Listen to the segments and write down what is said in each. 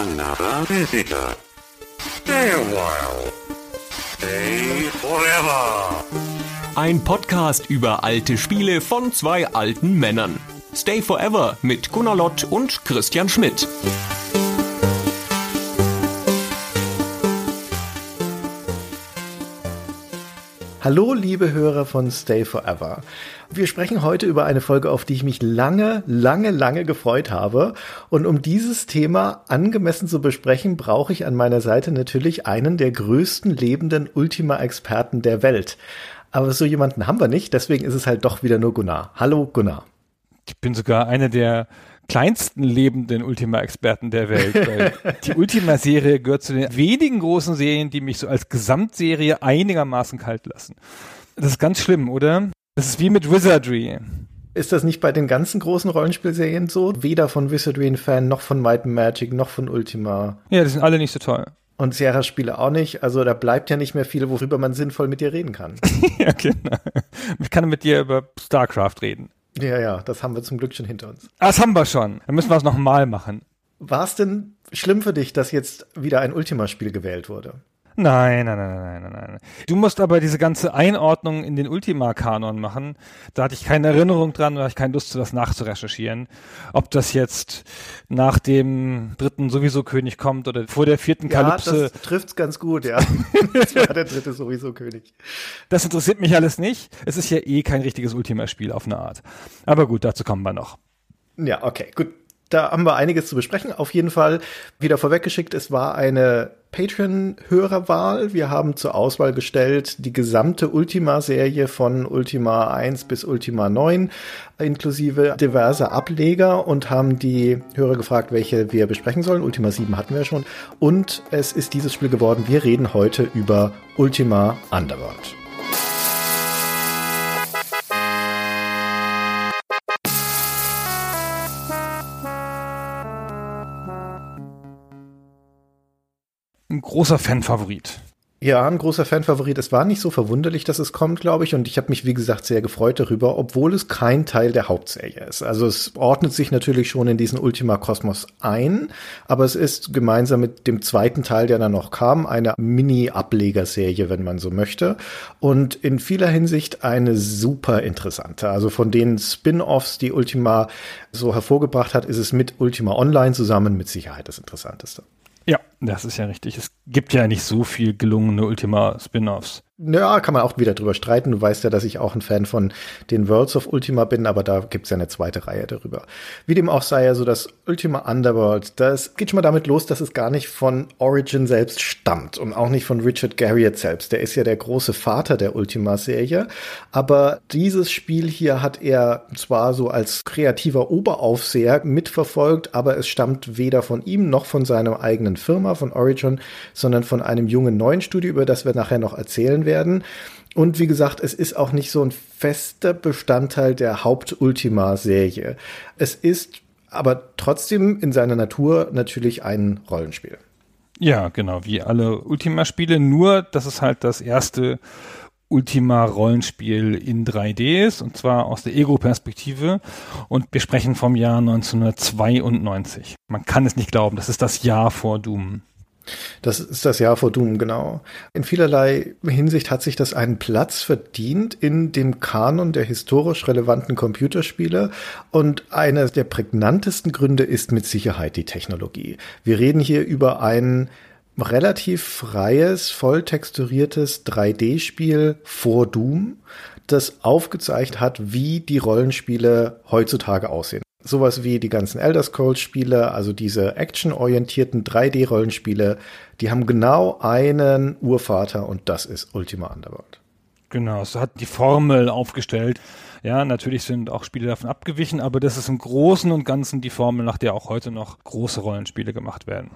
another visitor. Stay a while. Stay forever. Ein Podcast über alte Spiele von zwei alten Männern. Stay Forever mit Gunnar Lott und Christian Schmidt. Hallo, liebe Hörer von Stay Forever. Wir sprechen heute über eine Folge, auf die ich mich lange, lange, lange gefreut habe. Und um dieses Thema angemessen zu besprechen, brauche ich an meiner Seite natürlich einen der größten lebenden Ultima-Experten der Welt. Aber so jemanden haben wir nicht, deswegen ist es halt doch wieder nur Gunnar. Hallo, Gunnar. Ich bin sogar einer der kleinsten lebenden Ultima-Experten der Welt. Die Ultima-Serie gehört zu den wenigen großen Serien, die mich so als Gesamtserie einigermaßen kalt lassen. Das ist ganz schlimm, oder? Das ist wie mit Wizardry. Ist das nicht bei den ganzen großen Rollenspielserien so? Weder von Wizardry ein Fan, noch von Might and Magic, noch von Ultima. Ja, die sind alle nicht so toll. Und Sierra-Spiele auch nicht. Also da bleibt ja nicht mehr viel, worüber man sinnvoll mit dir reden kann. ja, genau. Ich kann mit dir über StarCraft reden. Ja, ja, das haben wir zum Glück schon hinter uns. Das haben wir schon. Dann müssen wir es nochmal machen. War es denn schlimm für dich, dass jetzt wieder ein Ultima-Spiel gewählt wurde? Nein, nein, nein, nein, nein, nein. Du musst aber diese ganze Einordnung in den Ultima-Kanon machen. Da hatte ich keine Erinnerung dran, da hatte ich keine Lust, das nachzurecherchieren. Ob das jetzt nach dem dritten sowieso König kommt oder vor der vierten ja, Kalypse. Das trifft's ganz gut, ja. das war der dritte sowieso König. Das interessiert mich alles nicht. Es ist ja eh kein richtiges Ultima-Spiel auf eine Art. Aber gut, dazu kommen wir noch. Ja, okay, gut da haben wir einiges zu besprechen. Auf jeden Fall wieder vorweggeschickt, es war eine Patreon-Hörerwahl. Wir haben zur Auswahl gestellt die gesamte Ultima-Serie von Ultima 1 bis Ultima 9 inklusive diverse Ableger und haben die Hörer gefragt, welche wir besprechen sollen. Ultima 7 hatten wir schon. Und es ist dieses Spiel geworden. Wir reden heute über Ultima Underworld. Ein großer Fanfavorit. Ja, ein großer Fanfavorit. Es war nicht so verwunderlich, dass es kommt, glaube ich. Und ich habe mich, wie gesagt, sehr gefreut darüber, obwohl es kein Teil der Hauptserie ist. Also es ordnet sich natürlich schon in diesen Ultima Kosmos ein, aber es ist gemeinsam mit dem zweiten Teil, der dann noch kam, eine Mini-Ablegerserie, wenn man so möchte. Und in vieler Hinsicht eine super interessante. Also von den Spin-offs, die Ultima so hervorgebracht hat, ist es mit Ultima Online zusammen mit Sicherheit das Interessanteste. Ja, das ist ja richtig. Es gibt ja nicht so viel gelungene Ultima-Spin-offs. Ja, kann man auch wieder drüber streiten. Du weißt ja, dass ich auch ein Fan von den Worlds of Ultima bin, aber da gibt's ja eine zweite Reihe darüber. Wie dem auch sei, ja so das Ultima Underworld, das geht schon mal damit los, dass es gar nicht von Origin selbst stammt und auch nicht von Richard Garriott selbst. Der ist ja der große Vater der Ultima-Serie, aber dieses Spiel hier hat er zwar so als kreativer Oberaufseher mitverfolgt, aber es stammt weder von ihm noch von seiner eigenen Firma, von Origin, sondern von einem jungen neuen Studio, über das wir nachher noch erzählen werden werden. Und wie gesagt, es ist auch nicht so ein fester Bestandteil der Haupt-Ultima-Serie. Es ist aber trotzdem in seiner Natur natürlich ein Rollenspiel. Ja, genau, wie alle Ultima-Spiele, nur dass es halt das erste Ultima-Rollenspiel in 3D ist, und zwar aus der Ego-Perspektive. Und wir sprechen vom Jahr 1992. Man kann es nicht glauben, das ist das Jahr vor Doom. Das ist das Jahr vor Doom, genau. In vielerlei Hinsicht hat sich das einen Platz verdient in dem Kanon der historisch relevanten Computerspiele und einer der prägnantesten Gründe ist mit Sicherheit die Technologie. Wir reden hier über ein relativ freies, voll texturiertes 3D-Spiel vor Doom, das aufgezeigt hat, wie die Rollenspiele heutzutage aussehen. Sowas wie die ganzen Elder Scrolls Spiele, also diese actionorientierten 3D-Rollenspiele, die haben genau einen Urvater und das ist Ultima Underworld. Genau, es hat die Formel aufgestellt. Ja, natürlich sind auch Spiele davon abgewichen, aber das ist im Großen und Ganzen die Formel, nach der auch heute noch große Rollenspiele gemacht werden.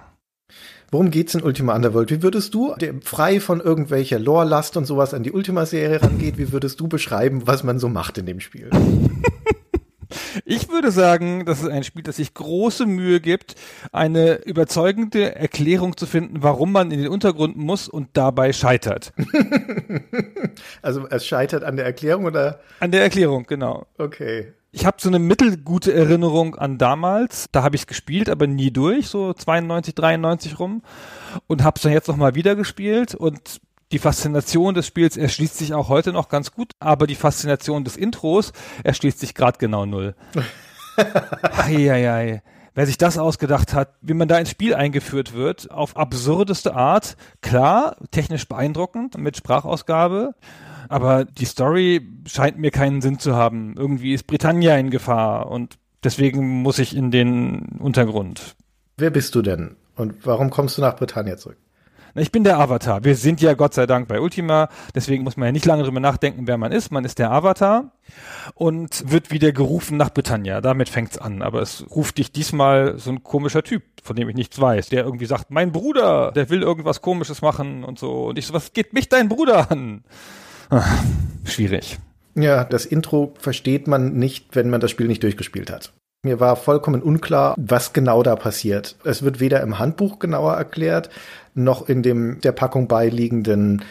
Worum geht's in Ultima Underworld? Wie würdest du, der frei von irgendwelcher Lore-Last und sowas an die Ultima-Serie rangeht, wie würdest du beschreiben, was man so macht in dem Spiel? Ich würde sagen, das ist ein Spiel, das sich große Mühe gibt, eine überzeugende Erklärung zu finden, warum man in den Untergrund muss und dabei scheitert. also es scheitert an der Erklärung oder? An der Erklärung, genau. Okay. Ich habe so eine mittelgute Erinnerung an damals. Da habe ich es gespielt, aber nie durch, so 92, 93 rum. Und habe es dann jetzt nochmal wieder gespielt. Und die Faszination des Spiels erschließt sich auch heute noch ganz gut, aber die Faszination des Intros erschließt sich gerade genau null. Eieiei. Wer sich das ausgedacht hat, wie man da ins Spiel eingeführt wird, auf absurdeste Art, klar, technisch beeindruckend mit Sprachausgabe, aber die Story scheint mir keinen Sinn zu haben. Irgendwie ist Britannia in Gefahr und deswegen muss ich in den Untergrund. Wer bist du denn? Und warum kommst du nach Britannia zurück? Ich bin der Avatar. Wir sind ja Gott sei Dank bei Ultima, deswegen muss man ja nicht lange drüber nachdenken, wer man ist. Man ist der Avatar und wird wieder gerufen nach Britannia. Damit fängt's an. Aber es ruft dich diesmal so ein komischer Typ, von dem ich nichts weiß, der irgendwie sagt, mein Bruder, der will irgendwas Komisches machen und so. Und ich so, was geht mich dein Bruder an? Ach, schwierig. Ja, das Intro versteht man nicht, wenn man das Spiel nicht durchgespielt hat. Mir war vollkommen unklar, was genau da passiert. Es wird weder im Handbuch genauer erklärt, noch in dem der Packung beiliegenden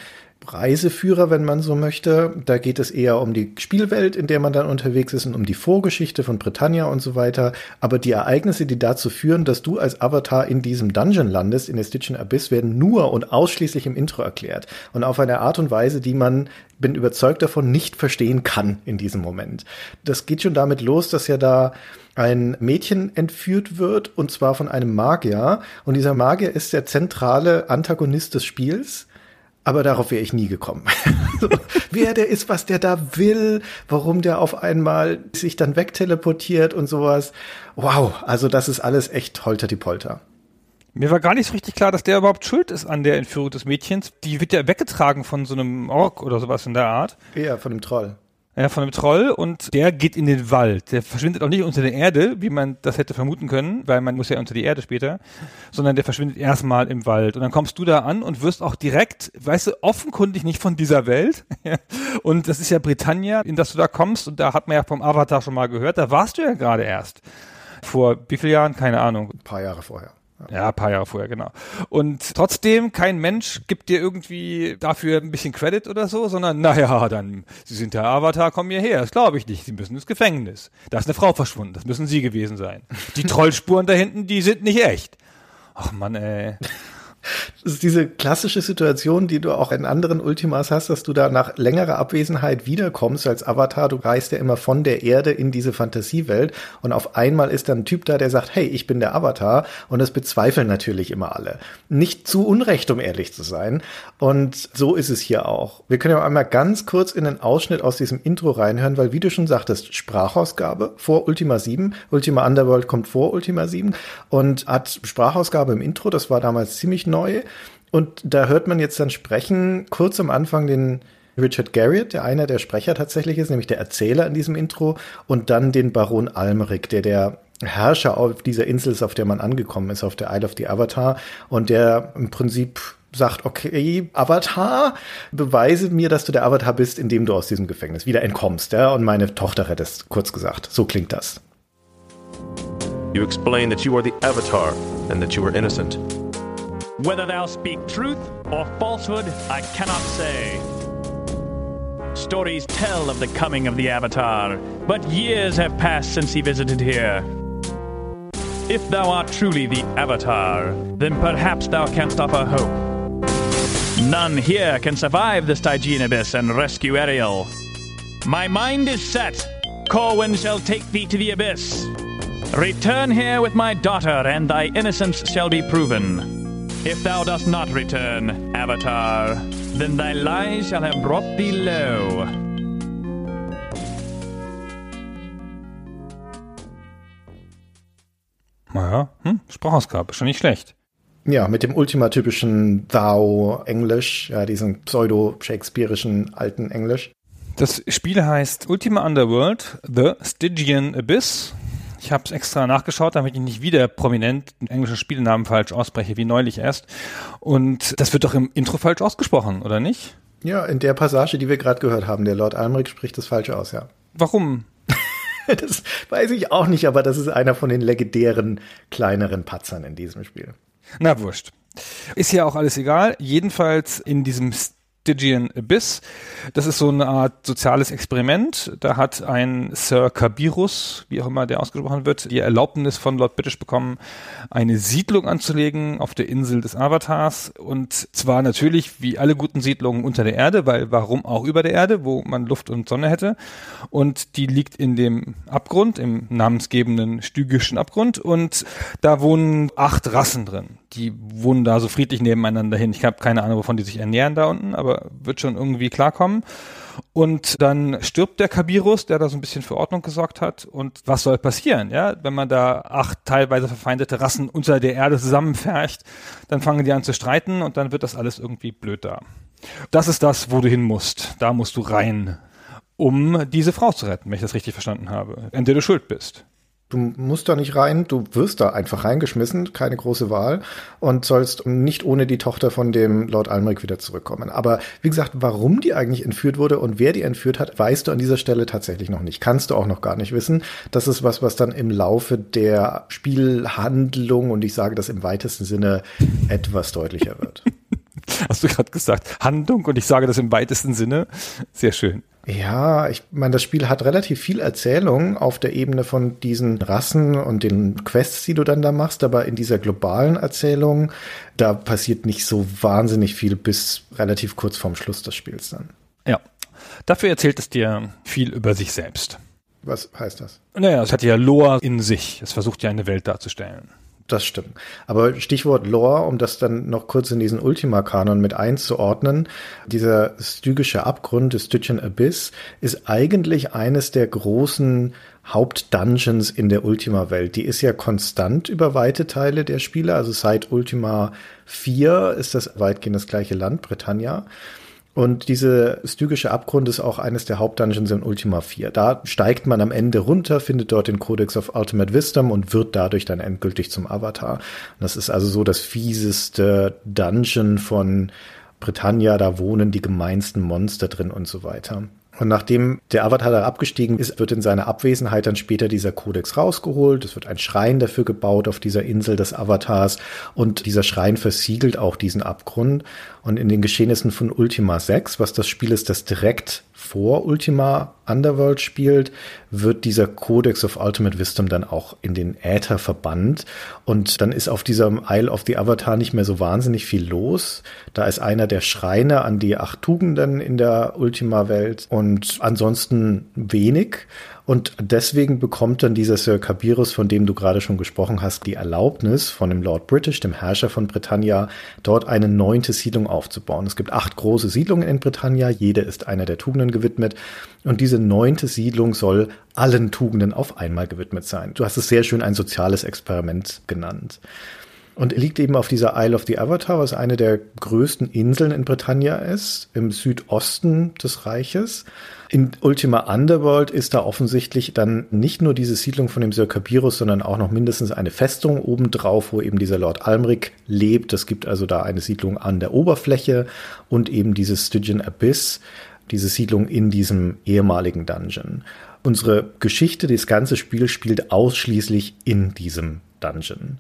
Reiseführer, wenn man so möchte. Da geht es eher um die Spielwelt, in der man dann unterwegs ist und um die Vorgeschichte von Britannia und so weiter. Aber die Ereignisse, die dazu führen, dass du als Avatar in diesem Dungeon landest, in der Stygian Abyss, werden nur und ausschließlich im Intro erklärt. Und auf eine Art und Weise, die man, bin überzeugt davon, nicht verstehen kann in diesem Moment. Das geht schon damit los, dass ja da ein Mädchen entführt wird, und zwar von einem Magier. Und dieser Magier ist der zentrale Antagonist des Spiels aber darauf wäre ich nie gekommen. so, wer der ist, was der da will, warum der auf einmal sich dann wegteleportiert und sowas. Wow, also das ist alles echt holter die Polter. Mir war gar nicht so richtig klar, dass der überhaupt schuld ist an der Entführung des Mädchens. Die wird ja weggetragen von so einem Ork oder sowas in der Art. Ja, von einem Troll ja, von einem Troll und der geht in den Wald. Der verschwindet auch nicht unter der Erde, wie man das hätte vermuten können, weil man muss ja unter die Erde später, sondern der verschwindet erstmal im Wald. Und dann kommst du da an und wirst auch direkt, weißt du, offenkundig nicht von dieser Welt. und das ist ja Britannia, in das du da kommst und da hat man ja vom Avatar schon mal gehört, da warst du ja gerade erst. Vor wie vielen Jahren? Keine Ahnung. Ein paar Jahre vorher. Ja, ein paar Jahre vorher, genau. Und trotzdem, kein Mensch gibt dir irgendwie dafür ein bisschen Credit oder so, sondern, naja, dann, Sie sind der Avatar, kommen hierher. Das glaube ich nicht. Sie müssen ins Gefängnis. Da ist eine Frau verschwunden. Das müssen Sie gewesen sein. Die Trollspuren da hinten, die sind nicht echt. Ach Mann, ey. Das ist diese klassische Situation, die du auch in anderen Ultimas hast, dass du da nach längerer Abwesenheit wiederkommst als Avatar. Du reist ja immer von der Erde in diese Fantasiewelt und auf einmal ist dann ein Typ da, der sagt, hey, ich bin der Avatar und das bezweifeln natürlich immer alle. Nicht zu Unrecht, um ehrlich zu sein. Und so ist es hier auch. Wir können ja einmal ganz kurz in einen Ausschnitt aus diesem Intro reinhören, weil wie du schon sagtest, Sprachausgabe vor Ultima 7. Ultima Underworld kommt vor Ultima 7 und hat Sprachausgabe im Intro. Das war damals ziemlich neu. Und da hört man jetzt dann sprechen, kurz am Anfang den Richard Garriott, der einer der Sprecher tatsächlich ist, nämlich der Erzähler in diesem Intro, und dann den Baron Almeric, der der Herrscher auf dieser Insel ist, auf der man angekommen ist, auf der Isle of the Avatar, und der im Prinzip sagt, okay, Avatar, beweise mir, dass du der Avatar bist, indem du aus diesem Gefängnis wieder entkommst, ja, und meine Tochter rettest, kurz gesagt. So klingt das. You explain that you are the Avatar and that you are innocent. Whether thou speak truth or falsehood, I cannot say. Stories tell of the coming of the Avatar, but years have passed since he visited here. If thou art truly the Avatar, then perhaps thou canst offer hope. None here can survive the Stygian abyss and rescue Ariel. My mind is set. Corwin shall take thee to the abyss. Return here with my daughter, and thy innocence shall be proven. If thou dost not return, Avatar, then thy lies shall have brought thee low. Naja, hm, Sprachausgabe, schon nicht schlecht. Ja, mit dem ultimatypischen Thou-Englisch, ja, diesen pseudo-shakespearischen alten Englisch. Das Spiel heißt Ultima Underworld, The Stygian Abyss ich habe es extra nachgeschaut, damit ich nicht wieder prominent einen englischen Spielnamen falsch ausspreche, wie neulich erst. Und das wird doch im Intro falsch ausgesprochen, oder nicht? Ja, in der Passage, die wir gerade gehört haben, der Lord Almeric spricht das falsch aus, ja. Warum? das weiß ich auch nicht, aber das ist einer von den legendären kleineren Patzern in diesem Spiel. Na, wurscht. Ist ja auch alles egal. Jedenfalls in diesem Stygian Abyss. Das ist so eine Art soziales Experiment. Da hat ein Sir Kabirus, wie auch immer der ausgesprochen wird, die Erlaubnis von Lord British bekommen, eine Siedlung anzulegen auf der Insel des Avatars. Und zwar natürlich wie alle guten Siedlungen unter der Erde, weil warum auch über der Erde, wo man Luft und Sonne hätte. Und die liegt in dem Abgrund, im namensgebenden stygischen Abgrund. Und da wohnen acht Rassen drin. Die wohnen da so friedlich nebeneinander hin. Ich habe keine Ahnung, wovon die sich ernähren da unten, aber wird schon irgendwie klarkommen. Und dann stirbt der Kabirus, der da so ein bisschen für Ordnung gesorgt hat. Und was soll passieren, ja? Wenn man da acht teilweise verfeindete Rassen unter der Erde zusammenfercht, dann fangen die an zu streiten und dann wird das alles irgendwie blöd da. Das ist das, wo du hin musst. Da musst du rein, um diese Frau zu retten, wenn ich das richtig verstanden habe, in der du schuld bist. Du musst da nicht rein, du wirst da einfach reingeschmissen, keine große Wahl und sollst nicht ohne die Tochter von dem Lord Almeric wieder zurückkommen. Aber wie gesagt, warum die eigentlich entführt wurde und wer die entführt hat, weißt du an dieser Stelle tatsächlich noch nicht. Kannst du auch noch gar nicht wissen. Das ist was, was dann im Laufe der Spielhandlung und ich sage das im weitesten Sinne etwas deutlicher wird. Hast du gerade gesagt, Handlung und ich sage das im weitesten Sinne. Sehr schön. Ja, ich meine, das Spiel hat relativ viel Erzählung auf der Ebene von diesen Rassen und den Quests, die du dann da machst, aber in dieser globalen Erzählung, da passiert nicht so wahnsinnig viel bis relativ kurz vorm Schluss des Spiels dann. Ja. Dafür erzählt es dir viel über sich selbst. Was heißt das? Naja, es hat ja Lore in sich. Es versucht ja eine Welt darzustellen. Das stimmt. Aber Stichwort Lore, um das dann noch kurz in diesen Ultima-Kanon mit einzuordnen. Dieser stygische Abgrund des Stygian Abyss ist eigentlich eines der großen Hauptdungeons in der Ultima-Welt. Die ist ja konstant über weite Teile der Spiele. Also seit Ultima 4 ist das weitgehend das gleiche Land, Britannia. Und diese stygische Abgrund ist auch eines der Hauptdungeons in Ultima 4. Da steigt man am Ende runter, findet dort den Codex of Ultimate Wisdom und wird dadurch dann endgültig zum Avatar. Das ist also so das fieseste Dungeon von Britannia. Da wohnen die gemeinsten Monster drin und so weiter. Und nachdem der Avatar da abgestiegen ist, wird in seiner Abwesenheit dann später dieser Kodex rausgeholt. Es wird ein Schrein dafür gebaut auf dieser Insel des Avatars und dieser Schrein versiegelt auch diesen Abgrund. Und in den Geschehnissen von Ultima 6, was das Spiel ist, das direkt vor Ultima Underworld spielt, wird dieser Codex of Ultimate Wisdom dann auch in den Äther verbannt. Und dann ist auf diesem Isle of the Avatar nicht mehr so wahnsinnig viel los. Da ist einer der Schreine an die acht Tugenden in der Ultima-Welt ansonsten wenig. Und deswegen bekommt dann dieser Sir Kabirus, von dem du gerade schon gesprochen hast, die Erlaubnis von dem Lord British, dem Herrscher von Britannia, dort eine neunte Siedlung aufzubauen. Es gibt acht große Siedlungen in Britannia, jede ist einer der Tugenden gewidmet. Und diese neunte Siedlung soll allen Tugenden auf einmal gewidmet sein. Du hast es sehr schön ein soziales Experiment genannt. Und er liegt eben auf dieser Isle of the Avatar, was eine der größten Inseln in Britannia ist, im Südosten des Reiches. In Ultima Underworld ist da offensichtlich dann nicht nur diese Siedlung von dem Sir Kabirus, sondern auch noch mindestens eine Festung obendrauf, wo eben dieser Lord Almric lebt. Es gibt also da eine Siedlung an der Oberfläche und eben dieses Stygian Abyss, diese Siedlung in diesem ehemaligen Dungeon. Unsere Geschichte, das ganze Spiel spielt ausschließlich in diesem Dungeon.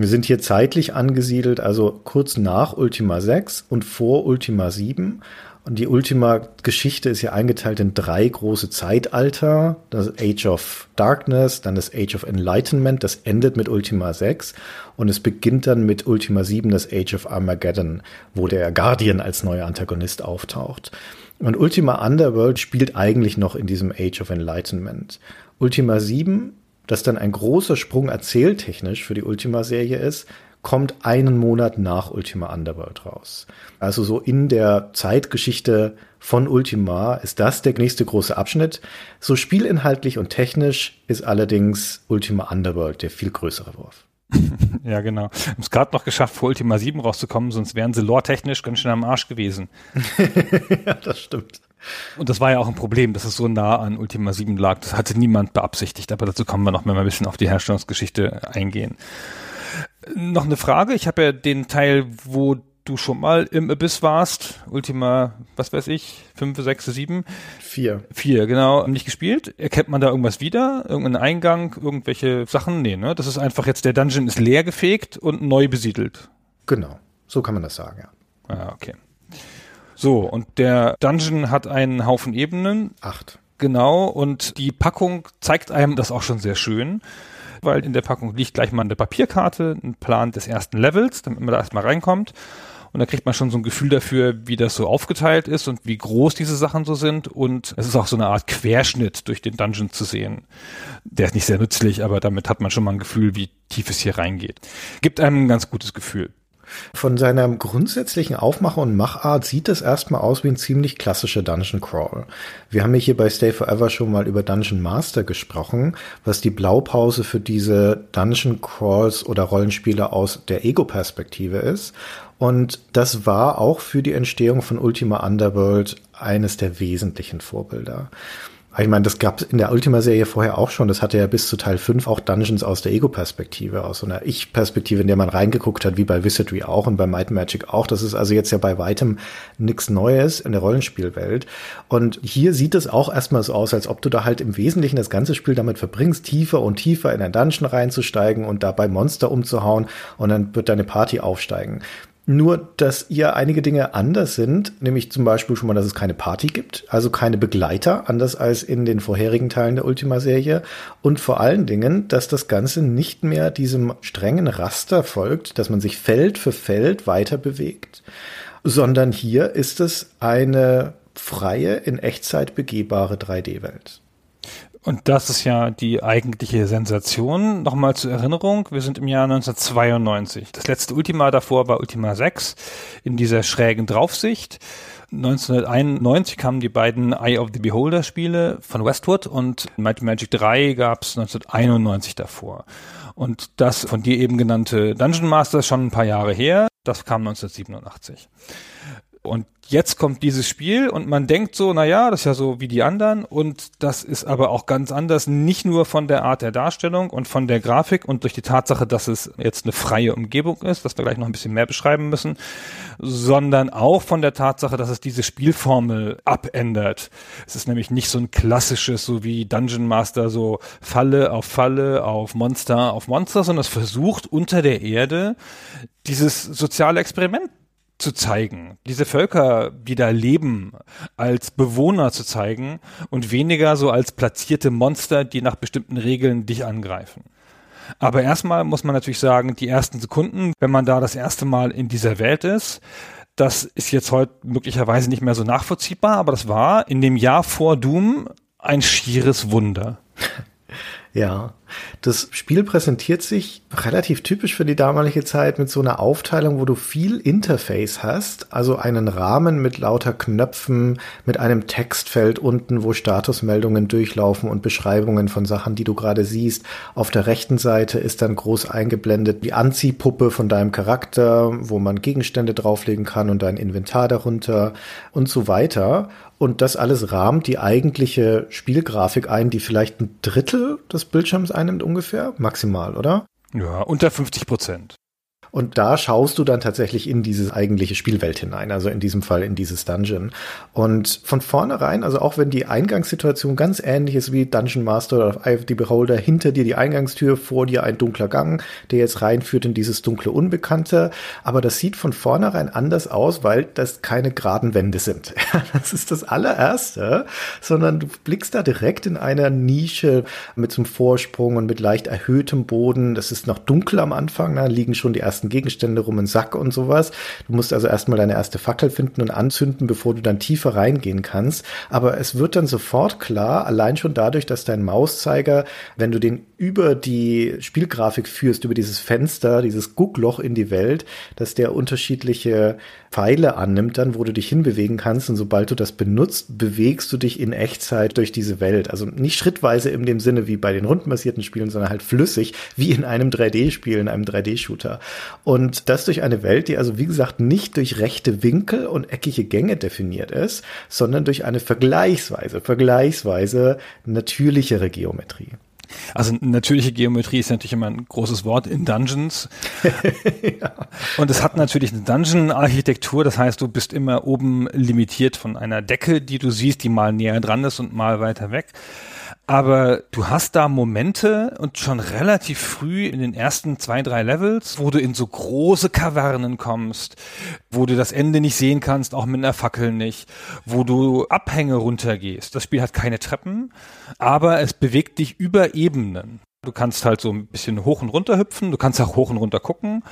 Wir sind hier zeitlich angesiedelt, also kurz nach Ultima 6 und vor Ultima 7. Und die Ultima-Geschichte ist ja eingeteilt in drei große Zeitalter. Das Age of Darkness, dann das Age of Enlightenment, das endet mit Ultima 6. Und es beginnt dann mit Ultima 7, das Age of Armageddon, wo der Guardian als neuer Antagonist auftaucht. Und Ultima Underworld spielt eigentlich noch in diesem Age of Enlightenment. Ultima 7 das dann ein großer Sprung erzähltechnisch für die Ultima-Serie ist, kommt einen Monat nach Ultima Underworld raus. Also so in der Zeitgeschichte von Ultima ist das der nächste große Abschnitt. So spielinhaltlich und technisch ist allerdings Ultima Underworld der viel größere Wurf. ja, genau. Haben es gerade noch geschafft, vor Ultima 7 rauszukommen, sonst wären sie lore-technisch ganz schön am Arsch gewesen. ja, das stimmt. Und das war ja auch ein Problem, dass es so nah an Ultima 7 lag. Das hatte niemand beabsichtigt, aber dazu kommen wir noch, wenn wir ein bisschen auf die Herstellungsgeschichte eingehen. Noch eine Frage. Ich habe ja den Teil, wo du schon mal im Abyss warst, Ultima, was weiß ich, 5, 6, 7? 4. 4, genau, nicht gespielt. Erkennt man da irgendwas wieder? Irgendeinen Eingang, irgendwelche Sachen? Nee, ne? Das ist einfach jetzt, der Dungeon ist leer gefegt und neu besiedelt. Genau, so kann man das sagen, ja. Ah, okay. So, und der Dungeon hat einen Haufen Ebenen. Acht. Genau, und die Packung zeigt einem das auch schon sehr schön, weil in der Packung liegt gleich mal eine Papierkarte, ein Plan des ersten Levels, damit man da erstmal reinkommt. Und da kriegt man schon so ein Gefühl dafür, wie das so aufgeteilt ist und wie groß diese Sachen so sind. Und es ist auch so eine Art Querschnitt durch den Dungeon zu sehen. Der ist nicht sehr nützlich, aber damit hat man schon mal ein Gefühl, wie tief es hier reingeht. Gibt einem ein ganz gutes Gefühl. Von seiner grundsätzlichen Aufmache und Machart sieht es erstmal aus wie ein ziemlich klassischer Dungeon Crawl. Wir haben ja hier bei Stay Forever schon mal über Dungeon Master gesprochen, was die Blaupause für diese Dungeon Crawls oder Rollenspiele aus der Ego-Perspektive ist. Und das war auch für die Entstehung von Ultima Underworld eines der wesentlichen Vorbilder. Ich meine, das gab es in der Ultima-Serie vorher auch schon. Das hatte ja bis zu Teil 5 auch Dungeons aus der Ego-Perspektive, aus so einer Ich-Perspektive, in der man reingeguckt hat, wie bei Wizardry auch und bei Might Magic auch. Das ist also jetzt ja bei weitem nichts Neues in der Rollenspielwelt. Und hier sieht es auch erstmal so aus, als ob du da halt im Wesentlichen das ganze Spiel damit verbringst, tiefer und tiefer in ein Dungeon reinzusteigen und dabei Monster umzuhauen und dann wird deine Party aufsteigen. Nur, dass hier einige Dinge anders sind, nämlich zum Beispiel schon mal, dass es keine Party gibt, also keine Begleiter, anders als in den vorherigen Teilen der Ultima-Serie. Und vor allen Dingen, dass das Ganze nicht mehr diesem strengen Raster folgt, dass man sich Feld für Feld weiter bewegt, sondern hier ist es eine freie, in Echtzeit begehbare 3D-Welt. Und das ist ja die eigentliche Sensation. Nochmal zur Erinnerung, wir sind im Jahr 1992. Das letzte Ultima davor war Ultima 6 in dieser schrägen Draufsicht. 1991 kamen die beiden Eye of the Beholder Spiele von Westwood und Might Magic 3 gab es 1991 davor. Und das von dir eben genannte Dungeon Master ist schon ein paar Jahre her. Das kam 1987. Und jetzt kommt dieses Spiel und man denkt so, na ja, das ist ja so wie die anderen und das ist aber auch ganz anders, nicht nur von der Art der Darstellung und von der Grafik und durch die Tatsache, dass es jetzt eine freie Umgebung ist, dass wir gleich noch ein bisschen mehr beschreiben müssen, sondern auch von der Tatsache, dass es diese Spielformel abändert. Es ist nämlich nicht so ein klassisches, so wie Dungeon Master, so Falle auf Falle, auf Monster auf Monster, sondern es versucht unter der Erde dieses soziale Experiment zu zeigen, diese Völker, die da leben, als Bewohner zu zeigen und weniger so als platzierte Monster, die nach bestimmten Regeln dich angreifen. Aber erstmal muss man natürlich sagen, die ersten Sekunden, wenn man da das erste Mal in dieser Welt ist, das ist jetzt heute möglicherweise nicht mehr so nachvollziehbar, aber das war in dem Jahr vor Doom ein schieres Wunder. Ja, das Spiel präsentiert sich relativ typisch für die damalige Zeit mit so einer Aufteilung, wo du viel Interface hast, also einen Rahmen mit lauter Knöpfen, mit einem Textfeld unten, wo Statusmeldungen durchlaufen und Beschreibungen von Sachen, die du gerade siehst. Auf der rechten Seite ist dann groß eingeblendet die Anziehpuppe von deinem Charakter, wo man Gegenstände drauflegen kann und dein Inventar darunter und so weiter. Und das alles rahmt die eigentliche Spielgrafik ein, die vielleicht ein Drittel des Bildschirms einnimmt ungefähr, maximal, oder? Ja, unter 50 Prozent. Und da schaust du dann tatsächlich in diese eigentliche Spielwelt hinein, also in diesem Fall in dieses Dungeon. Und von vornherein, also auch wenn die Eingangssituation ganz ähnlich ist wie Dungeon Master oder Eye of the Beholder, hinter dir die Eingangstür, vor dir ein dunkler Gang, der jetzt reinführt in dieses dunkle Unbekannte. Aber das sieht von vornherein anders aus, weil das keine geraden Wände sind. das ist das allererste, sondern du blickst da direkt in einer Nische mit zum Vorsprung und mit leicht erhöhtem Boden. Das ist noch dunkel am Anfang, da liegen schon die ersten ersten Gegenstände rum, einen Sack und sowas. Du musst also erstmal deine erste Fackel finden und anzünden, bevor du dann tiefer reingehen kannst. Aber es wird dann sofort klar, allein schon dadurch, dass dein Mauszeiger, wenn du den über die Spielgrafik führst, über dieses Fenster, dieses Guckloch in die Welt, dass der unterschiedliche Pfeile annimmt dann, wo du dich hinbewegen kannst. Und sobald du das benutzt, bewegst du dich in Echtzeit durch diese Welt. Also nicht schrittweise in dem Sinne wie bei den rundenbasierten Spielen, sondern halt flüssig, wie in einem 3D-Spiel, in einem 3D-Shooter. Und das durch eine Welt, die also wie gesagt nicht durch rechte Winkel und eckige Gänge definiert ist, sondern durch eine vergleichsweise, vergleichsweise natürlichere Geometrie. Also natürliche Geometrie ist natürlich immer ein großes Wort in Dungeons. ja. Und es hat natürlich eine Dungeon-Architektur, das heißt, du bist immer oben limitiert von einer Decke, die du siehst, die mal näher dran ist und mal weiter weg. Aber du hast da Momente und schon relativ früh in den ersten zwei, drei Levels, wo du in so große Kavernen kommst, wo du das Ende nicht sehen kannst, auch mit einer Fackel nicht, wo du Abhänge runtergehst. Das Spiel hat keine Treppen, aber es bewegt dich über Ebenen. Du kannst halt so ein bisschen hoch und runter hüpfen, du kannst auch hoch und runter gucken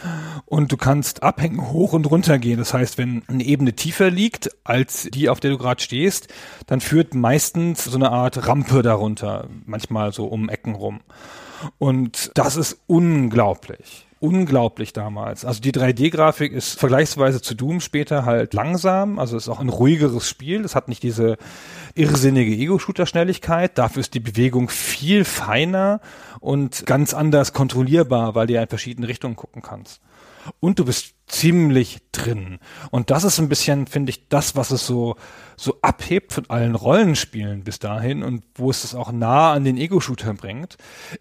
und du kannst abhängen, hoch und runter gehen. Das heißt, wenn eine Ebene tiefer liegt als die, auf der du gerade stehst, dann führt meistens so eine Art Rampe darunter, manchmal so um Ecken rum. Und das ist unglaublich unglaublich damals. Also die 3D-Grafik ist vergleichsweise zu Doom später halt langsam, also ist auch ein ruhigeres Spiel. Es hat nicht diese irrsinnige Ego-Shooter-Schnelligkeit. Dafür ist die Bewegung viel feiner und ganz anders kontrollierbar, weil du ja in verschiedene Richtungen gucken kannst. Und du bist ziemlich drin. Und das ist ein bisschen, finde ich, das, was es so so abhebt von allen Rollenspielen bis dahin und wo es es auch nah an den Ego-Shooter bringt.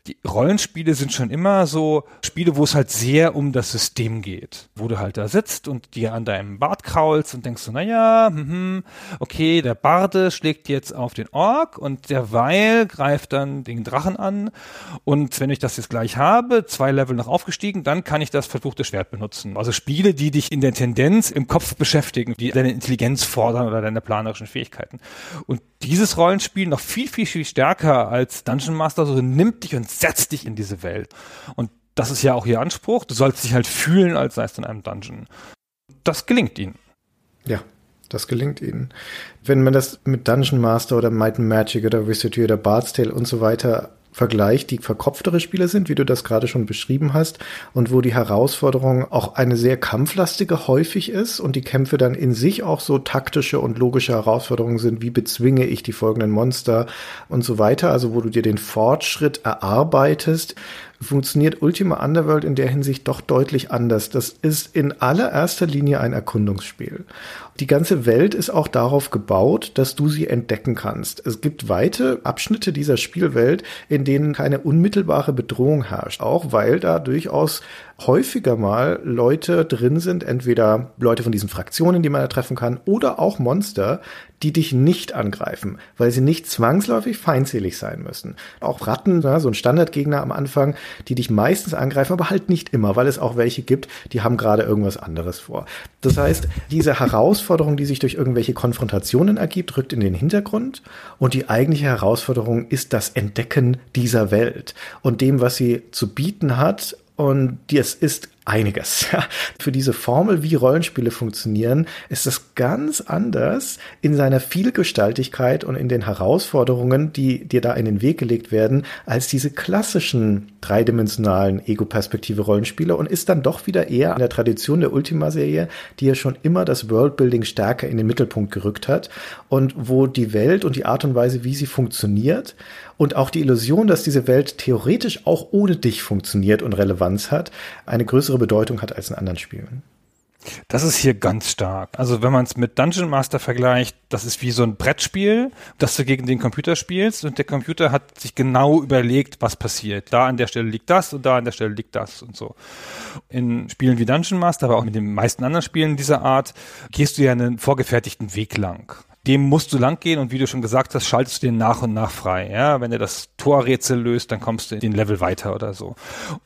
Die Rollenspiele sind schon immer so Spiele, wo es halt sehr um das System geht, wo du halt da sitzt und dir an deinem Bart kraulst und denkst so, naja, hm, okay, der Barde schlägt jetzt auf den Ork und derweil greift dann den Drachen an und wenn ich das jetzt gleich habe, zwei Level noch aufgestiegen, dann kann ich das verfluchte Schwert benutzen. Also Spiele, die dich in der Tendenz im Kopf beschäftigen, die deine Intelligenz fordern oder deine Plan planerischen Fähigkeiten. Und dieses Rollenspiel noch viel, viel, viel stärker als Dungeon Master so nimmt dich und setzt dich in diese Welt. Und das ist ja auch ihr Anspruch. Du sollst dich halt fühlen, als seist du in einem Dungeon. Das gelingt ihnen. Ja, das gelingt ihnen. Wenn man das mit Dungeon Master oder Might and Magic oder Wizardry oder Bard's Tale und so weiter Vergleich die verkopftere Spiele sind, wie du das gerade schon beschrieben hast, und wo die Herausforderung auch eine sehr kampflastige häufig ist und die Kämpfe dann in sich auch so taktische und logische Herausforderungen sind, wie bezwinge ich die folgenden Monster und so weiter, also wo du dir den Fortschritt erarbeitest, funktioniert Ultima Underworld in der Hinsicht doch deutlich anders. Das ist in allererster Linie ein Erkundungsspiel. Die ganze Welt ist auch darauf gebaut, dass du sie entdecken kannst. Es gibt weite Abschnitte dieser Spielwelt, in denen keine unmittelbare Bedrohung herrscht, auch weil da durchaus häufiger mal Leute drin sind, entweder Leute von diesen Fraktionen, die man da treffen kann, oder auch Monster, die dich nicht angreifen, weil sie nicht zwangsläufig feindselig sein müssen. Auch Ratten, ja, so ein Standardgegner am Anfang, die dich meistens angreifen, aber halt nicht immer, weil es auch welche gibt, die haben gerade irgendwas anderes vor. Das heißt, diese Herausforderung, die sich durch irgendwelche Konfrontationen ergibt, rückt in den Hintergrund. Und die eigentliche Herausforderung ist das Entdecken dieser Welt und dem, was sie zu bieten hat. Und das ist einiges. Für diese Formel, wie Rollenspiele funktionieren, ist es ganz anders in seiner Vielgestaltigkeit und in den Herausforderungen, die dir da in den Weg gelegt werden, als diese klassischen dreidimensionalen Ego-Perspektive Rollenspiele und ist dann doch wieder eher an der Tradition der Ultima-Serie, die ja schon immer das Worldbuilding stärker in den Mittelpunkt gerückt hat und wo die Welt und die Art und Weise, wie sie funktioniert und auch die Illusion, dass diese Welt theoretisch auch ohne dich funktioniert und Relevanz hat, eine größere Bedeutung hat als in anderen Spielen. Das ist hier ganz stark. Also wenn man es mit Dungeon Master vergleicht, das ist wie so ein Brettspiel, das du gegen den Computer spielst und der Computer hat sich genau überlegt, was passiert. Da an der Stelle liegt das und da an der Stelle liegt das und so. In Spielen wie Dungeon Master, aber auch mit den meisten anderen Spielen dieser Art, gehst du ja einen vorgefertigten Weg lang dem musst du lang gehen und wie du schon gesagt hast, schaltest du den nach und nach frei. Ja, wenn du das Torrätsel löst, dann kommst du in den Level weiter oder so.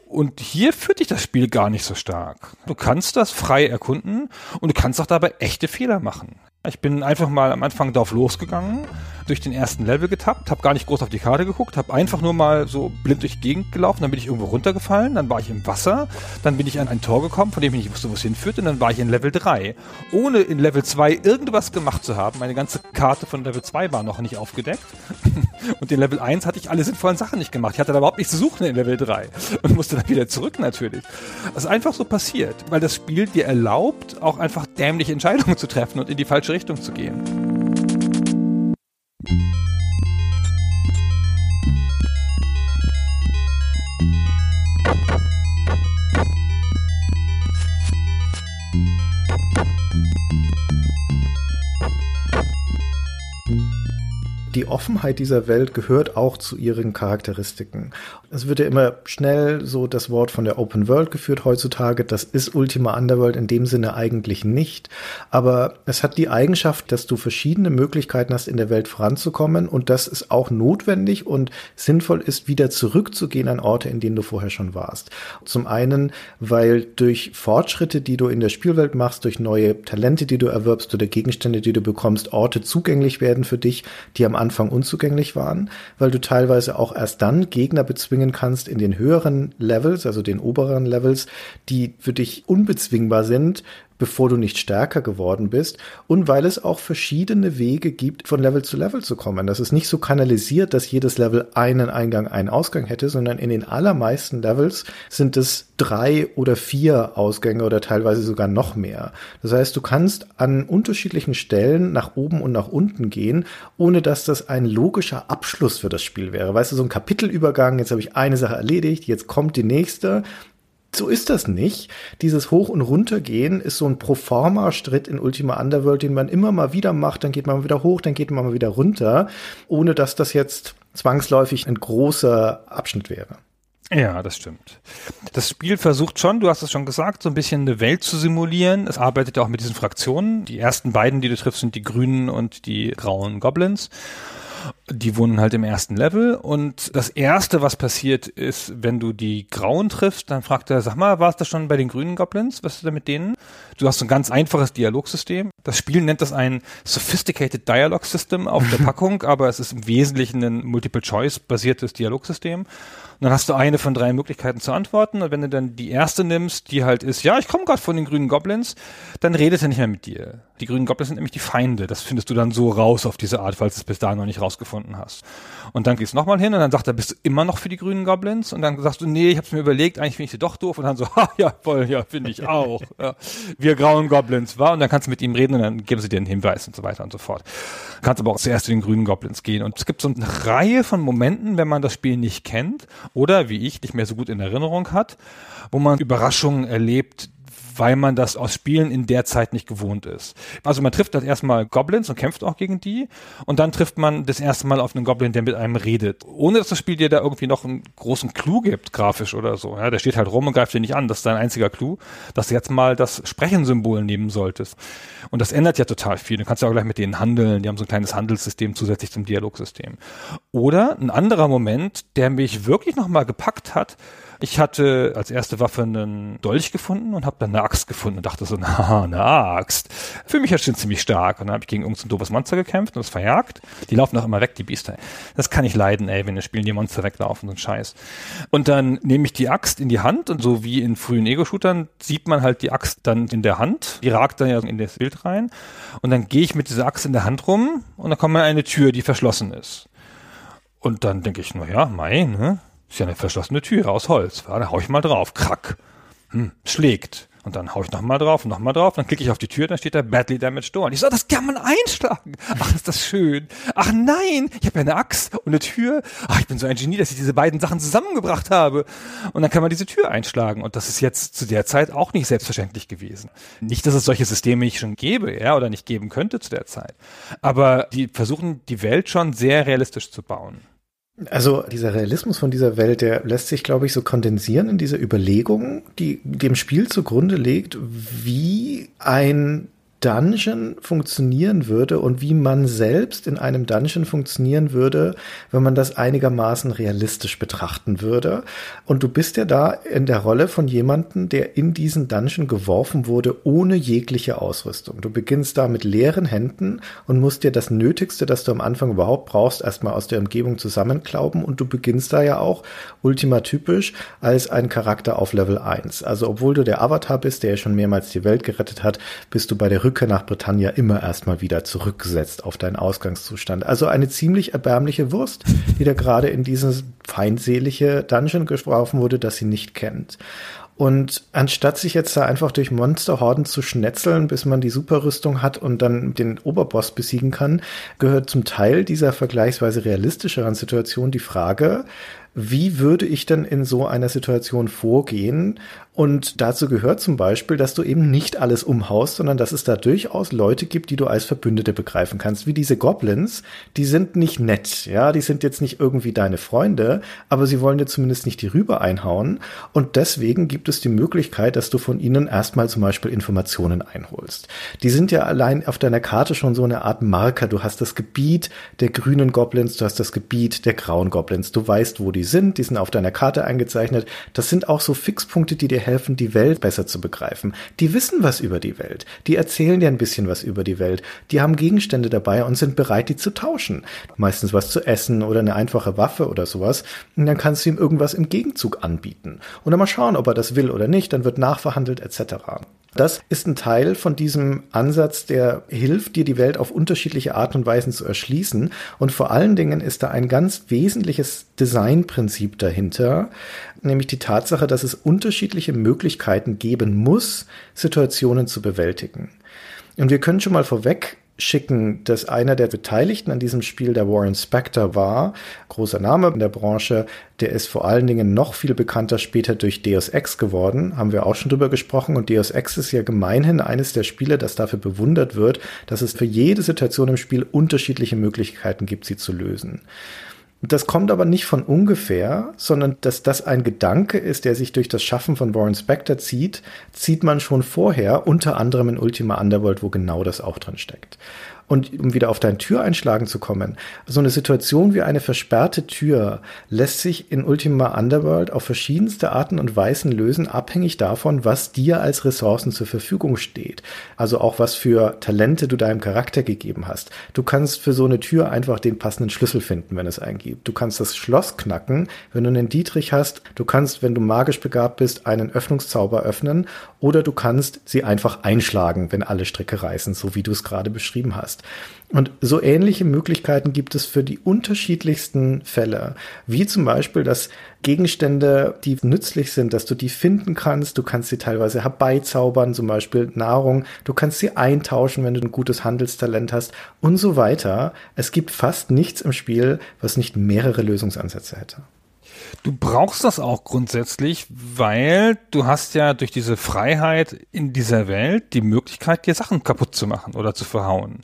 Und hier führt dich das Spiel gar nicht so stark. Du kannst das frei erkunden und du kannst auch dabei echte Fehler machen. Ich bin einfach mal am Anfang drauf losgegangen, durch den ersten Level getappt, habe gar nicht groß auf die Karte geguckt, habe einfach nur mal so blind durch die Gegend gelaufen, dann bin ich irgendwo runtergefallen, dann war ich im Wasser, dann bin ich an ein Tor gekommen, von dem ich nicht wusste, wo es hinführt, und dann war ich in Level 3. Ohne in Level 2 irgendwas gemacht zu haben, meine ganze Karte von Level 2 war noch nicht aufgedeckt. und in Level 1 hatte ich alle sinnvollen Sachen nicht gemacht. Ich hatte da überhaupt nichts zu suchen in Level 3 und musste dann wieder zurück natürlich. Das ist einfach so passiert, weil das Spiel dir erlaubt, auch einfach dämliche Entscheidungen zu treffen und in die falsche Richtung zu gehen. Die Offenheit dieser Welt gehört auch zu ihren Charakteristiken. Es wird ja immer schnell so das Wort von der Open World geführt heutzutage. Das ist Ultima Underworld in dem Sinne eigentlich nicht. Aber es hat die Eigenschaft, dass du verschiedene Möglichkeiten hast, in der Welt voranzukommen und dass es auch notwendig und sinnvoll ist, wieder zurückzugehen an Orte, in denen du vorher schon warst. Zum einen, weil durch Fortschritte, die du in der Spielwelt machst, durch neue Talente, die du erwirbst oder Gegenstände, die du bekommst, Orte zugänglich werden für dich, die am Anfang unzugänglich waren, weil du teilweise auch erst dann Gegner bezwingen kannst in den höheren Levels, also den oberen Levels, die für dich unbezwingbar sind, bevor du nicht stärker geworden bist und weil es auch verschiedene Wege gibt, von Level zu Level zu kommen. Das ist nicht so kanalisiert, dass jedes Level einen Eingang, einen Ausgang hätte, sondern in den allermeisten Levels sind es drei oder vier Ausgänge oder teilweise sogar noch mehr. Das heißt, du kannst an unterschiedlichen Stellen nach oben und nach unten gehen, ohne dass das ein logischer Abschluss für das Spiel wäre. Weißt du, so ein Kapitelübergang, jetzt habe ich eine Sache erledigt, jetzt kommt die nächste so ist das nicht. Dieses Hoch- und Runtergehen ist so ein Proforma-Stritt in Ultima Underworld, den man immer mal wieder macht. Dann geht man mal wieder hoch, dann geht man mal wieder runter, ohne dass das jetzt zwangsläufig ein großer Abschnitt wäre. Ja, das stimmt. Das Spiel versucht schon, du hast es schon gesagt, so ein bisschen eine Welt zu simulieren. Es arbeitet auch mit diesen Fraktionen. Die ersten beiden, die du triffst, sind die grünen und die grauen Goblins. Die wohnen halt im ersten Level und das erste, was passiert ist, wenn du die Grauen triffst, dann fragt er, sag mal, warst du schon bei den grünen Goblins? Was ist da mit denen? Du hast so ein ganz einfaches Dialogsystem. Das Spiel nennt das ein Sophisticated Dialogue System auf der Packung, aber es ist im Wesentlichen ein Multiple-Choice-basiertes Dialogsystem. Und dann hast du eine von drei Möglichkeiten zu antworten. Und wenn du dann die erste nimmst, die halt ist, ja, ich komme gerade von den grünen Goblins, dann redet er nicht mehr mit dir. Die grünen Goblins sind nämlich die Feinde. Das findest du dann so raus auf diese Art, falls du es bis dahin noch nicht rausgefunden hast. Und dann gehst du nochmal hin und dann sagt er, bist du immer noch für die grünen Goblins? Und dann sagst du, nee, ich hab's mir überlegt, eigentlich finde ich sie doch doof. Und dann so, ha, ja, voll, ja, finde ich auch. ja, wir grauen Goblins, war. Und dann kannst du mit ihm reden und dann geben sie dir einen Hinweis und so weiter und so fort. Kannst aber auch zuerst zu den grünen Goblins gehen. Und es gibt so eine Reihe von Momenten, wenn man das Spiel nicht kennt oder wie ich nicht mehr so gut in Erinnerung hat, wo man Überraschungen erlebt, weil man das aus Spielen in der Zeit nicht gewohnt ist. Also man trifft das erstmal Goblins und kämpft auch gegen die und dann trifft man das erste Mal auf einen Goblin, der mit einem redet. Ohne dass das Spiel dir da irgendwie noch einen großen Clou gibt, grafisch oder so. Ja, der steht halt rum und greift dir nicht an. Das ist dein einziger Clou, dass du jetzt mal das Sprechensymbol nehmen solltest. Und das ändert ja total viel. Du kannst ja auch gleich mit denen handeln. Die haben so ein kleines Handelssystem zusätzlich zum Dialogsystem. Oder ein anderer Moment, der mich wirklich nochmal gepackt hat, ich hatte als erste Waffe einen Dolch gefunden und habe dann eine Axt gefunden und dachte so, na, eine Axt. Für mich ja schon ziemlich stark. Und dann habe ich gegen irgendein doofes Monster gekämpft und es verjagt. Die laufen auch immer weg, die Biester. Das kann ich leiden, ey, wenn in Spielen die Monster weglaufen, so ein Scheiß. Und dann nehme ich die Axt in die Hand und so wie in frühen Ego-Shootern sieht man halt die Axt dann in der Hand. Die ragt dann ja in das Bild rein. Und dann gehe ich mit dieser Axt in der Hand rum und dann kommt man eine Tür, die verschlossen ist. Und dann denke ich, na ja, mein, ne? Ist ja eine verschlossene Tür aus Holz. Ja, da hau ich mal drauf. Krack. Hm, schlägt. Und dann hau ich nochmal drauf und nochmal drauf. Dann klicke ich auf die Tür, dann steht da Badly Damaged Door. Und ich so, das kann man einschlagen. Ach, ist das schön. Ach nein, ich habe ja eine Axt und eine Tür. Ach, ich bin so ein Genie, dass ich diese beiden Sachen zusammengebracht habe. Und dann kann man diese Tür einschlagen. Und das ist jetzt zu der Zeit auch nicht selbstverständlich gewesen. Nicht, dass es solche Systeme nicht schon gäbe, ja, oder nicht geben könnte zu der Zeit. Aber die versuchen, die Welt schon sehr realistisch zu bauen. Also dieser Realismus von dieser Welt, der lässt sich, glaube ich, so kondensieren in dieser Überlegung, die dem Spiel zugrunde legt, wie ein Dungeon funktionieren würde und wie man selbst in einem Dungeon funktionieren würde, wenn man das einigermaßen realistisch betrachten würde. Und du bist ja da in der Rolle von jemandem, der in diesen Dungeon geworfen wurde, ohne jegliche Ausrüstung. Du beginnst da mit leeren Händen und musst dir das Nötigste, das du am Anfang überhaupt brauchst, erstmal aus der Umgebung zusammenklauben und du beginnst da ja auch ultimatypisch als ein Charakter auf Level 1. Also obwohl du der Avatar bist, der ja schon mehrmals die Welt gerettet hat, bist du bei der Rückkehr nach Britannia immer erstmal wieder zurückgesetzt auf deinen Ausgangszustand. Also eine ziemlich erbärmliche Wurst, die da gerade in dieses feindselige Dungeon geworfen wurde, das sie nicht kennt. Und anstatt sich jetzt da einfach durch Monsterhorden zu schnetzeln, bis man die Superrüstung hat und dann den Oberboss besiegen kann, gehört zum Teil dieser vergleichsweise realistischeren Situation die Frage, wie würde ich denn in so einer Situation vorgehen? Und dazu gehört zum Beispiel, dass du eben nicht alles umhaust, sondern dass es da durchaus Leute gibt, die du als Verbündete begreifen kannst, wie diese Goblins. Die sind nicht nett, ja, die sind jetzt nicht irgendwie deine Freunde, aber sie wollen dir zumindest nicht die Rübe einhauen. Und deswegen gibt es die Möglichkeit, dass du von ihnen erstmal zum Beispiel Informationen einholst. Die sind ja allein auf deiner Karte schon so eine Art Marker. Du hast das Gebiet der grünen Goblins, du hast das Gebiet der grauen Goblins. Du weißt, wo die sind, die sind auf deiner Karte eingezeichnet. Das sind auch so Fixpunkte, die dir helfen, die Welt besser zu begreifen. Die wissen was über die Welt. Die erzählen dir ein bisschen was über die Welt. Die haben Gegenstände dabei und sind bereit, die zu tauschen. Meistens was zu essen oder eine einfache Waffe oder sowas. Und dann kannst du ihm irgendwas im Gegenzug anbieten. Und dann mal schauen, ob er das will oder nicht. Dann wird nachverhandelt etc. Das ist ein Teil von diesem Ansatz, der hilft, dir die Welt auf unterschiedliche Art und Weisen zu erschließen. Und vor allen Dingen ist da ein ganz wesentliches Designprinzip dahinter, nämlich die Tatsache, dass es unterschiedliche Möglichkeiten geben muss, Situationen zu bewältigen. Und wir können schon mal vorweg schicken, dass einer der Beteiligten an diesem Spiel der Warren Spector war. Großer Name in der Branche. Der ist vor allen Dingen noch viel bekannter später durch Deus Ex geworden. Haben wir auch schon drüber gesprochen. Und Deus Ex ist ja gemeinhin eines der Spiele, das dafür bewundert wird, dass es für jede Situation im Spiel unterschiedliche Möglichkeiten gibt, sie zu lösen. Das kommt aber nicht von ungefähr, sondern dass das ein Gedanke ist, der sich durch das Schaffen von Warren Spector zieht, zieht man schon vorher, unter anderem in Ultima Underworld, wo genau das auch drin steckt. Und um wieder auf dein Türeinschlagen zu kommen, so eine Situation wie eine versperrte Tür lässt sich in Ultima Underworld auf verschiedenste Arten und Weisen lösen, abhängig davon, was dir als Ressourcen zur Verfügung steht. Also auch was für Talente du deinem Charakter gegeben hast. Du kannst für so eine Tür einfach den passenden Schlüssel finden, wenn es einen gibt. Du kannst das Schloss knacken, wenn du einen Dietrich hast. Du kannst, wenn du magisch begabt bist, einen Öffnungszauber öffnen oder du kannst sie einfach einschlagen, wenn alle Stricke reißen, so wie du es gerade beschrieben hast. Und so ähnliche Möglichkeiten gibt es für die unterschiedlichsten Fälle, wie zum Beispiel, dass Gegenstände, die nützlich sind, dass du die finden kannst, du kannst sie teilweise herbeizaubern, zum Beispiel Nahrung, du kannst sie eintauschen, wenn du ein gutes Handelstalent hast und so weiter. Es gibt fast nichts im Spiel, was nicht mehrere Lösungsansätze hätte. Du brauchst das auch grundsätzlich, weil du hast ja durch diese Freiheit in dieser Welt die Möglichkeit, dir Sachen kaputt zu machen oder zu verhauen.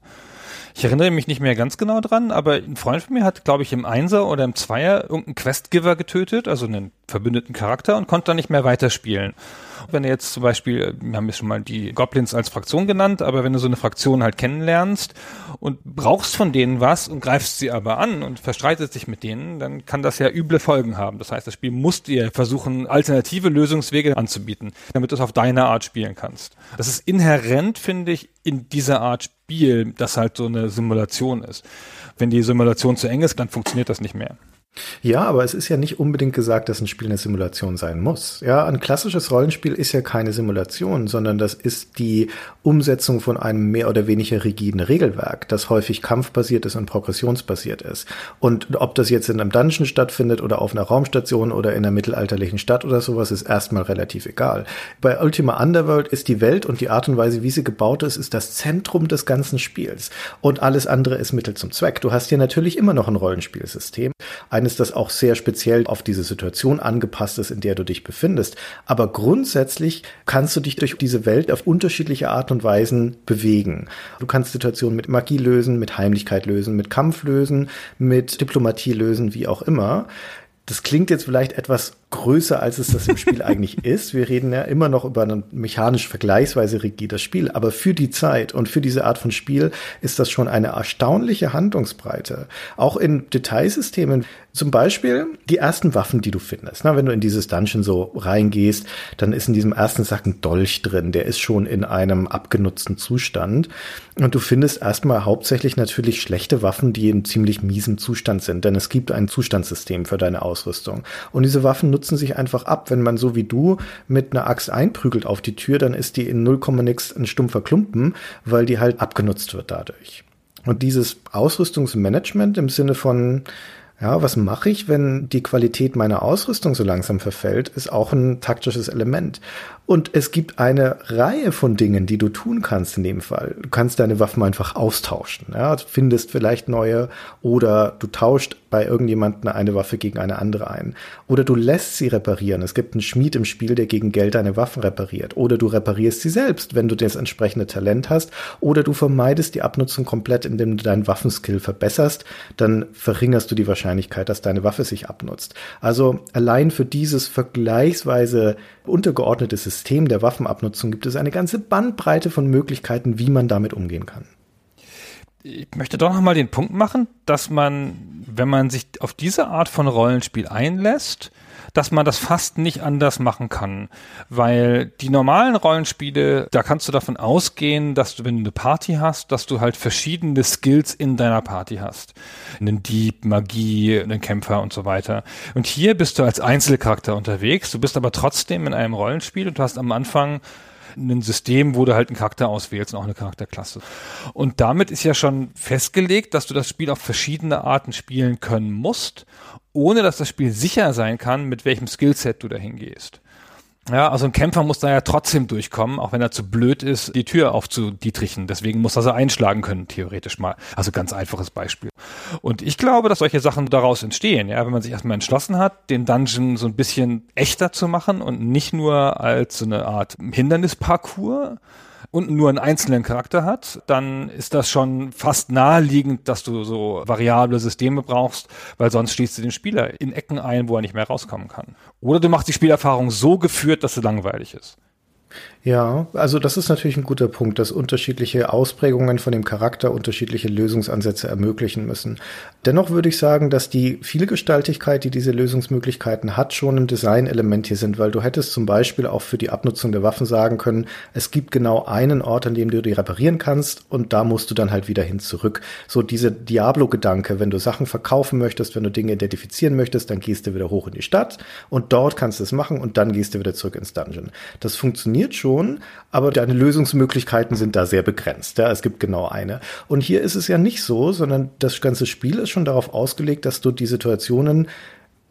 Ich erinnere mich nicht mehr ganz genau dran, aber ein Freund von mir hat, glaube ich, im Einser oder im Zweier irgendeinen Questgiver getötet, also einen verbündeten Charakter und konnte dann nicht mehr weiterspielen. Wenn du jetzt zum Beispiel, wir haben jetzt schon mal die Goblins als Fraktion genannt, aber wenn du so eine Fraktion halt kennenlernst und brauchst von denen was und greifst sie aber an und verstreitest dich mit denen, dann kann das ja üble Folgen haben. Das heißt, das Spiel muss dir versuchen, alternative Lösungswege anzubieten, damit du es auf deine Art spielen kannst. Das ist inhärent, finde ich, in dieser Art Spiel, das halt so eine Simulation ist. Wenn die Simulation zu eng ist, dann funktioniert das nicht mehr. Ja, aber es ist ja nicht unbedingt gesagt, dass ein Spiel eine Simulation sein muss. Ja, ein klassisches Rollenspiel ist ja keine Simulation, sondern das ist die Umsetzung von einem mehr oder weniger rigiden Regelwerk, das häufig kampfbasiert ist und progressionsbasiert ist. Und ob das jetzt in einem Dungeon stattfindet oder auf einer Raumstation oder in einer mittelalterlichen Stadt oder sowas, ist erstmal relativ egal. Bei Ultima Underworld ist die Welt und die Art und Weise, wie sie gebaut ist, ist das Zentrum des ganzen Spiels. Und alles andere ist Mittel zum Zweck. Du hast hier natürlich immer noch ein Rollenspielsystem. Eine eines, das auch sehr speziell auf diese Situation angepasst ist, in der du dich befindest. Aber grundsätzlich kannst du dich durch diese Welt auf unterschiedliche Art und Weisen bewegen. Du kannst Situationen mit Magie lösen, mit Heimlichkeit lösen, mit Kampf lösen, mit Diplomatie lösen, wie auch immer. Das klingt jetzt vielleicht etwas größer, als es das im Spiel eigentlich ist. Wir reden ja immer noch über ein mechanisch vergleichsweise rigides Spiel, aber für die Zeit und für diese Art von Spiel ist das schon eine erstaunliche Handlungsbreite. Auch in Detailsystemen, zum Beispiel die ersten Waffen, die du findest. Na, wenn du in dieses Dungeon so reingehst, dann ist in diesem ersten Sack ein Dolch drin, der ist schon in einem abgenutzten Zustand. Und du findest erstmal hauptsächlich natürlich schlechte Waffen, die in ziemlich miesem Zustand sind, denn es gibt ein Zustandssystem für deine Ausrüstung. Und diese Waffen nutzen sich einfach ab. Wenn man so wie du mit einer Axt einprügelt auf die Tür, dann ist die in 0, nix ein stumpfer Klumpen, weil die halt abgenutzt wird dadurch. Und dieses Ausrüstungsmanagement im Sinne von, ja, was mache ich, wenn die Qualität meiner Ausrüstung so langsam verfällt, ist auch ein taktisches Element. Und es gibt eine Reihe von Dingen, die du tun kannst in dem Fall. Du kannst deine Waffen einfach austauschen. Ja, findest vielleicht neue oder du tauscht bei irgendjemandem eine Waffe gegen eine andere ein. Oder du lässt sie reparieren. Es gibt einen Schmied im Spiel, der gegen Geld deine Waffen repariert. Oder du reparierst sie selbst, wenn du das entsprechende Talent hast. Oder du vermeidest die Abnutzung komplett, indem du deinen Waffenskill verbesserst. Dann verringerst du die Wahrscheinlichkeit, dass deine Waffe sich abnutzt. Also allein für dieses vergleichsweise untergeordnete System der Waffenabnutzung gibt es eine ganze Bandbreite von Möglichkeiten, wie man damit umgehen kann. Ich möchte doch nochmal den Punkt machen, dass man, wenn man sich auf diese Art von Rollenspiel einlässt, dass man das fast nicht anders machen kann. Weil die normalen Rollenspiele, da kannst du davon ausgehen, dass du, wenn du eine Party hast, dass du halt verschiedene Skills in deiner Party hast. Einen Dieb, Magie, einen Kämpfer und so weiter. Und hier bist du als Einzelcharakter unterwegs, du bist aber trotzdem in einem Rollenspiel und du hast am Anfang ein System, wo du halt einen Charakter auswählst und auch eine Charakterklasse. Und damit ist ja schon festgelegt, dass du das Spiel auf verschiedene Arten spielen können musst, ohne dass das Spiel sicher sein kann, mit welchem Skillset du dahin gehst. Ja, also ein Kämpfer muss da ja trotzdem durchkommen, auch wenn er zu blöd ist, die Tür aufzudietrichen. Deswegen muss er sie einschlagen können, theoretisch mal. Also ganz einfaches Beispiel. Und ich glaube, dass solche Sachen daraus entstehen, ja, wenn man sich erstmal entschlossen hat, den Dungeon so ein bisschen echter zu machen und nicht nur als so eine Art Hindernisparcours, und nur einen einzelnen Charakter hat, dann ist das schon fast naheliegend, dass du so variable Systeme brauchst, weil sonst schließt du den Spieler in Ecken ein, wo er nicht mehr rauskommen kann. Oder du machst die Spielerfahrung so geführt, dass sie langweilig ist. Ja, also das ist natürlich ein guter Punkt, dass unterschiedliche Ausprägungen von dem Charakter unterschiedliche Lösungsansätze ermöglichen müssen. Dennoch würde ich sagen, dass die Vielgestaltigkeit, die diese Lösungsmöglichkeiten hat, schon ein Designelement hier sind, weil du hättest zum Beispiel auch für die Abnutzung der Waffen sagen können, es gibt genau einen Ort, an dem du die reparieren kannst und da musst du dann halt wieder hin zurück. So diese Diablo-Gedanke, wenn du Sachen verkaufen möchtest, wenn du Dinge identifizieren möchtest, dann gehst du wieder hoch in die Stadt und dort kannst du es machen und dann gehst du wieder zurück ins Dungeon. Das funktioniert schon schon, aber deine Lösungsmöglichkeiten sind da sehr begrenzt. Ja, es gibt genau eine. Und hier ist es ja nicht so, sondern das ganze Spiel ist schon darauf ausgelegt, dass du die Situationen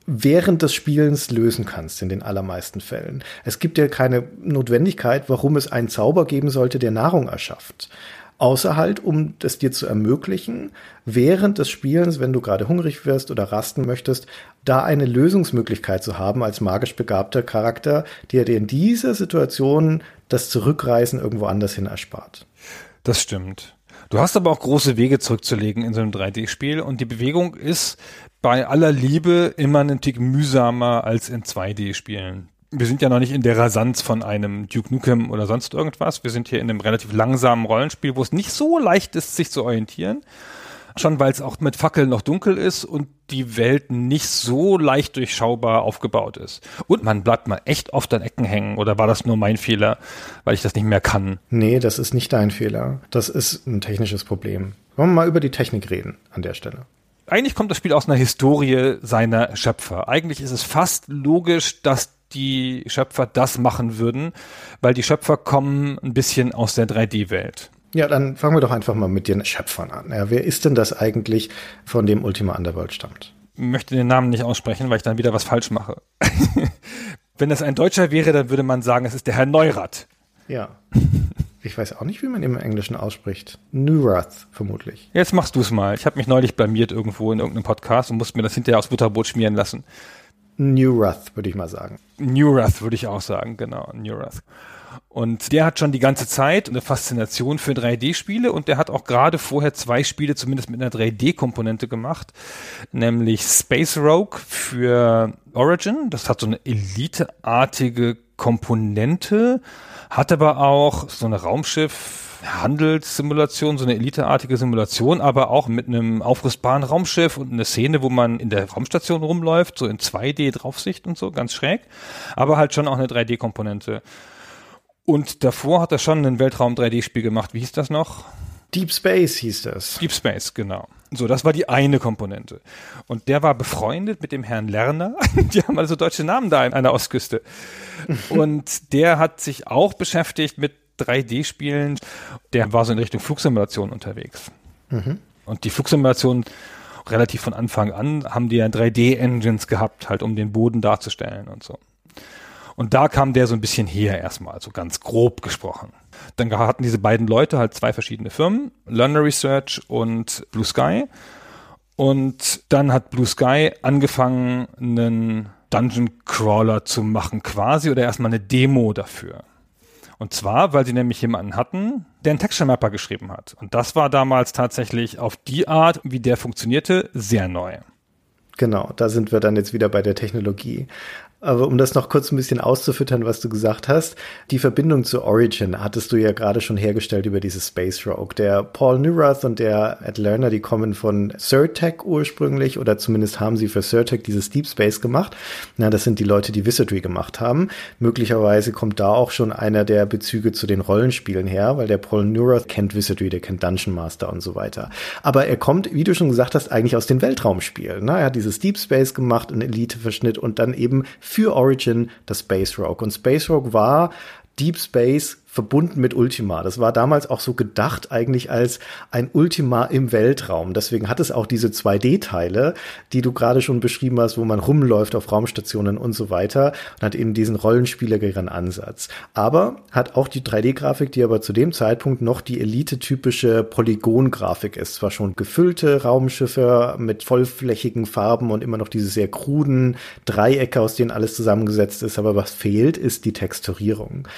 während des Spielens lösen kannst in den allermeisten Fällen. Es gibt ja keine Notwendigkeit, warum es einen Zauber geben sollte, der Nahrung erschafft. Außer halt, um es dir zu ermöglichen, während des Spielens, wenn du gerade hungrig wirst oder rasten möchtest, da eine Lösungsmöglichkeit zu haben als magisch begabter Charakter, der dir in dieser Situation das Zurückreisen irgendwo anders hin erspart. Das stimmt. Du hast aber auch große Wege zurückzulegen in so einem 3D-Spiel und die Bewegung ist bei aller Liebe immer ein Tick mühsamer als in 2D-Spielen wir sind ja noch nicht in der Rasanz von einem Duke Nukem oder sonst irgendwas. Wir sind hier in einem relativ langsamen Rollenspiel, wo es nicht so leicht ist, sich zu orientieren. Schon weil es auch mit Fackeln noch dunkel ist und die Welt nicht so leicht durchschaubar aufgebaut ist. Und man bleibt mal echt oft an Ecken hängen. Oder war das nur mein Fehler, weil ich das nicht mehr kann? Nee, das ist nicht dein Fehler. Das ist ein technisches Problem. Wollen wir mal über die Technik reden an der Stelle eigentlich kommt das Spiel aus einer Historie seiner Schöpfer. Eigentlich ist es fast logisch, dass die Schöpfer das machen würden, weil die Schöpfer kommen ein bisschen aus der 3D-Welt. Ja, dann fangen wir doch einfach mal mit den Schöpfern an. Ja, wer ist denn das eigentlich, von dem Ultima Underworld stammt? Ich möchte den Namen nicht aussprechen, weil ich dann wieder was falsch mache. Wenn das ein Deutscher wäre, dann würde man sagen, es ist der Herr Neurath. Ja. Ich weiß auch nicht, wie man im Englischen ausspricht. Neurath, vermutlich. Jetzt machst du es mal. Ich habe mich neulich blamiert irgendwo in irgendeinem Podcast und musste mir das hinterher aus Butterbrot schmieren lassen. New Wrath, würde ich mal sagen. New Wrath, würde ich auch sagen, genau, New Wrath. Und der hat schon die ganze Zeit eine Faszination für 3D-Spiele und der hat auch gerade vorher zwei Spiele zumindest mit einer 3D-Komponente gemacht, nämlich Space Rogue für Origin. Das hat so eine eliteartige Komponente, hat aber auch so eine Raumschiff Handelssimulation, so eine eliteartige Simulation, aber auch mit einem aufrüstbaren Raumschiff und eine Szene, wo man in der Raumstation rumläuft, so in 2D Draufsicht und so, ganz schräg, aber halt schon auch eine 3D-Komponente. Und davor hat er schon ein Weltraum 3D-Spiel gemacht. Wie hieß das noch? Deep Space hieß das. Deep Space, genau. So, das war die eine Komponente. Und der war befreundet mit dem Herrn Lerner. Die haben also deutsche Namen da in einer Ostküste. Und der hat sich auch beschäftigt mit 3D-Spielen, der war so in Richtung Flugsimulation unterwegs. Mhm. Und die Flugsimulation relativ von Anfang an haben die ja 3D-Engines gehabt, halt um den Boden darzustellen und so. Und da kam der so ein bisschen her erstmal, so ganz grob gesprochen. Dann hatten diese beiden Leute halt zwei verschiedene Firmen, Learner Research und Blue Sky. Und dann hat Blue Sky angefangen, einen Dungeon Crawler zu machen quasi oder erstmal eine Demo dafür. Und zwar, weil sie nämlich jemanden hatten, der einen Texture Mapper geschrieben hat. Und das war damals tatsächlich auf die Art, wie der funktionierte, sehr neu. Genau, da sind wir dann jetzt wieder bei der Technologie. Aber um das noch kurz ein bisschen auszufüttern, was du gesagt hast, die Verbindung zu Origin hattest du ja gerade schon hergestellt über diese Space Rogue. Der Paul Neurath und der Ed Lerner, die kommen von Surtech ursprünglich oder zumindest haben sie für Surtech dieses Deep Space gemacht. Na, das sind die Leute, die Wizardry gemacht haben. Möglicherweise kommt da auch schon einer der Bezüge zu den Rollenspielen her, weil der Paul Neurath kennt Wizardry, der kennt Dungeon Master und so weiter. Aber er kommt, wie du schon gesagt hast, eigentlich aus den Weltraumspielen. Na, er hat dieses Deep Space gemacht, einen Elite-Verschnitt und dann eben für Origin das Space Rogue. Und Space Rogue war Deep Space verbunden mit Ultima. Das war damals auch so gedacht eigentlich als ein Ultima im Weltraum. Deswegen hat es auch diese 2D-Teile, die du gerade schon beschrieben hast, wo man rumläuft auf Raumstationen und so weiter und hat eben diesen rollenspielerischen Ansatz. Aber hat auch die 3D-Grafik, die aber zu dem Zeitpunkt noch die elite-typische Polygon-Grafik ist. Zwar schon gefüllte Raumschiffe mit vollflächigen Farben und immer noch diese sehr kruden Dreiecke, aus denen alles zusammengesetzt ist, aber was fehlt, ist die Texturierung.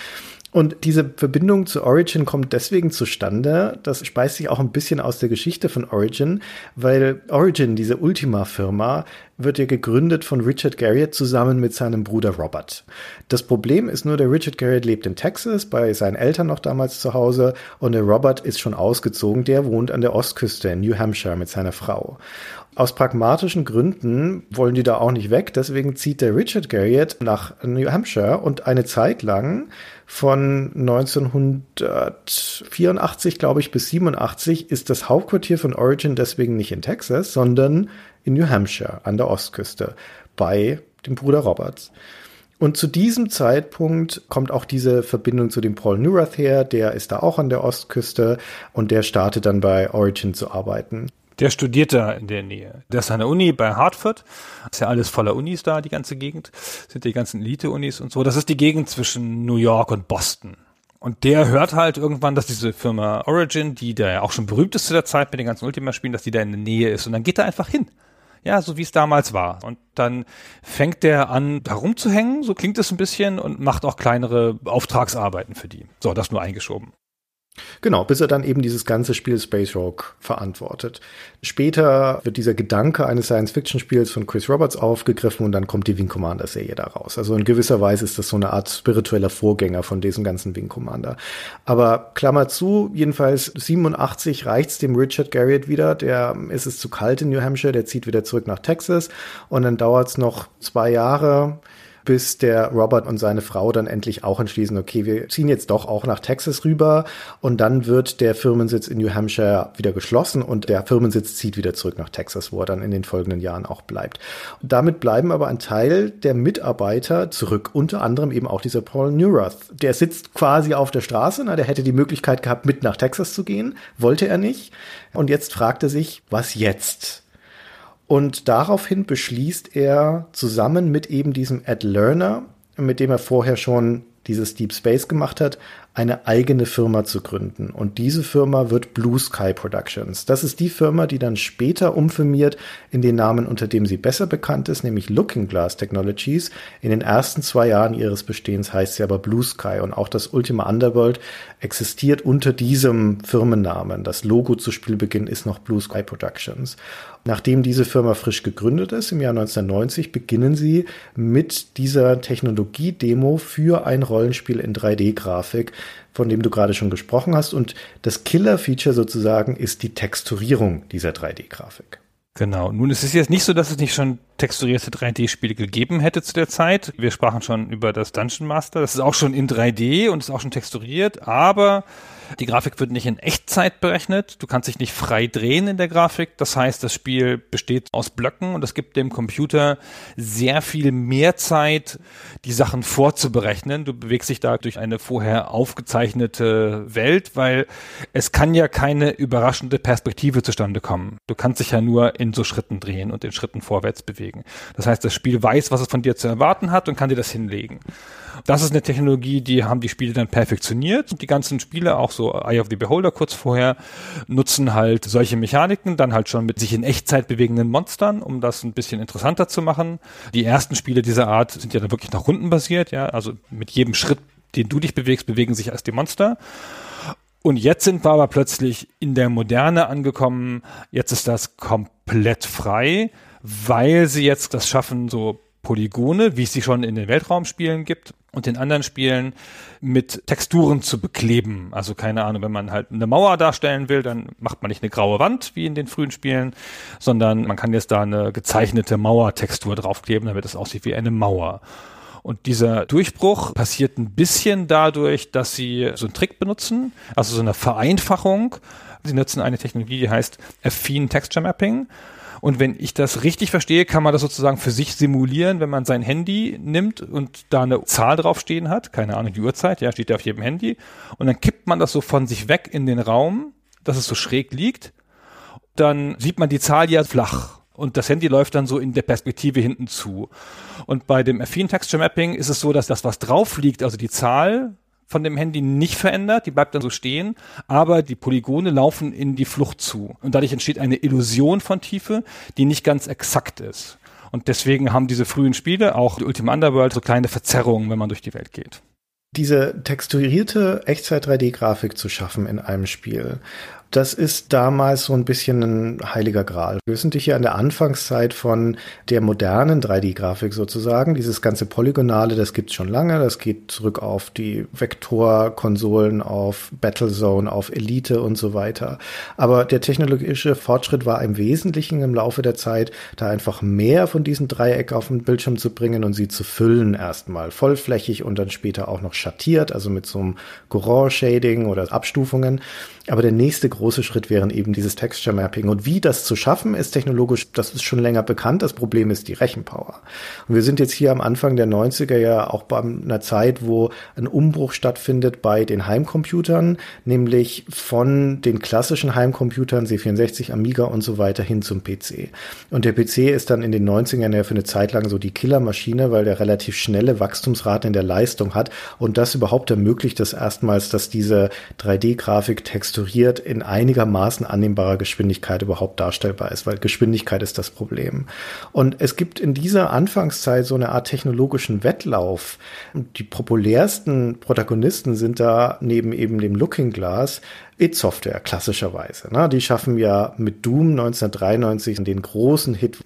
Und diese Verbindung zu Origin kommt deswegen zustande, das speist sich auch ein bisschen aus der Geschichte von Origin, weil Origin, diese Ultima-Firma, wird ja gegründet von Richard Garriott zusammen mit seinem Bruder Robert. Das Problem ist nur, der Richard Garriott lebt in Texas, bei seinen Eltern noch damals zu Hause, und der Robert ist schon ausgezogen, der wohnt an der Ostküste in New Hampshire mit seiner Frau. Aus pragmatischen Gründen wollen die da auch nicht weg, deswegen zieht der Richard Garriott nach New Hampshire und eine Zeit lang von 1984, glaube ich, bis 87 ist das Hauptquartier von Origin deswegen nicht in Texas, sondern in New Hampshire an der Ostküste bei dem Bruder Roberts. Und zu diesem Zeitpunkt kommt auch diese Verbindung zu dem Paul Neurath her, der ist da auch an der Ostküste und der startet dann bei Origin zu arbeiten. Der studiert da in der Nähe. Der ist an der Uni bei Hartford. Ist ja alles voller Unis da, die ganze Gegend. Sind die ganzen Elite-Unis und so. Das ist die Gegend zwischen New York und Boston. Und der hört halt irgendwann, dass diese Firma Origin, die da ja auch schon berühmt ist zu der Zeit mit den ganzen Ultima-Spielen, dass die da in der Nähe ist. Und dann geht er einfach hin. Ja, so wie es damals war. Und dann fängt der an, da rumzuhängen, so klingt es ein bisschen, und macht auch kleinere Auftragsarbeiten für die. So, das nur eingeschoben. Genau, bis er dann eben dieses ganze Spiel Space Rogue verantwortet. Später wird dieser Gedanke eines Science-Fiction-Spiels von Chris Roberts aufgegriffen und dann kommt die Wing Commander-Serie daraus. Also in gewisser Weise ist das so eine Art spiritueller Vorgänger von diesem ganzen Wing Commander. Aber Klammer zu, jedenfalls 87 reicht's dem Richard Garriott wieder. Der ist es zu kalt in New Hampshire, der zieht wieder zurück nach Texas und dann dauert's noch zwei Jahre bis der Robert und seine Frau dann endlich auch entschließen, okay, wir ziehen jetzt doch auch nach Texas rüber und dann wird der Firmensitz in New Hampshire wieder geschlossen und der Firmensitz zieht wieder zurück nach Texas, wo er dann in den folgenden Jahren auch bleibt. Und damit bleiben aber ein Teil der Mitarbeiter zurück, unter anderem eben auch dieser Paul Neurath. Der sitzt quasi auf der Straße, na, der hätte die Möglichkeit gehabt, mit nach Texas zu gehen, wollte er nicht. Und jetzt fragt er sich, was jetzt? Und daraufhin beschließt er zusammen mit eben diesem Ed Lerner, mit dem er vorher schon dieses Deep Space gemacht hat, eine eigene Firma zu gründen. Und diese Firma wird Blue Sky Productions. Das ist die Firma, die dann später umfirmiert in den Namen, unter dem sie besser bekannt ist, nämlich Looking Glass Technologies. In den ersten zwei Jahren ihres Bestehens heißt sie aber Blue Sky. Und auch das Ultima Underworld existiert unter diesem Firmennamen. Das Logo zu Spielbeginn ist noch Blue Sky Productions. Nachdem diese Firma frisch gegründet ist, im Jahr 1990, beginnen sie mit dieser Technologie-Demo für ein Rollenspiel in 3D-Grafik, von dem du gerade schon gesprochen hast. Und das Killer-Feature sozusagen ist die Texturierung dieser 3D-Grafik. Genau. Nun, es ist jetzt nicht so, dass es nicht schon texturierte 3D-Spiele gegeben hätte zu der Zeit. Wir sprachen schon über das Dungeon Master. Das ist auch schon in 3D und ist auch schon texturiert, aber die Grafik wird nicht in Echtzeit berechnet. Du kannst dich nicht frei drehen in der Grafik. Das heißt, das Spiel besteht aus Blöcken und es gibt dem Computer sehr viel mehr Zeit, die Sachen vorzuberechnen. Du bewegst dich da durch eine vorher aufgezeichnete Welt, weil es kann ja keine überraschende Perspektive zustande kommen. Du kannst dich ja nur in so Schritten drehen und in Schritten vorwärts bewegen. bewegen. Das heißt, das Spiel weiß, was es von dir zu erwarten hat und kann dir das hinlegen. Das ist eine Technologie, die haben die Spiele dann perfektioniert. Die ganzen Spiele, auch so Eye of the Beholder kurz vorher, nutzen halt solche Mechaniken, dann halt schon mit sich in Echtzeit bewegenden Monstern, um das ein bisschen interessanter zu machen. Die ersten Spiele dieser Art sind ja dann wirklich nach Runden basiert, ja, also mit jedem Schritt, den du dich bewegst, bewegen sich erst die Monster. Und jetzt sind wir aber plötzlich in der Moderne angekommen. Jetzt ist das komplett frei, weil sie jetzt das schaffen, so Polygone, wie es sie schon in den Weltraumspielen gibt und in anderen Spielen mit Texturen zu bekleben. Also keine Ahnung, wenn man halt eine Mauer darstellen will, dann macht man nicht eine graue Wand wie in den frühen Spielen, sondern man kann jetzt da eine gezeichnete Mauertextur draufkleben, damit es aussieht wie eine Mauer. Und dieser Durchbruch passiert ein bisschen dadurch, dass sie so einen Trick benutzen, also so eine Vereinfachung. Sie nutzen eine Technologie, die heißt Affine Texture Mapping. Und wenn ich das richtig verstehe, kann man das sozusagen für sich simulieren, wenn man sein Handy nimmt und da eine Zahl draufstehen hat, keine Ahnung, die Uhrzeit, ja, steht ja auf jedem Handy. Und dann kippt man das so von sich weg in den Raum, dass es so schräg liegt. Dann sieht man die Zahl ja flach und das Handy läuft dann so in der Perspektive hinten zu. Und bei dem Affine Texture Mapping ist es so, dass das, was drauf liegt, also die Zahl von dem Handy nicht verändert, die bleibt dann so stehen, aber die Polygone laufen in die Flucht zu. Und dadurch entsteht eine Illusion von Tiefe, die nicht ganz exakt ist. Und deswegen haben diese frühen Spiele, auch Ultima Underworld, so kleine Verzerrungen, wenn man durch die Welt geht diese texturierte Echtzeit-3D-Grafik zu schaffen in einem Spiel das ist damals so ein bisschen ein heiliger Gral. Wir sind hier an der Anfangszeit von der modernen 3D-Grafik sozusagen. Dieses ganze Polygonale, das gibt's schon lange. Das geht zurück auf die Vektorkonsolen, auf Battlezone, auf Elite und so weiter. Aber der technologische Fortschritt war im Wesentlichen im Laufe der Zeit, da einfach mehr von diesen Dreieck auf den Bildschirm zu bringen und sie zu füllen erstmal vollflächig und dann später auch noch schattiert, also mit so einem Gouraud-Shading oder Abstufungen. Aber der nächste große Schritt wären eben dieses Texture Mapping. Und wie das zu schaffen ist technologisch, das ist schon länger bekannt. Das Problem ist die Rechenpower. Und wir sind jetzt hier am Anfang der 90er ja auch bei einer Zeit, wo ein Umbruch stattfindet bei den Heimcomputern, nämlich von den klassischen Heimcomputern, C64, Amiga und so weiter hin zum PC. Und der PC ist dann in den 90ern ja für eine Zeit lang so die Killermaschine, weil der relativ schnelle Wachstumsrate in der Leistung hat. Und das überhaupt ermöglicht es erstmals, dass diese 3D-Grafik texturiert in einigermaßen annehmbarer Geschwindigkeit überhaupt darstellbar ist, weil Geschwindigkeit ist das Problem. Und es gibt in dieser Anfangszeit so eine Art technologischen Wettlauf. Die populärsten Protagonisten sind da neben eben dem Looking Glass It Software klassischerweise. Ne? Die schaffen ja mit Doom 1993 den großen Hit.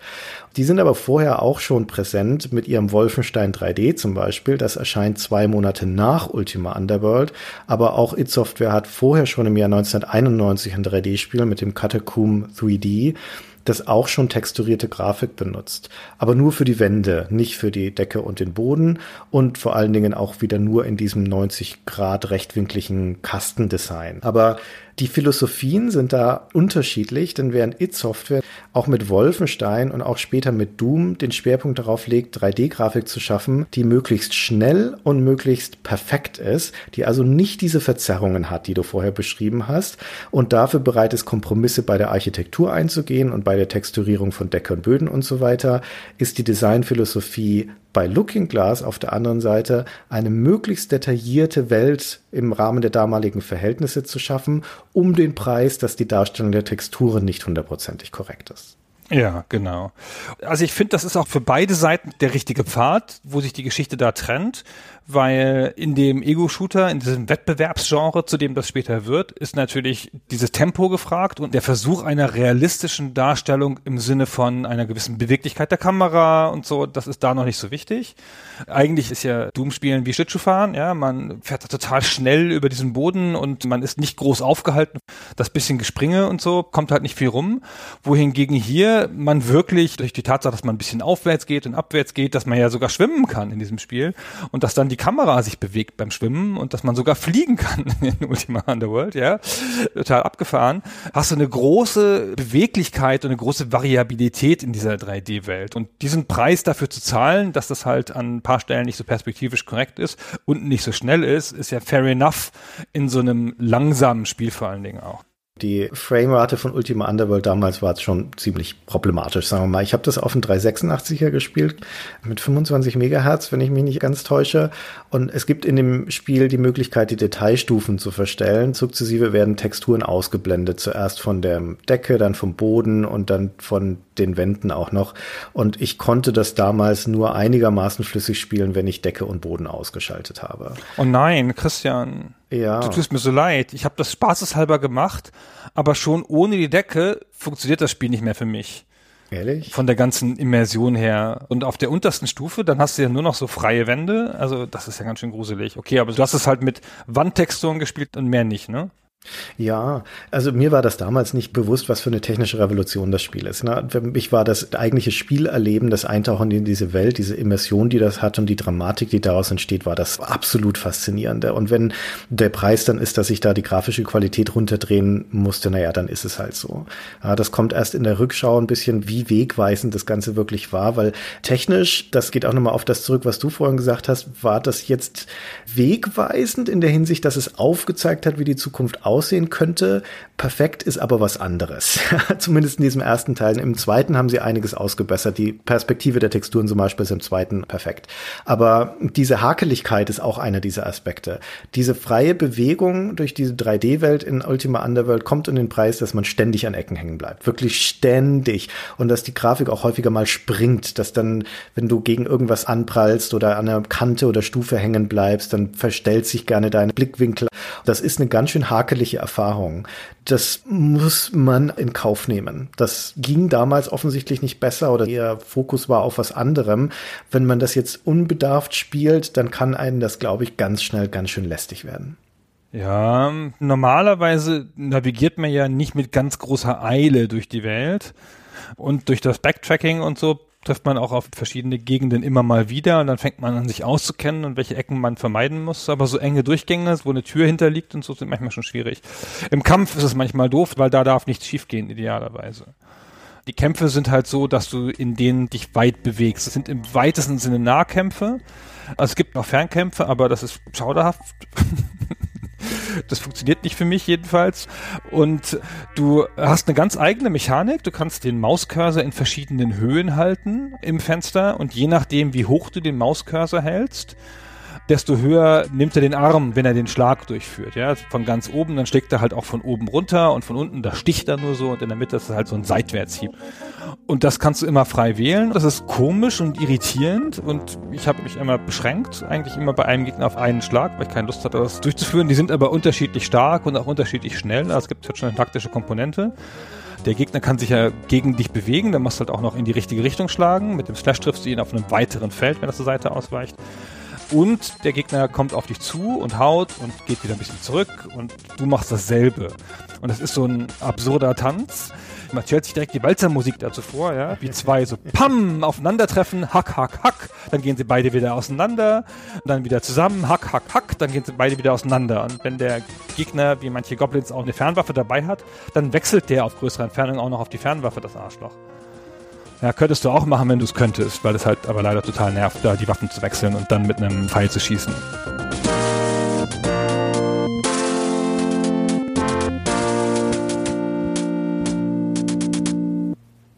Die sind aber vorher auch schon präsent mit ihrem Wolfenstein 3D zum Beispiel. Das erscheint zwei Monate nach Ultima Underworld. Aber auch It Software hat vorher schon im Jahr 1991 ein 3D-Spiel mit dem Catacomb 3D das auch schon texturierte Grafik benutzt. Aber nur für die Wände, nicht für die Decke und den Boden und vor allen Dingen auch wieder nur in diesem 90 Grad rechtwinkligen Kastendesign. Aber die Philosophien sind da unterschiedlich, denn während It Software auch mit Wolfenstein und auch später mit Doom den Schwerpunkt darauf legt, 3D-Grafik zu schaffen, die möglichst schnell und möglichst perfekt ist, die also nicht diese Verzerrungen hat, die du vorher beschrieben hast und dafür bereit ist, Kompromisse bei der Architektur einzugehen und bei der Texturierung von Decke und Böden und so weiter, ist die Designphilosophie bei Looking Glass auf der anderen Seite eine möglichst detaillierte Welt im Rahmen der damaligen Verhältnisse zu schaffen, um den Preis, dass die Darstellung der Texturen nicht hundertprozentig korrekt ist. Ja, genau. Also ich finde, das ist auch für beide Seiten der richtige Pfad, wo sich die Geschichte da trennt weil in dem Ego-Shooter, in diesem Wettbewerbsgenre, zu dem das später wird, ist natürlich dieses Tempo gefragt und der Versuch einer realistischen Darstellung im Sinne von einer gewissen Beweglichkeit der Kamera und so, das ist da noch nicht so wichtig. Eigentlich ist ja Doom-Spielen wie Schlittschuhfahren, ja, man fährt total schnell über diesen Boden und man ist nicht groß aufgehalten. Das bisschen Gespringe und so kommt halt nicht viel rum. Wohingegen hier man wirklich durch die Tatsache, dass man ein bisschen aufwärts geht und abwärts geht, dass man ja sogar schwimmen kann in diesem Spiel und dass dann die Kamera sich bewegt beim Schwimmen und dass man sogar fliegen kann in Ultima Underworld, ja, total abgefahren, hast du eine große Beweglichkeit und eine große Variabilität in dieser 3D-Welt. Und diesen Preis dafür zu zahlen, dass das halt an ein paar Stellen nicht so perspektivisch korrekt ist und nicht so schnell ist, ist ja fair enough in so einem langsamen Spiel vor allen Dingen auch Die Framerate von Ultima Underworld damals war schon ziemlich problematisch, sagen wir mal. Ich habe das auf dem 386er gespielt mit 25 Megahertz, wenn ich mich nicht ganz täusche. Und es gibt in dem Spiel die Möglichkeit, die Detailstufen zu verstellen. Sukzessive werden Texturen ausgeblendet. Zuerst von der Decke, dann vom Boden und dann von den Wänden auch noch. Und ich konnte das damals nur einigermaßen flüssig spielen, wenn ich Decke und Boden ausgeschaltet habe. Oh nein, Christian. Ja. Du tust mir so leid. Ich habe das spaßeshalber gemacht, aber schon ohne die Decke funktioniert das Spiel nicht mehr für mich. Ehrlich? Von der ganzen Immersion her. Und auf der untersten Stufe, dann hast du ja nur noch so freie Wände. Also das ist ja ganz schön gruselig. Okay, aber du hast es halt mit Wandtexturen gespielt und mehr nicht, ne? Ja, also mir war das damals nicht bewusst, was für eine technische Revolution das Spiel ist. Ne? Für mich war das eigentliche Spielerleben, das Eintauchen in diese Welt, diese Immersion, die das hat und die Dramatik, die daraus entsteht, war das absolut faszinierende. Und wenn der Preis dann ist, dass ich da die grafische Qualität runterdrehen musste, naja, dann ist es halt so. Ja, das kommt erst in der Rückschau ein bisschen, wie wegweisend das Ganze wirklich war, weil technisch, das geht auch nochmal auf das zurück, was du vorhin gesagt hast, war das jetzt wegweisend in der Hinsicht, dass es aufgezeigt hat, wie die Zukunft aussehen könnte. Perfekt ist aber was anderes. Zumindest in diesem ersten Teil. Im zweiten haben sie einiges ausgebessert. Die Perspektive der Texturen zum Beispiel ist im zweiten perfekt. Aber diese Hakeligkeit ist auch einer dieser Aspekte. Diese freie Bewegung durch diese 3D-Welt in Ultima Underworld kommt in den Preis, dass man ständig an Ecken hängen bleibt. Wirklich ständig. Und dass die Grafik auch häufiger mal springt, dass dann, wenn du gegen irgendwas anprallst oder an einer Kante oder Stufe hängen bleibst, dann verstellt sich gerne dein Blickwinkel. Das ist eine ganz schön hakelige Erfahrung. Das muss man in Kauf nehmen. Das ging damals offensichtlich nicht besser oder ihr Fokus war auf was anderem. Wenn man das jetzt unbedarft spielt, dann kann einen das, glaube ich, ganz schnell ganz schön lästig werden. Ja, normalerweise navigiert man ja nicht mit ganz großer Eile durch die Welt. Und durch das Backtracking und so trifft man auch auf verschiedene Gegenden immer mal wieder und dann fängt man an, sich auszukennen und welche Ecken man vermeiden muss. Aber so enge Durchgänge, wo eine Tür hinterliegt und so, sind manchmal schon schwierig. Im Kampf ist es manchmal doof, weil da darf nichts schiefgehen, idealerweise. Die Kämpfe sind halt so, dass du in denen dich weit bewegst. Das sind im weitesten Sinne Nahkämpfe. Also es gibt noch Fernkämpfe, aber das ist schauderhaft. Das funktioniert nicht für mich jedenfalls. Und du hast eine ganz eigene Mechanik. Du kannst den Mauscursor in verschiedenen Höhen halten im Fenster und je nachdem, wie hoch du den Mauscursor hältst, desto höher nimmt er den Arm, wenn er den Schlag durchführt. Ja, von ganz oben, dann schlägt er halt auch von oben runter und von unten, da sticht er nur so und in der Mitte ist es halt so ein Seitwärtshieb. Und das kannst du immer frei wählen. Das ist komisch und irritierend und ich habe mich immer beschränkt, eigentlich immer bei einem Gegner auf einen Schlag, weil ich keine Lust hatte, das durchzuführen. Die sind aber unterschiedlich stark und auch unterschiedlich schnell. Also es gibt halt schon eine taktische Komponente. Der Gegner kann sich ja gegen dich bewegen, dann musst du halt auch noch in die richtige Richtung schlagen. Mit dem Slash triffst du ihn auf einem weiteren Feld, wenn er zur Seite ausweicht. Und der Gegner kommt auf dich zu und haut und geht wieder ein bisschen zurück und du machst dasselbe. Und das ist so ein absurder Tanz. Man stellt sich direkt die Walzermusik dazu vor, ja, wie zwei so pam aufeinandertreffen, hack, hack, hack, dann gehen sie beide wieder auseinander, und dann wieder zusammen, hack, hack, hack, dann gehen sie beide wieder auseinander. Und wenn der Gegner, wie manche Goblins, auch eine Fernwaffe dabei hat, dann wechselt der auf größere Entfernung auch noch auf die Fernwaffe, das Arschloch. Ja, könntest du auch machen, wenn du es könntest, weil es halt aber leider total nervt, da die Waffen zu wechseln und dann mit einem Pfeil zu schießen.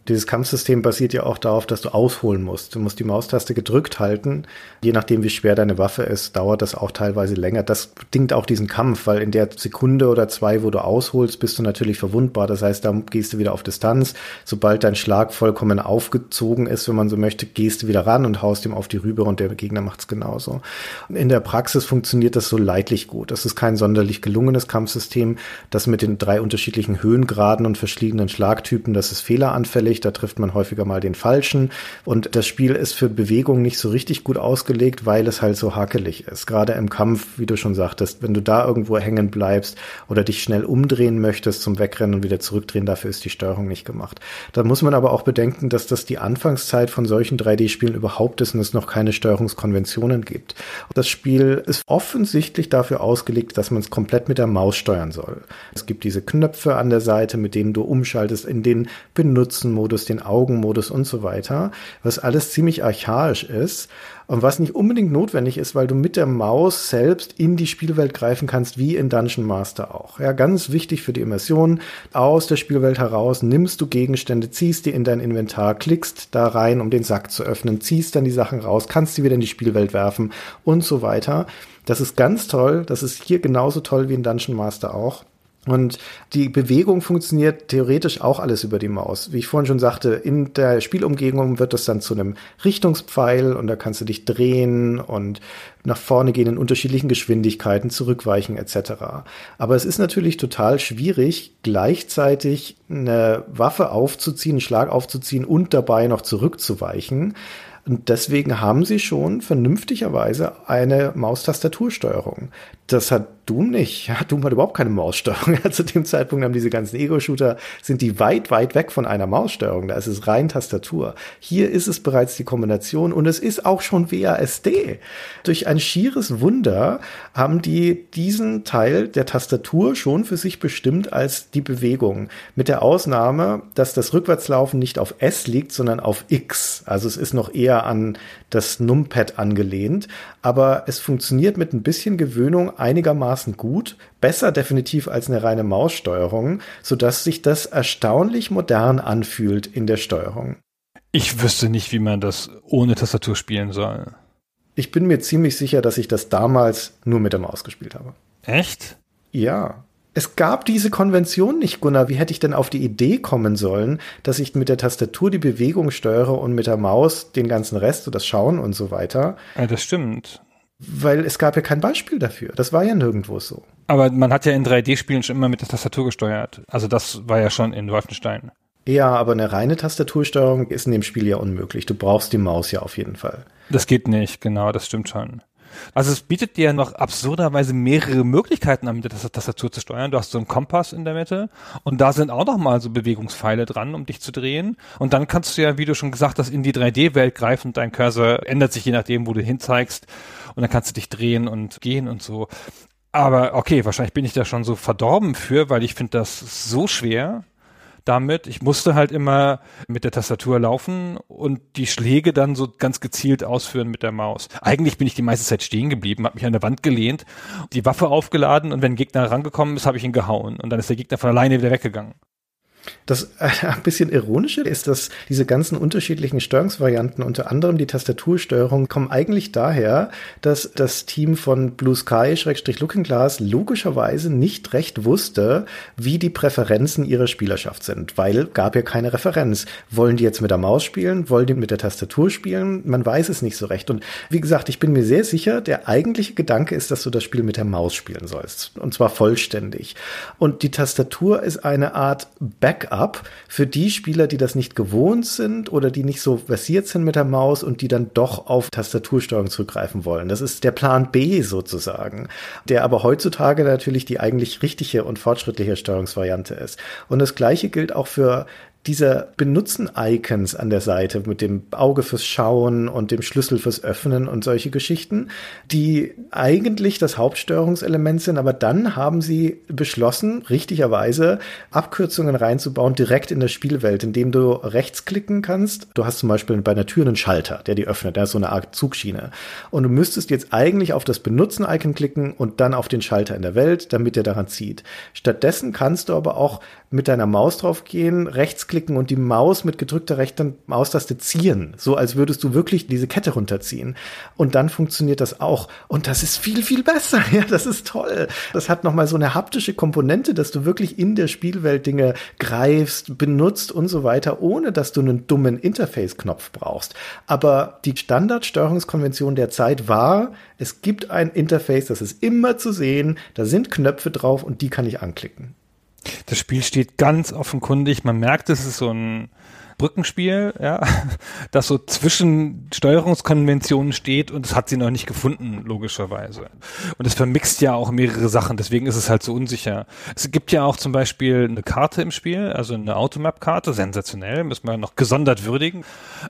Dieses Kampfsystem basiert ja auch darauf, dass du ausholen musst. Du musst die Maustaste gedrückt halten. Je nachdem, wie schwer deine Waffe ist, dauert das auch teilweise länger. Das bedingt auch diesen Kampf, weil in der Sekunde oder zwei, wo du ausholst, bist du natürlich verwundbar. Das heißt, da gehst du wieder auf Distanz. Sobald dein Schlag vollkommen aufgezogen ist, wenn man so möchte, gehst du wieder ran und haust ihm auf die Rübe und der Gegner macht's genauso. In der Praxis funktioniert das so leidlich gut. Das ist kein sonderlich gelungenes Kampfsystem. Das mit den drei unterschiedlichen Höhengraden und verschiedenen Schlagtypen, das ist fehleranfällig da trifft man häufiger mal den falschen. Und das Spiel ist für Bewegung nicht so richtig gut ausgelegt, weil es halt so hakelig ist. Gerade im Kampf, wie du schon sagtest, wenn du da irgendwo hängen bleibst oder dich schnell umdrehen möchtest zum Wegrennen und wieder zurückdrehen, dafür ist die Steuerung nicht gemacht. Da muss man aber auch bedenken, dass das die Anfangszeit von solchen 3D-Spielen überhaupt ist und es noch keine Steuerungskonventionen gibt. Das Spiel ist offensichtlich dafür ausgelegt, dass man es komplett mit der Maus steuern soll. Es gibt diese Knöpfe an der Seite, mit denen du umschaltest in den Benutzen Kameraumodus, den Augenmodus und so weiter, was alles ziemlich archaisch ist und was nicht unbedingt notwendig ist, weil du mit der Maus selbst in die Spielwelt greifen kannst, wie in Dungeon Master auch. Ja, ganz wichtig für die Immersion. Aus der Spielwelt heraus nimmst du Gegenstände, ziehst die in dein Inventar, klickst da rein, um den Sack zu öffnen, ziehst dann die Sachen raus, kannst die wieder in die Spielwelt werfen und so weiter. Das ist ganz toll. Das ist hier genauso toll wie in Dungeon Master auch. Und die Bewegung funktioniert theoretisch auch alles über die Maus. Wie ich vorhin schon sagte, in der Spielumgebung wird das dann zu einem Richtungspfeil und da kannst du dich drehen und nach vorne gehen in unterschiedlichen Geschwindigkeiten, zurückweichen etc. Aber es ist natürlich total schwierig, gleichzeitig eine Waffe aufzuziehen, einen Schlag aufzuziehen und dabei noch zurückzuweichen. Und deswegen haben sie schon vernünftigerweise eine Maustastatursteuerung. Das hat Doom nicht. Ja, Doom hat überhaupt keine Maussteuerung. Zu dem Zeitpunkt haben diese ganzen Ego-Shooter, sind die weit, weit weg von einer Maussteuerung. Da ist es rein Tastatur. Hier ist es bereits die Kombination und es ist auch schon WASD. Durch ein schieres Wunder haben die diesen Teil der Tastatur schon für sich bestimmt als die Bewegung. Mit der Ausnahme, dass das Rückwärtslaufen nicht auf S liegt, sondern auf X. Also es ist noch eher an das Numpad angelehnt. Aber es funktioniert mit ein bisschen Gewöhnung einigermaßen gut, besser definitiv als eine reine Maussteuerung, sodass sich das erstaunlich modern anfühlt in der Steuerung. Ich wüsste nicht, wie man das ohne Tastatur spielen soll. Ich bin mir ziemlich sicher, dass ich das damals nur mit der Maus gespielt habe. Echt? Ja. Es gab diese Konvention nicht, Gunnar. Wie hätte ich denn auf die Idee kommen sollen, dass ich mit der Tastatur die Bewegung steuere und mit der Maus den ganzen Rest, so das Schauen und so weiter? Ja, das stimmt weil es gab ja kein Beispiel dafür. Das war ja nirgendwo so. Aber man hat ja in 3D-Spielen schon immer mit der Tastatur gesteuert. Also das war ja schon in Wolfenstein. Ja, aber eine reine Tastatursteuerung ist in dem Spiel ja unmöglich. Du brauchst die Maus ja auf jeden Fall. Das geht nicht, genau, das stimmt schon. Also es bietet dir noch absurderweise mehrere Möglichkeiten an, mit der Tastatur zu steuern. Du hast so einen Kompass in der Mitte und da sind auch noch mal so Bewegungspfeile dran, um dich zu drehen. Und dann kannst du ja, wie du schon gesagt hast, in die 3D-Welt greifen. Dein Cursor ändert sich je nachdem, wo du hinzeigst. Und dann kannst du dich drehen und gehen und so. Aber okay, wahrscheinlich bin ich da schon so verdorben für, weil ich finde das so schwer damit. Ich musste halt immer mit der Tastatur laufen und die Schläge dann so ganz gezielt ausführen mit der Maus. Eigentlich bin ich die meiste Zeit stehen geblieben, habe mich an der Wand gelehnt, die Waffe aufgeladen und wenn ein Gegner rangekommen ist, habe ich ihn gehauen und dann ist der Gegner von alleine wieder weggegangen. Das äh, ein bisschen ironische ist, dass diese ganzen unterschiedlichen Steuerungsvarianten, unter anderem die Tastatursteuerung, kommen eigentlich daher, dass das Team von Blue Sky Looking Glass logischerweise nicht recht wusste, wie die Präferenzen ihrer Spielerschaft sind, weil gab ja keine Referenz. Wollen die jetzt mit der Maus spielen? Wollen die mit der Tastatur spielen? Man weiß es nicht so recht. Und wie gesagt, ich bin mir sehr sicher, der eigentliche Gedanke ist, dass du das Spiel mit der Maus spielen sollst. Und zwar vollständig. Und die Tastatur ist eine Art Back Backup für die Spieler, die das nicht gewohnt sind oder die nicht so versiert sind mit der Maus und die dann doch auf Tastatursteuerung zurückgreifen wollen. Das ist der Plan B sozusagen, der aber heutzutage natürlich die eigentlich richtige und fortschrittliche Steuerungsvariante ist. Und das gleiche gilt auch für dieser Benutzen-Icons an der Seite mit dem Auge fürs Schauen und dem Schlüssel fürs Öffnen und solche Geschichten, die eigentlich das Hauptsteuerungselement sind, aber dann haben sie beschlossen, richtigerweise Abkürzungen reinzubauen direkt in der Spielwelt, indem du rechtsklicken kannst. Du hast zum Beispiel bei einer Tür einen Schalter, der die öffnet, der ist so eine Art Zugschiene. Und du müsstest jetzt eigentlich auf das Benutzen-Icon klicken und dann auf den Schalter in der Welt, damit er daran zieht. Stattdessen kannst du aber auch mit deiner Maus drauf gehen, rechtsklicken und die Maus mit gedrückter rechter Maustaste ziehen. So als würdest du wirklich diese Kette runterziehen. Und dann funktioniert das auch. Und das ist viel, viel besser. Ja, das ist toll. Das hat nochmal so eine haptische Komponente, dass du wirklich in der Spielwelt Dinge greifst, benutzt und so weiter, ohne dass du einen dummen Interface-Knopf brauchst. Aber die Standardsteuerungskonvention der Zeit war, es gibt ein Interface, das ist immer zu sehen, da sind Knöpfe drauf und die kann ich anklicken. Das Spiel steht ganz offenkundig. Man merkt, es ist so ein Brückenspiel, ja, das so zwischen Steuerungskonventionen steht und es hat sie noch nicht gefunden, logischerweise. Und es vermixt ja auch mehrere Sachen, deswegen ist es halt so unsicher. Es gibt ja auch zum Beispiel eine Karte im Spiel, also eine Automap-Karte, sensationell, müssen wir noch gesondert würdigen.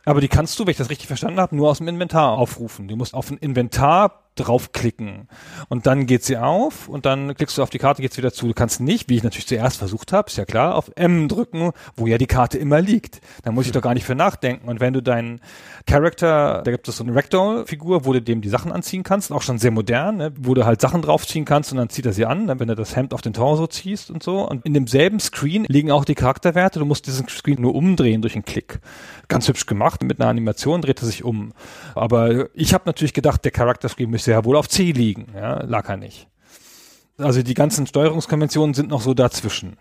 Aber die kannst du, wenn ich das richtig verstanden habe, nur aus dem Inventar aufrufen. Du musst auf ein Inventar draufklicken und dann geht sie auf und dann klickst du auf die Karte, geht's wieder zu. Du kannst nicht, wie ich natürlich zuerst versucht habe, ist ja klar, auf M drücken, wo ja die Karte immer liegt. Da muss ich doch gar nicht für nachdenken. Und wenn du deinen Charakter, da gibt es so eine Ragdoll-Figur, wo du dem die Sachen anziehen kannst, auch schon sehr modern, ne? wo du halt Sachen draufziehen kannst und dann zieht er sie an, ne? wenn du das Hemd auf den Torso ziehst und so. Und in demselben Screen liegen auch die Charakterwerte. Du musst diesen Screen nur umdrehen durch einen Klick. Ganz hübsch gemacht. Mit einer Animation dreht er sich um. Aber ich habe natürlich gedacht, der Charakter-Screen müsste ja wohl auf C liegen. Ja, lag er nicht. Also die ganzen Steuerungskonventionen sind noch so dazwischen.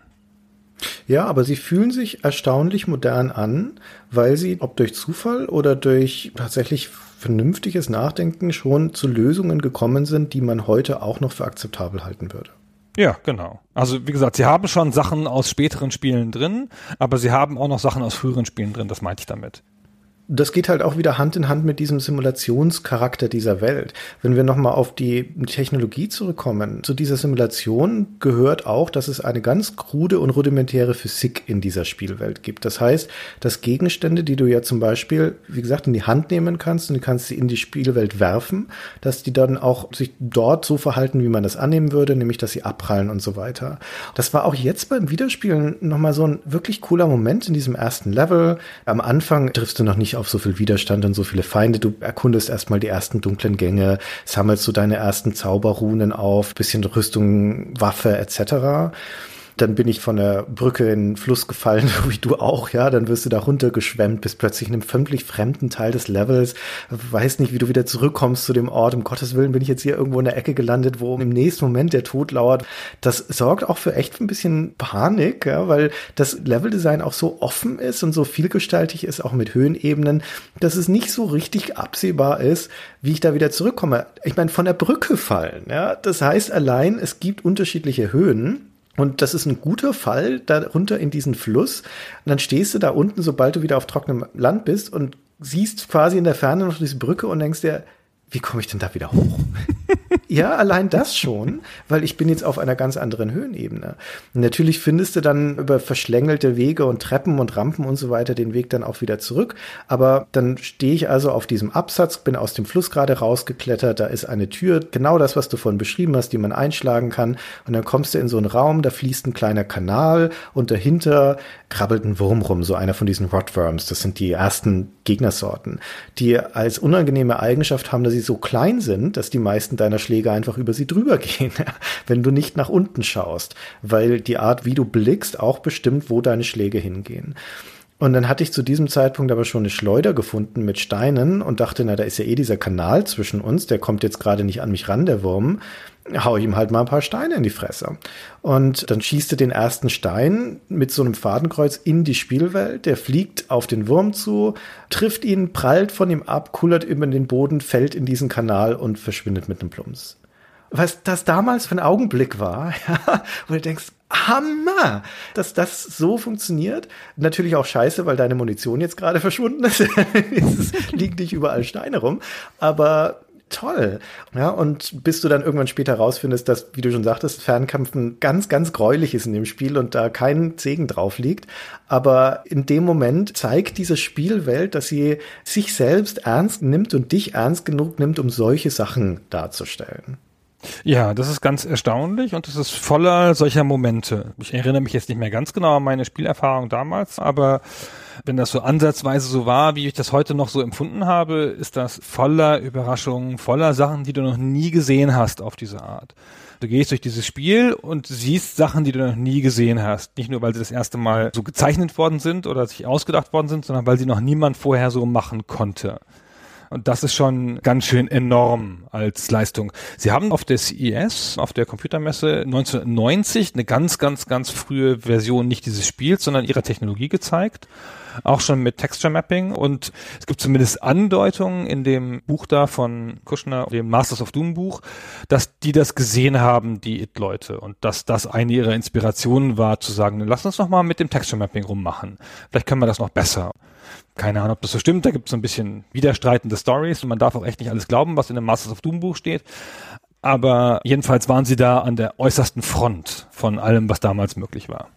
Ja, aber sie fühlen sich erstaunlich modern an, weil sie, ob durch Zufall oder durch tatsächlich vernünftiges Nachdenken, schon zu Lösungen gekommen sind, die man heute auch noch für akzeptabel halten würde. Ja, genau. Also wie gesagt, sie haben schon Sachen aus späteren Spielen drin, aber sie haben auch noch Sachen aus früheren Spielen drin, das meinte ich damit das geht halt auch wieder Hand in Hand mit diesem Simulationscharakter dieser Welt. Wenn wir nochmal auf die Technologie zurückkommen, zu dieser Simulation gehört auch, dass es eine ganz krude und rudimentäre Physik in dieser Spielwelt gibt. Das heißt, dass Gegenstände, die du ja zum Beispiel, wie gesagt, in die Hand nehmen kannst und du kannst sie in die Spielwelt werfen, dass die dann auch sich dort so verhalten, wie man das annehmen würde, nämlich dass sie abprallen und so weiter. Das war auch jetzt beim Wiederspielen nochmal so ein wirklich cooler Moment in diesem ersten Level. Am Anfang triffst du noch nicht auf so viel Widerstand und so viele Feinde. Du erkundest erstmal die ersten dunklen Gänge, sammelst du deine ersten Zauberrunen auf, bisschen Rüstung, Waffe etc. Dann bin ich von der Brücke in den Fluss gefallen, wie du auch, ja. Dann wirst du da runtergeschwemmt, bist plötzlich in einem völlig fremden Teil des Levels, weiß nicht, wie du wieder zurückkommst zu dem Ort. Um Gottes Willen bin ich jetzt hier irgendwo in der Ecke gelandet, wo im nächsten Moment der Tod lauert. Das sorgt auch für echt ein bisschen Panik, ja, weil das Leveldesign auch so offen ist und so vielgestaltig ist, auch mit Höhenebenen, dass es nicht so richtig absehbar ist, wie ich da wieder zurückkomme. Ich meine, von der Brücke fallen, ja. Das heißt allein, es gibt unterschiedliche Höhen und das ist ein guter Fall da runter in diesen Fluss. Und dann stehst du da unten, sobald du wieder auf trockenem Land bist und siehst quasi in der Ferne noch diese Brücke und denkst dir, wie komme ich denn da wieder hoch? ja, allein das schon, weil ich bin jetzt auf einer ganz anderen Höhenebene. natürlich findest du dann über verschlängelte Wege und Treppen und Rampen und so weiter den Weg dann auch wieder zurück. Aber dann stehe ich also auf diesem Absatz, bin aus dem Fluss gerade rausgeklettert, da ist eine Tür, genau das, was du vorhin beschrieben hast, die man einschlagen kann. Und dann kommst du in so einen Raum, da fließt ein kleiner Kanal und dahinter krabbelt ein Wurm rum, so einer von diesen Rotworms. Das sind die ersten Gegnersorten, die als unangenehme Eigenschaft haben, dass sie so klein sind, dass die meisten deiner Schläge einfach über sie drüber gehen, wenn du nicht nach unten schaust, weil die Art, wie du blickst, auch bestimmt, wo deine Schläge hingehen. Und dann hatte ich zu diesem Zeitpunkt aber schon eine Schleuder gefunden mit Steinen und dachte, na, da ist ja eh dieser Kanal zwischen uns, der kommt jetzt gerade nicht an mich ran, der Wurm hau ich ihm halt mal ein paar Steine in die Fresse. Und dann schießt er den ersten Stein mit so einem Fadenkreuz in die Spielwelt. Der fliegt auf den Wurm zu, trifft ihn, prallt von ihm ab, kullert über den Boden, fällt in diesen Kanal und verschwindet mit einem Plumps. Was das damals für ein Augenblick war, ja, wo du denkst, Hammer, dass das so funktioniert. Natürlich auch scheiße, weil deine Munition jetzt gerade verschwunden ist. es liegen nicht überall Steine rum. Aber toll. Ja, und bis du dann irgendwann später rausfindest, dass, wie du schon sagtest, Fernkämpfen ganz, ganz gräulich ist in dem Spiel und da kein Segen drauf liegt. Aber in dem Moment zeigt diese Spielwelt, dass sie sich selbst ernst nimmt und dich ernst genug nimmt, um solche Sachen darzustellen. Ja, das ist ganz erstaunlich und es ist voller solcher Momente. Ich erinnere mich jetzt nicht mehr ganz genau an meine Spielerfahrung damals, aber wenn das so ansatzweise so war, wie ich das heute noch so empfunden habe, ist das voller Überraschungen, voller Sachen, die du noch nie gesehen hast auf diese Art. Du gehst durch dieses Spiel und siehst Sachen, die du noch nie gesehen hast. Nicht nur, weil sie das erste Mal so gezeichnet worden sind oder sich ausgedacht worden sind, sondern weil sie noch niemand vorher so machen konnte. Und das ist schon ganz schön enorm als Leistung. Sie haben auf der CES, auf der Computermesse 1990 eine ganz, ganz, ganz frühe Version nicht dieses Spiels, sondern ihrer Technologie gezeigt auch schon mit Texture Mapping und es gibt zumindest Andeutungen in dem Buch da von Kushner, dem Masters of Doom Buch, dass die das gesehen haben, die It-Leute und dass das eine ihrer Inspirationen war, zu sagen, lass uns noch mal mit dem Texture Mapping rummachen. Vielleicht können wir das noch besser. Keine Ahnung, ob das so stimmt. Da gibt es so ein bisschen widerstreitende Stories und man darf auch echt nicht alles glauben, was in dem Masters of Doom Buch steht. Aber jedenfalls waren sie da an der äußersten Front von allem, was damals möglich war.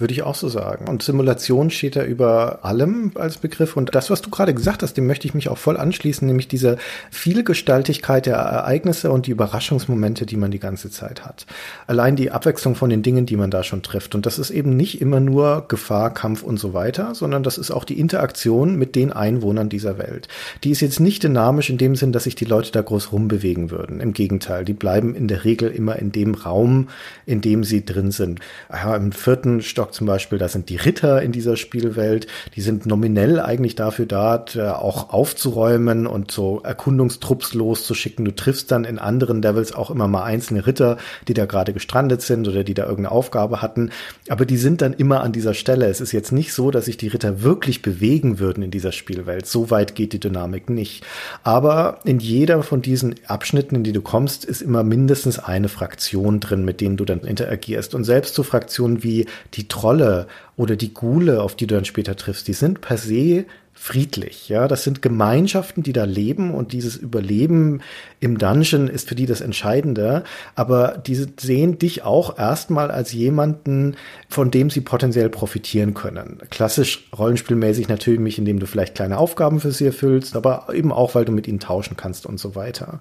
Würde ich auch so sagen. Und Simulation steht da über allem als Begriff. Und das, was du gerade gesagt hast, dem möchte ich mich auch voll anschließen, nämlich diese Vielgestaltigkeit der Ereignisse und die Überraschungsmomente, die man die ganze Zeit hat. Allein die Abwechslung von den Dingen, die man da schon trifft. Und das ist eben nicht immer nur Gefahr, Kampf und so weiter, sondern das ist auch die Interaktion mit den Einwohnern dieser Welt. Die ist jetzt nicht dynamisch in dem Sinn, dass sich die Leute da groß rumbewegen würden. Im Gegenteil, die bleiben in der Regel immer in dem Raum, in dem sie drin sind. Ja, Im vierten Stock Warlock zum Beispiel, da sind die Ritter in dieser Spielwelt, die sind nominell eigentlich dafür da, auch aufzuräumen und so Erkundungstrupps loszuschicken. Du triffst dann in anderen Levels auch immer mal einzelne Ritter, die da gerade gestrandet sind oder die da irgendeine Aufgabe hatten. Aber die sind dann immer an dieser Stelle. Es ist jetzt nicht so, dass sich die Ritter wirklich bewegen würden in dieser Spielwelt. So weit geht die Dynamik nicht. Aber in jeder von diesen Abschnitten, in die du kommst, ist immer mindestens eine Fraktion drin, mit denen du dann interagierst. Und selbst so Fraktionen wie die Trolle oder die Gule, auf die du dann später triffst, die sind per se friedlich. Ja, das sind Gemeinschaften, die da leben und dieses Überleben im Dungeon ist für die das Entscheidende. Aber diese sehen dich auch erstmal als jemanden, von dem sie potenziell profitieren können. Klassisch rollenspielmäßig natürlich, indem du vielleicht kleine Aufgaben für sie erfüllst, aber eben auch, weil du mit ihnen tauschen kannst und so weiter.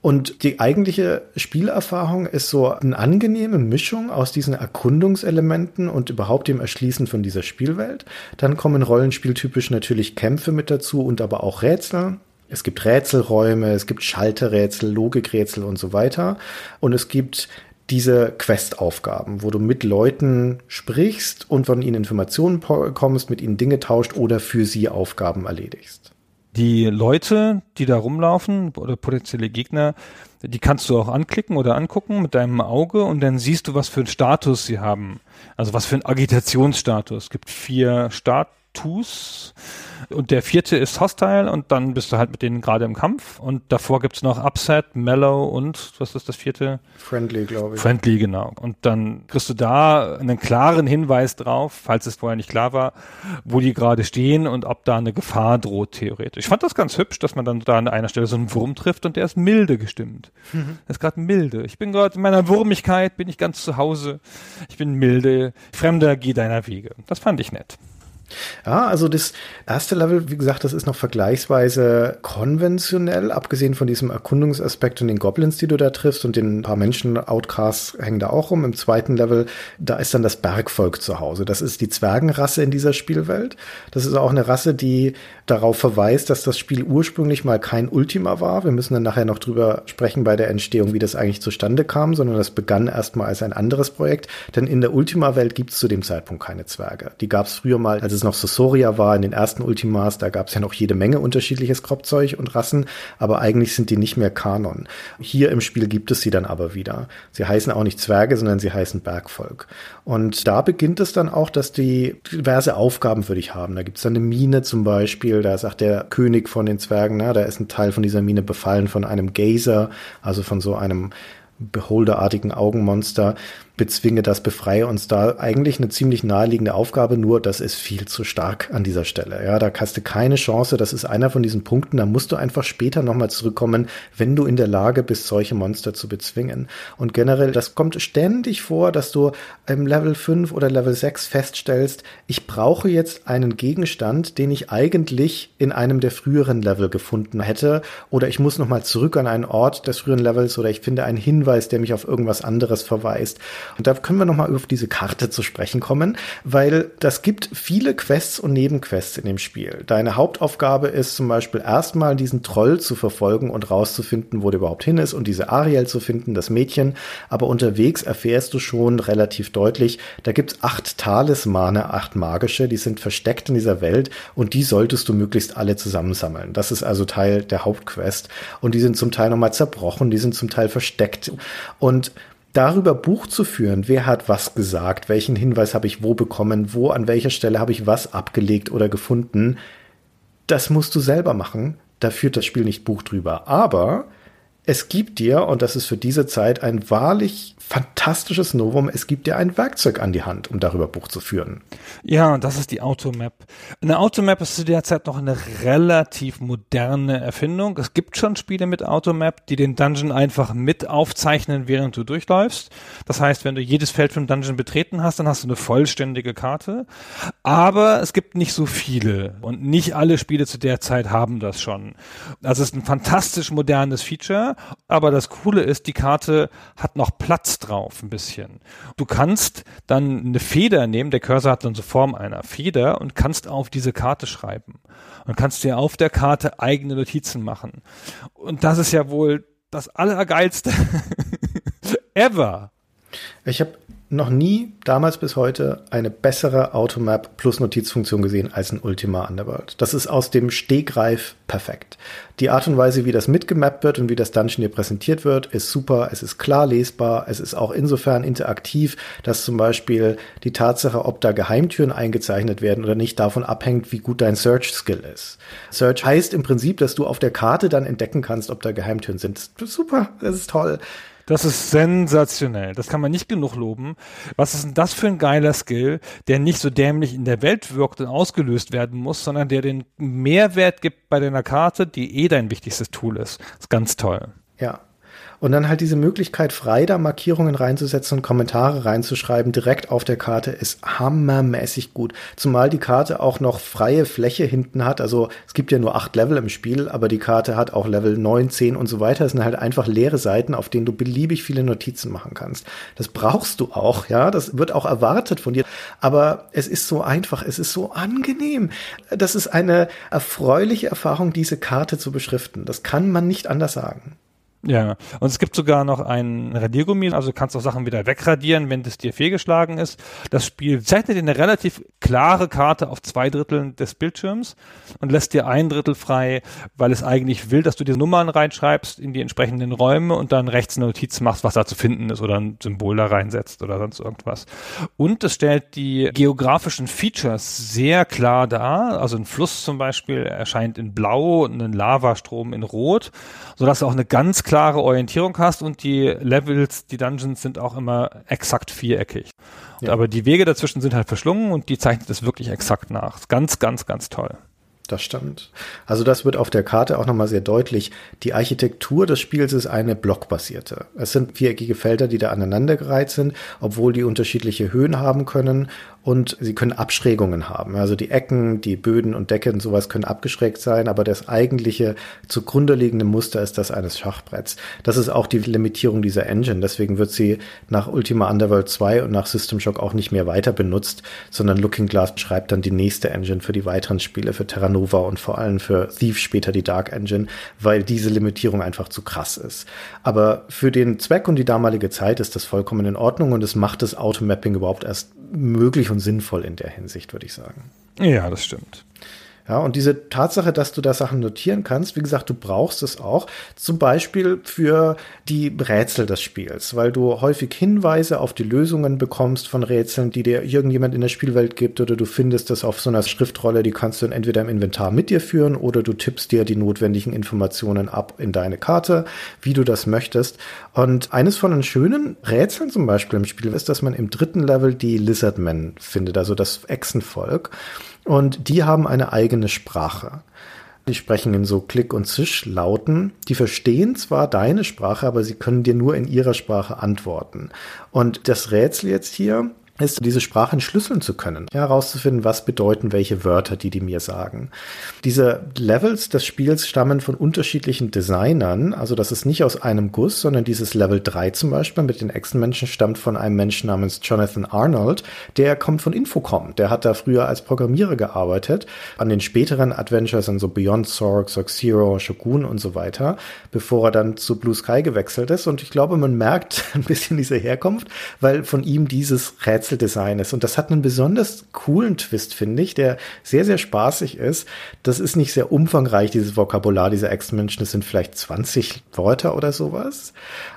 Und die eigentliche Spielerfahrung ist so eine angenehme Mischung aus diesen Erkundungselementen und überhaupt dem Erschließen von dieser Spielwelt. Dann kommen rollenspieltypisch natürlich Kämpfe mit dazu und aber auch Rätsel. Es gibt Rätselräume, es gibt Schalterrätsel, Logikrätsel und so weiter. Und es gibt diese Questaufgaben, wo du mit Leuten sprichst und von ihnen Informationen bekommst, mit ihnen Dinge tauscht oder für sie Aufgaben erledigst die Leute, die da rumlaufen oder potenzielle Gegner, die kannst du auch anklicken oder angucken mit deinem Auge und dann siehst du, was für einen Status sie haben. Also was für einen Agitationsstatus. Es gibt vier Status und der vierte ist Hostile und dann bist du halt mit denen gerade im Kampf. Und davor gibt's noch Upset, Mellow und was ist das vierte? Friendly, glaube ich. Friendly, genau. Und dann kriegst du da einen klaren Hinweis drauf, falls es vorher nicht klar war, wo die gerade stehen und ob da eine Gefahr droht, theoretisch. Ich fand das ganz hübsch, dass man dann da an einer Stelle so einen Wurm trifft und der ist milde gestimmt. Mhm. Der ist gerade milde. Ich bin gerade in meiner Wurmigkeit, bin ich ganz zu Hause. Ich bin milde. Fremder, geh deiner Wege. Das fand ich nett. Ja, also das erste Level, wie gesagt, das ist noch vergleichsweise konventionell, abgesehen von diesem Erkundungsaspekt und den Goblins, die du da triffst und den paar Menschen-Outcasts hängen da auch rum. Im zweiten Level, da ist dann das Bergvolk zu Hause. Das ist die Zwergenrasse in dieser Spielwelt. Das ist auch eine Rasse, die darauf verweist, dass das Spiel ursprünglich mal kein Ultima war. Wir müssen dann nachher noch drüber sprechen bei der Entstehung, wie das eigentlich zustande kam, sondern das begann erstmal als ein anderes Projekt. Denn in der Ultima-Welt gibt es zu dem Zeitpunkt keine Zwerge. Die gab es früher mal, als es noch Sosoria war, in den ersten Ultimas, da gab es ja noch jede Menge unterschiedliches Kropfzeug und Rassen, aber eigentlich sind die nicht mehr Kanon. Hier im Spiel gibt es sie dann aber wieder. Sie heißen auch nicht Zwerge, sondern sie heißen Bergvolk. Und da beginnt es dann auch, dass die diverse Aufgaben für dich haben. Da gibt es dann eine Mine zum Beispiel, Beispiel, da sagt der König von den Zwergen, na, da ist ein Teil von dieser Mine befallen von einem Gazer, also von so einem beholderartigen Augenmonster bezwinge das, befreie uns da eigentlich eine ziemlich naheliegende Aufgabe, nur das ist viel zu stark an dieser Stelle. Ja, da hast du keine Chance, das ist einer von diesen Punkten, da musst du einfach später nochmal zurückkommen, wenn du in der Lage bist, solche Monster zu bezwingen. Und generell, das kommt ständig vor, dass du im Level 5 oder Level 6 feststellst, ich brauche jetzt einen Gegenstand, den ich eigentlich in einem der früheren Level gefunden hätte, oder ich muss nochmal zurück an einen Ort des früheren Levels, oder ich finde einen Hinweis, der mich auf irgendwas anderes verweist. Und da können wir nochmal auf diese Karte zu sprechen kommen, weil das gibt viele Quests und Nebenquests in dem Spiel. Deine Hauptaufgabe ist zum Beispiel erstmal diesen Troll zu verfolgen und rauszufinden, wo der überhaupt hin ist und diese Ariel zu finden, das Mädchen. Aber unterwegs erfährst du schon relativ deutlich, da gibt's acht Talismane, acht magische, die sind versteckt in dieser Welt und die solltest du möglichst alle zusammensammeln. Das ist also Teil der Hauptquest. Und die sind zum Teil nochmal zerbrochen, die sind zum Teil versteckt. Und darüber Buch zu führen, wer hat was gesagt, welchen Hinweis habe ich wo bekommen, wo an welcher Stelle habe ich was abgelegt oder gefunden, das musst du selber machen. Da führt das Spiel nicht Buch drüber. Aber es gibt dir, und das ist für diese Zeit ein wahrlich fantastisches Novum, es gibt dir ein Werkzeug an die Hand, um darüber Buch zu führen. Ja, und das ist die Automap. Eine Automap ist zu der Zeit noch eine relativ moderne Erfindung. Es gibt schon Spiele mit Automap, die den Dungeon einfach mit aufzeichnen, während du durchläufst. Das heißt, wenn du jedes Feld vom Dungeon betreten hast, dann hast du eine vollständige Karte. Aber es gibt nicht so viele und nicht alle Spiele zu der Zeit haben das schon. Also es ist ein fantastisch modernes Feature, aber das Coole ist, die Karte hat noch Platz drauf ein bisschen. Du kannst dann eine Feder nehmen, der Cursor hat dann so Form einer Feder und kannst auf diese Karte schreiben. Und kannst dir auf der Karte eigene Notizen machen. Und das ist ja wohl das Allergeilste ever. Ich habe noch nie, damals bis heute, eine bessere Automap plus Notizfunktion gesehen als in Ultima Underworld. Das ist aus dem Stegreif perfekt. Die Art und Weise, wie das mitgemappt wird und wie das Dungeon dir präsentiert wird, ist super. Es ist klar lesbar. Es ist auch insofern interaktiv, dass zum Beispiel die Tatsache, ob da Geheimtüren eingezeichnet werden oder nicht, davon abhängt, wie gut dein Search-Skill ist. Search heißt im Prinzip, dass du auf der Karte dann entdecken kannst, ob da Geheimtüren sind. Super. Das ist toll. Das ist sensationell. Das kann man nicht genug loben. Was ist denn das für ein geiler Skill, der nicht so dämlich in der Welt wirkt und ausgelöst werden muss, sondern der den Mehrwert gibt bei deiner Karte, die eh dein wichtigstes Tool ist. Das ist ganz toll. Ja. Und dann halt diese Möglichkeit, frei da Markierungen reinzusetzen und Kommentare reinzuschreiben, direkt auf der Karte, ist hammermäßig gut. Zumal die Karte auch noch freie Fläche hinten hat. Also es gibt ja nur acht Level im Spiel, aber die Karte hat auch Level neun, zehn und so weiter. Es sind halt einfach leere Seiten, auf denen du beliebig viele Notizen machen kannst. Das brauchst du auch, ja. Das wird auch erwartet von dir. Aber es ist so einfach, es ist so angenehm. Das ist eine erfreuliche Erfahrung, diese Karte zu beschriften. Das kann man nicht anders sagen. Ja, und es gibt sogar noch ein Radiergummi, also kannst auch Sachen wieder wegradieren, wenn das dir fehlgeschlagen ist. Das Spiel zeichnet dir eine relativ klare Karte auf zwei Dritteln des Bildschirms und lässt dir ein Drittel frei, weil es eigentlich will, dass du diese Nummern reinschreibst in die entsprechenden Räume und dann rechts eine Notiz machst, was da zu finden ist oder ein Symbol da reinsetzt oder sonst irgendwas. Und es stellt die geografischen Features sehr klar dar. Also ein Fluss zum Beispiel erscheint in Blau und ein Lavastrom in Rot, sodass du auch eine ganz klare Orientierung hast und die Levels, die Dungeons sind auch immer exakt viereckig. Ja. Aber die Wege dazwischen sind halt verschlungen und die zeichnet es wirklich exakt nach. Ganz, ganz, ganz toll. Das stimmt. Also das wird auf der Karte auch nochmal sehr deutlich. Die Architektur des Spiels ist eine blockbasierte. Es sind viereckige Felder, die da aneinandergereiht sind, obwohl die unterschiedliche Höhen haben können und sie können Abschrägungen haben. Also die Ecken, die Böden und Decken und sowas können abgeschrägt sein, aber das eigentliche zugrunde liegende Muster ist das eines Schachbretts. Das ist auch die Limitierung dieser Engine. Deswegen wird sie nach Ultima Underworld 2 und nach System Shock auch nicht mehr weiter benutzt, sondern Looking Glass schreibt dann die nächste Engine für die weiteren Spiele, für Terra Nova und vor allem für Thief später die Dark Engine, weil diese Limitierung einfach zu krass ist. Aber für den Zweck und die damalige Zeit ist das vollkommen in Ordnung und es macht das Automapping überhaupt erst möglich und sinnvoll in der Hinsicht, würde ich sagen. Ja, das stimmt. Ja, und diese Tatsache, dass du da Sachen notieren kannst, wie gesagt, du brauchst es auch, zum Beispiel für die Rätsel des Spiels, weil du häufig Hinweise auf die Lösungen bekommst von Rätseln, die dir irgendjemand in der Spielwelt gibt, oder du findest das auf so einer Schriftrolle, die kannst du dann entweder im Inventar mit dir führen, oder du tippst dir die notwendigen Informationen ab in deine Karte, wie du das möchtest. Und eines von den schönen Rätseln zum Beispiel im Spiel ist, dass man im dritten Level die Lizardmen findet, also das Echsenvolk. Und die haben eine eigene Sprache. Die sprechen in so Klick- und Zischlauten. Die verstehen zwar deine Sprache, aber sie können dir nur in ihrer Sprache antworten. Und das Rätsel jetzt hier ist, diese Sprache entschlüsseln zu können, herauszufinden, was bedeuten welche Wörter, die die mir sagen. Diese Levels des Spiels stammen von unterschiedlichen Designern, also das ist nicht aus einem Guss, sondern dieses Level 3 zum Beispiel mit den Echsenmenschen stammt von einem Menschen namens Jonathan Arnold, der kommt von Infocom, der hat da früher als Programmierer gearbeitet, an den späteren Adventures, an so Beyond Zorg, Zorg Zero, Shogun und so weiter, bevor er dann zu Blue Sky gewechselt ist. Und ich glaube, man merkt ein bisschen diese Herkunft, weil von ihm dieses Rätsel Rätseldesign ist. Und das hat einen besonders coolen Twist, finde ich, der sehr, sehr spaßig ist. Das ist nicht sehr umfangreich, dieses Vokabular dieser Ex-Menschen. Das sind vielleicht 20 Wörter oder sowas.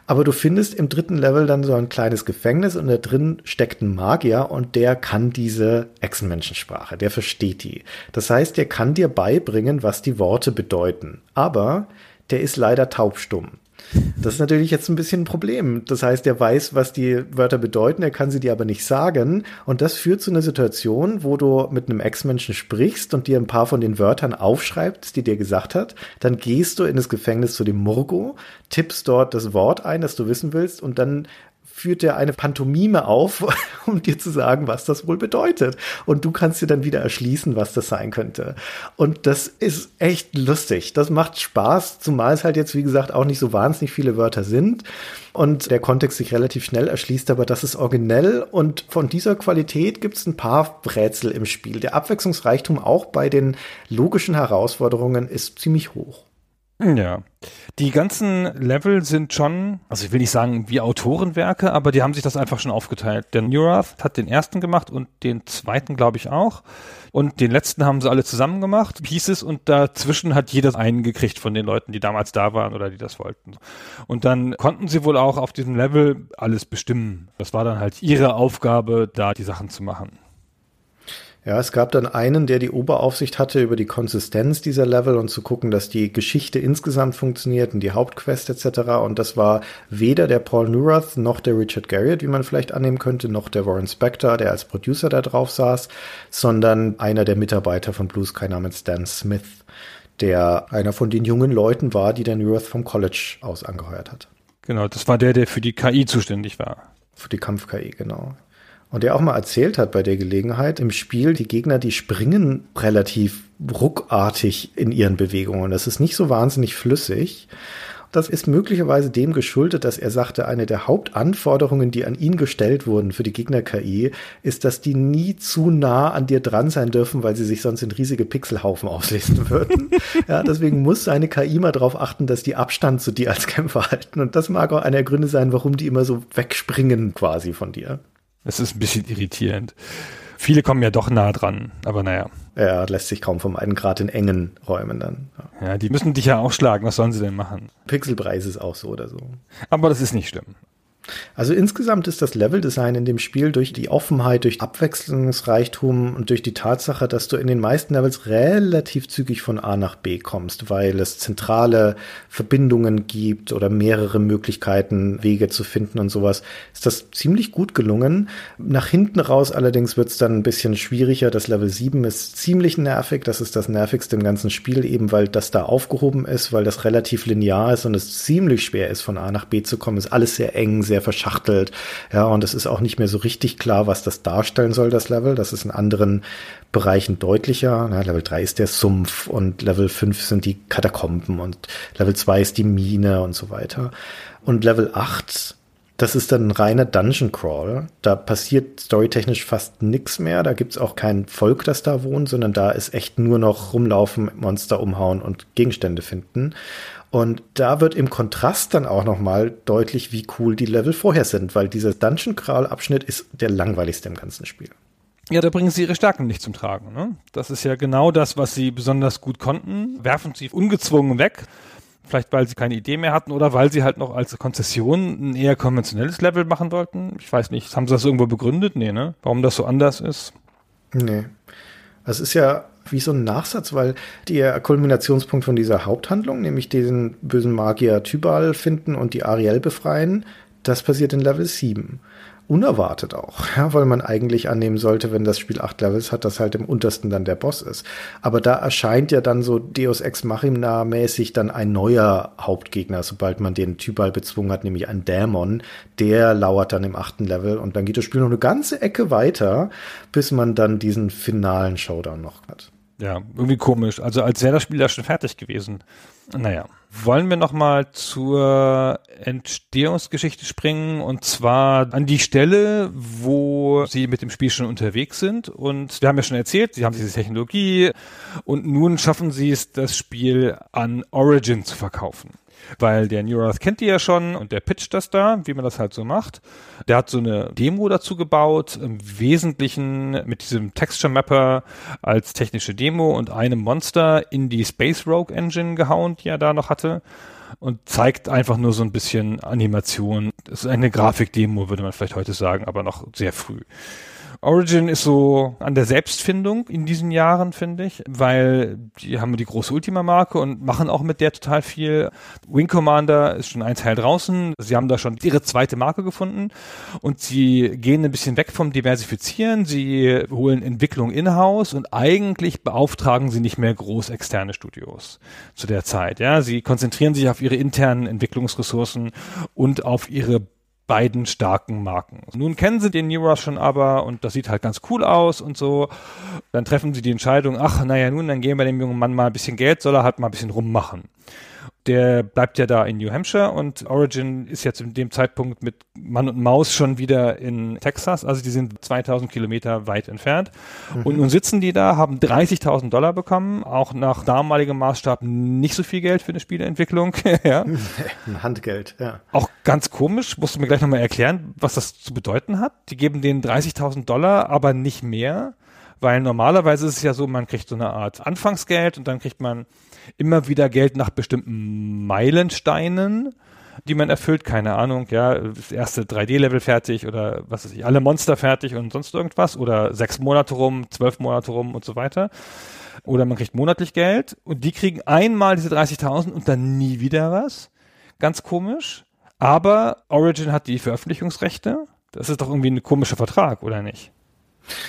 Aber du findest im dritten Level dann so ein kleines Gefängnis und da drin steckt ein Magier und der kann diese Echsenmenschensprache. Der versteht die. Das heißt, der kann dir beibringen, was die Worte bedeuten. Aber der ist leider taubstumm. Das ist natürlich jetzt ein bisschen ein Problem. Das heißt, er weiß, was die Wörter bedeuten, er kann sie dir aber nicht sagen. Und das führt zu einer Situation, wo du mit einem Ex-Menschen sprichst und dir ein paar von den Wörtern aufschreibst, die dir gesagt hat. Dann gehst du in das Gefängnis zu dem Murgo, tippst dort das Wort ein, das du wissen willst, und dann führt er eine Pantomime auf, um dir zu sagen, was das wohl bedeutet. Und du kannst dir dann wieder erschließen, was das sein könnte. Und das ist echt lustig. Das macht Spaß, zumal es halt jetzt, wie gesagt, auch nicht so wahnsinnig viele Wörter sind und der Kontext sich relativ schnell erschließt, aber das ist originell und von dieser Qualität gibt es ein paar Rätsel im Spiel. Der Abwechslungsreichtum auch bei den logischen Herausforderungen ist ziemlich hoch. Ja. Die ganzen Level sind schon, also ich will nicht sagen wie Autorenwerke, aber die haben sich das einfach schon aufgeteilt. Der Neurath hat den ersten gemacht und den zweiten, glaube ich, auch. Und den letzten haben sie alle zusammen gemacht, hieß es, und dazwischen hat jeder einen gekriegt von den Leuten, die damals da waren oder die das wollten. Und dann konnten sie wohl auch auf diesem Level alles bestimmen. Das war dann halt ihre Aufgabe, da die Sachen zu machen. Ja, es gab dann einen, der die Oberaufsicht hatte über die Konsistenz dieser Level und zu gucken, dass die Geschichte insgesamt funktioniert und die Hauptquest etc. Und das war weder der Paul Neurath noch der Richard Garriott, wie man vielleicht annehmen könnte, noch der Warren Spector, der als Producer da drauf saß, sondern einer der Mitarbeiter von Blue Sky namens Dan Smith, der einer von den jungen Leuten war, die der Neurath vom College aus angeheuert hat. Genau, das war der, der für die KI zuständig war. Für die Kampf-KI, genau. Und der auch mal erzählt hat bei der Gelegenheit, im Spiel, die Gegner, die springen relativ ruckartig in ihren Bewegungen. Das ist nicht so wahnsinnig flüssig. Das ist möglicherweise dem geschuldet, dass er sagte, eine der Hauptanforderungen, die an ihn gestellt wurden für die Gegner-KI, ist, dass die nie zu nah an dir dran sein dürfen, weil sie sich sonst in riesige Pixelhaufen auslesen würden. ja, deswegen muss seine KI mal darauf achten, dass die Abstand zu dir als Kämpfer halten. Und das mag auch einer der Gründe sein, warum die immer so wegspringen quasi von dir. Es ist ein bisschen irritierend. Viele kommen ja doch nah dran, aber naja. Ja, lässt sich kaum vermeiden, gerade in engen Räumen dann. Ja. ja, die müssen dich ja auch schlagen. Was sollen sie denn machen? Pixelpreis ist auch so oder so. Aber das ist nicht schlimm. Also insgesamt ist das Leveldesign in dem Spiel durch die Offenheit, durch Abwechslungsreichtum und durch die Tatsache, dass du in den meisten Levels relativ zügig von A nach B kommst, weil es zentrale Verbindungen gibt oder mehrere Möglichkeiten, Wege zu finden und sowas, ist das ziemlich gut gelungen. Nach hinten raus allerdings wird es dann ein bisschen schwieriger. Das Level 7 ist ziemlich nervig. Das ist das nervigste im ganzen Spiel, eben weil das da aufgehoben ist, weil das relativ linear ist und es ziemlich schwer ist, von A nach B zu kommen. Ist alles sehr eng, sehr verschachtelt. Ja, und es ist auch nicht mehr so richtig klar, was das darstellen soll, das Level. Das ist in anderen Bereichen deutlicher. Na, Level 3 ist der Sumpf und Level 5 sind die Katakomben und Level 2 ist die Mine und so weiter. Und Level 8 das ist dann ein reiner Dungeon Crawl. Da passiert storytechnisch fast nichts mehr. Da gibt's auch kein Volk, das da wohnt, sondern da ist echt nur noch rumlaufen, Monster umhauen und Gegenstände finden. Und da wird im Kontrast dann auch nochmal deutlich, wie cool die Level vorher sind, weil dieser Dungeon Crawl Abschnitt ist der langweiligste im ganzen Spiel. Ja, da bringen sie ihre Stärken nicht zum Tragen. Ne? Das ist ja genau das, was sie besonders gut konnten. Werfen sie ungezwungen weg. Vielleicht, weil sie keine Idee mehr hatten oder weil sie halt noch als Konzession ein eher konventionelles Level machen wollten. Ich weiß nicht. Haben sie das irgendwo begründet? Nee, ne? Warum das so anders ist? Nee. Es ist ja wie so ein Nachsatz, weil der Kulminationspunkt von dieser Haupthandlung, nämlich diesen bösen Magier Tybal finden und die Ariel befreien, das passiert in Level 7 unerwartet auch, ja, weil man eigentlich annehmen sollte, wenn das Spiel acht Levels hat, dass halt im untersten dann der Boss ist. Aber da erscheint ja dann so Deus Ex Machina mäßig dann ein neuer Hauptgegner, sobald man den Typal bezwungen hat, nämlich ein Dämon, der lauert dann im achten Level und dann geht das Spiel noch eine ganze Ecke weiter, bis man dann diesen finalen Showdown noch hat. Ja, irgendwie komisch. Also als wäre das Spiel ja schon fertig gewesen. Naja. Wollen wir nochmal zur Entstehungsgeschichte springen und zwar an die Stelle, wo sie mit dem Spiel schon unterwegs sind. Und wir haben ja schon erzählt, sie haben diese Technologie und nun schaffen sie es, das Spiel an Origin zu verkaufen weil der Neurath kennt die ja schon und der pitcht das da, wie man das halt so macht. Der hat so eine Demo dazu gebaut, im Wesentlichen mit diesem Texture Mapper als technische Demo und einem Monster in die Space Rogue Engine gehauen, die er da noch hatte und zeigt einfach nur so ein bisschen Animation. Es ist eine Grafikdemo, würde man vielleicht heute sagen, aber noch sehr früh. Origin ist so an der Selbstfindung in diesen Jahren, finde ich, weil die haben die große Ultima-Marke und machen auch mit der total viel. Wing Commander ist schon ein Teil draußen. Sie haben da schon ihre zweite Marke gefunden und sie gehen ein bisschen weg vom Diversifizieren. Sie holen Entwicklung in-house und eigentlich beauftragen sie nicht mehr groß externe Studios zu der Zeit. Ja, sie konzentrieren sich auf ihre internen Entwicklungsressourcen und auf ihre beiden starken Marken. Nun kennen sie den New schon aber und das sieht halt ganz cool aus und so. Dann treffen sie die Entscheidung, ach, naja, nun, dann geben wir dem jungen Mann mal ein bisschen Geld, soll er halt mal ein bisschen rummachen der bleibt ja da in New Hampshire und Origin ist jetzt in dem Zeitpunkt mit Mann und Maus schon wieder in Texas. Also die sind 2000 Kilometer weit entfernt. Mhm. Und nun sitzen die da, haben 30.000 Dollar bekommen, auch nach damaligem Maßstab nicht so viel Geld für eine Spieleentwicklung. ja. Handgeld, ja. Auch ganz komisch, musst du mir gleich nochmal erklären, was das zu bedeuten hat. Die geben denen 30.000 Dollar, aber nicht mehr. Weil normalerweise ist es ja so, man kriegt so eine Art Anfangsgeld und dann kriegt man immer wieder Geld nach bestimmten Meilensteinen, die man erfüllt. Keine Ahnung, ja, das erste 3D-Level fertig oder was weiß ich, alle Monster fertig und sonst irgendwas oder sechs Monate rum, zwölf Monate rum und so weiter. Oder man kriegt monatlich Geld und die kriegen einmal diese 30.000 und dann nie wieder was. Ganz komisch. Aber Origin hat die Veröffentlichungsrechte. Das ist doch irgendwie ein komischer Vertrag, oder nicht?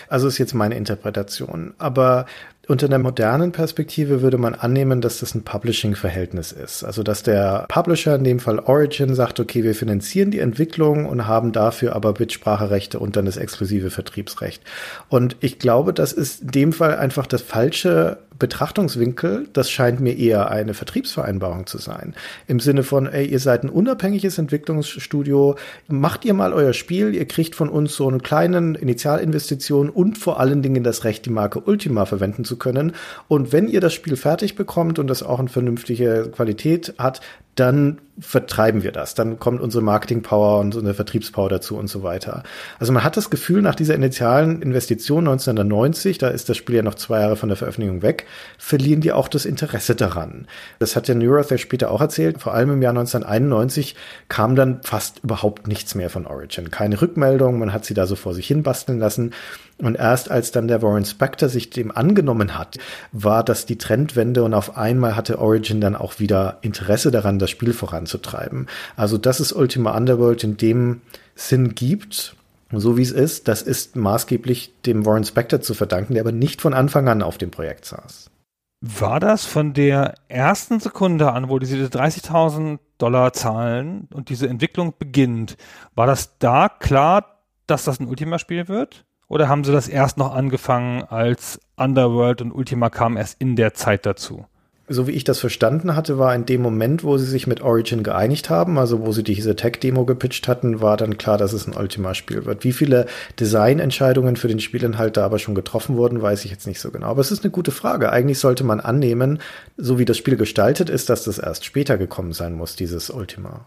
Also ist jetzt meine Interpretation. Aber unter einer modernen Perspektive würde man annehmen, dass das ein Publishing-Verhältnis ist. Also dass der Publisher, in dem Fall Origin, sagt, okay, wir finanzieren die Entwicklung und haben dafür aber Mitspracherechte und dann das exklusive Vertriebsrecht. Und ich glaube, das ist in dem Fall einfach das falsche Betrachtungswinkel, das scheint mir eher eine Vertriebsvereinbarung zu sein. Im Sinne von, ey, ihr seid ein unabhängiges Entwicklungsstudio, macht ihr mal euer Spiel, ihr kriegt von uns so einen kleinen Initialinvestition und vor allen Dingen das Recht, die Marke Ultima verwenden zu können. Und wenn ihr das Spiel fertig bekommt und das auch eine vernünftige Qualität hat, dann vertreiben wir das. Dann kommt unsere Marketing-Power und unsere Vertriebspower dazu und so weiter. Also man hat das Gefühl, nach dieser initialen Investition 1990, da ist das Spiel ja noch zwei Jahre von der Veröffentlichung weg, verlieren die auch das Interesse daran. Das hat der Neuroth später auch erzählt. Vor allem im Jahr 1991 kam dann fast überhaupt nichts mehr von Origin. Keine Rückmeldung, man hat sie da so vor sich hin basteln lassen. Und erst als dann der Warren Spector sich dem angenommen hat, war das die Trendwende und auf einmal hatte Origin dann auch wieder Interesse daran, das Spiel voranzutreiben. Also, dass es Ultima Underworld in dem Sinn gibt, so wie es ist, das ist maßgeblich dem Warren Spector zu verdanken, der aber nicht von Anfang an auf dem Projekt saß. War das von der ersten Sekunde an, wo diese 30.000 Dollar zahlen und diese Entwicklung beginnt, war das da klar, dass das ein Ultima-Spiel wird? Oder haben sie das erst noch angefangen, als Underworld und Ultima kamen erst in der Zeit dazu? so wie ich das verstanden hatte, war in dem Moment, wo sie sich mit Origin geeinigt haben, also wo sie diese Tech-Demo gepitcht hatten, war dann klar, dass es ein Ultima-Spiel wird. Wie viele Designentscheidungen für den Spielinhalt da aber schon getroffen wurden, weiß ich jetzt nicht so genau. Aber es ist eine gute Frage. Eigentlich sollte man annehmen, so wie das Spiel gestaltet ist, dass das erst später gekommen sein muss, dieses Ultima.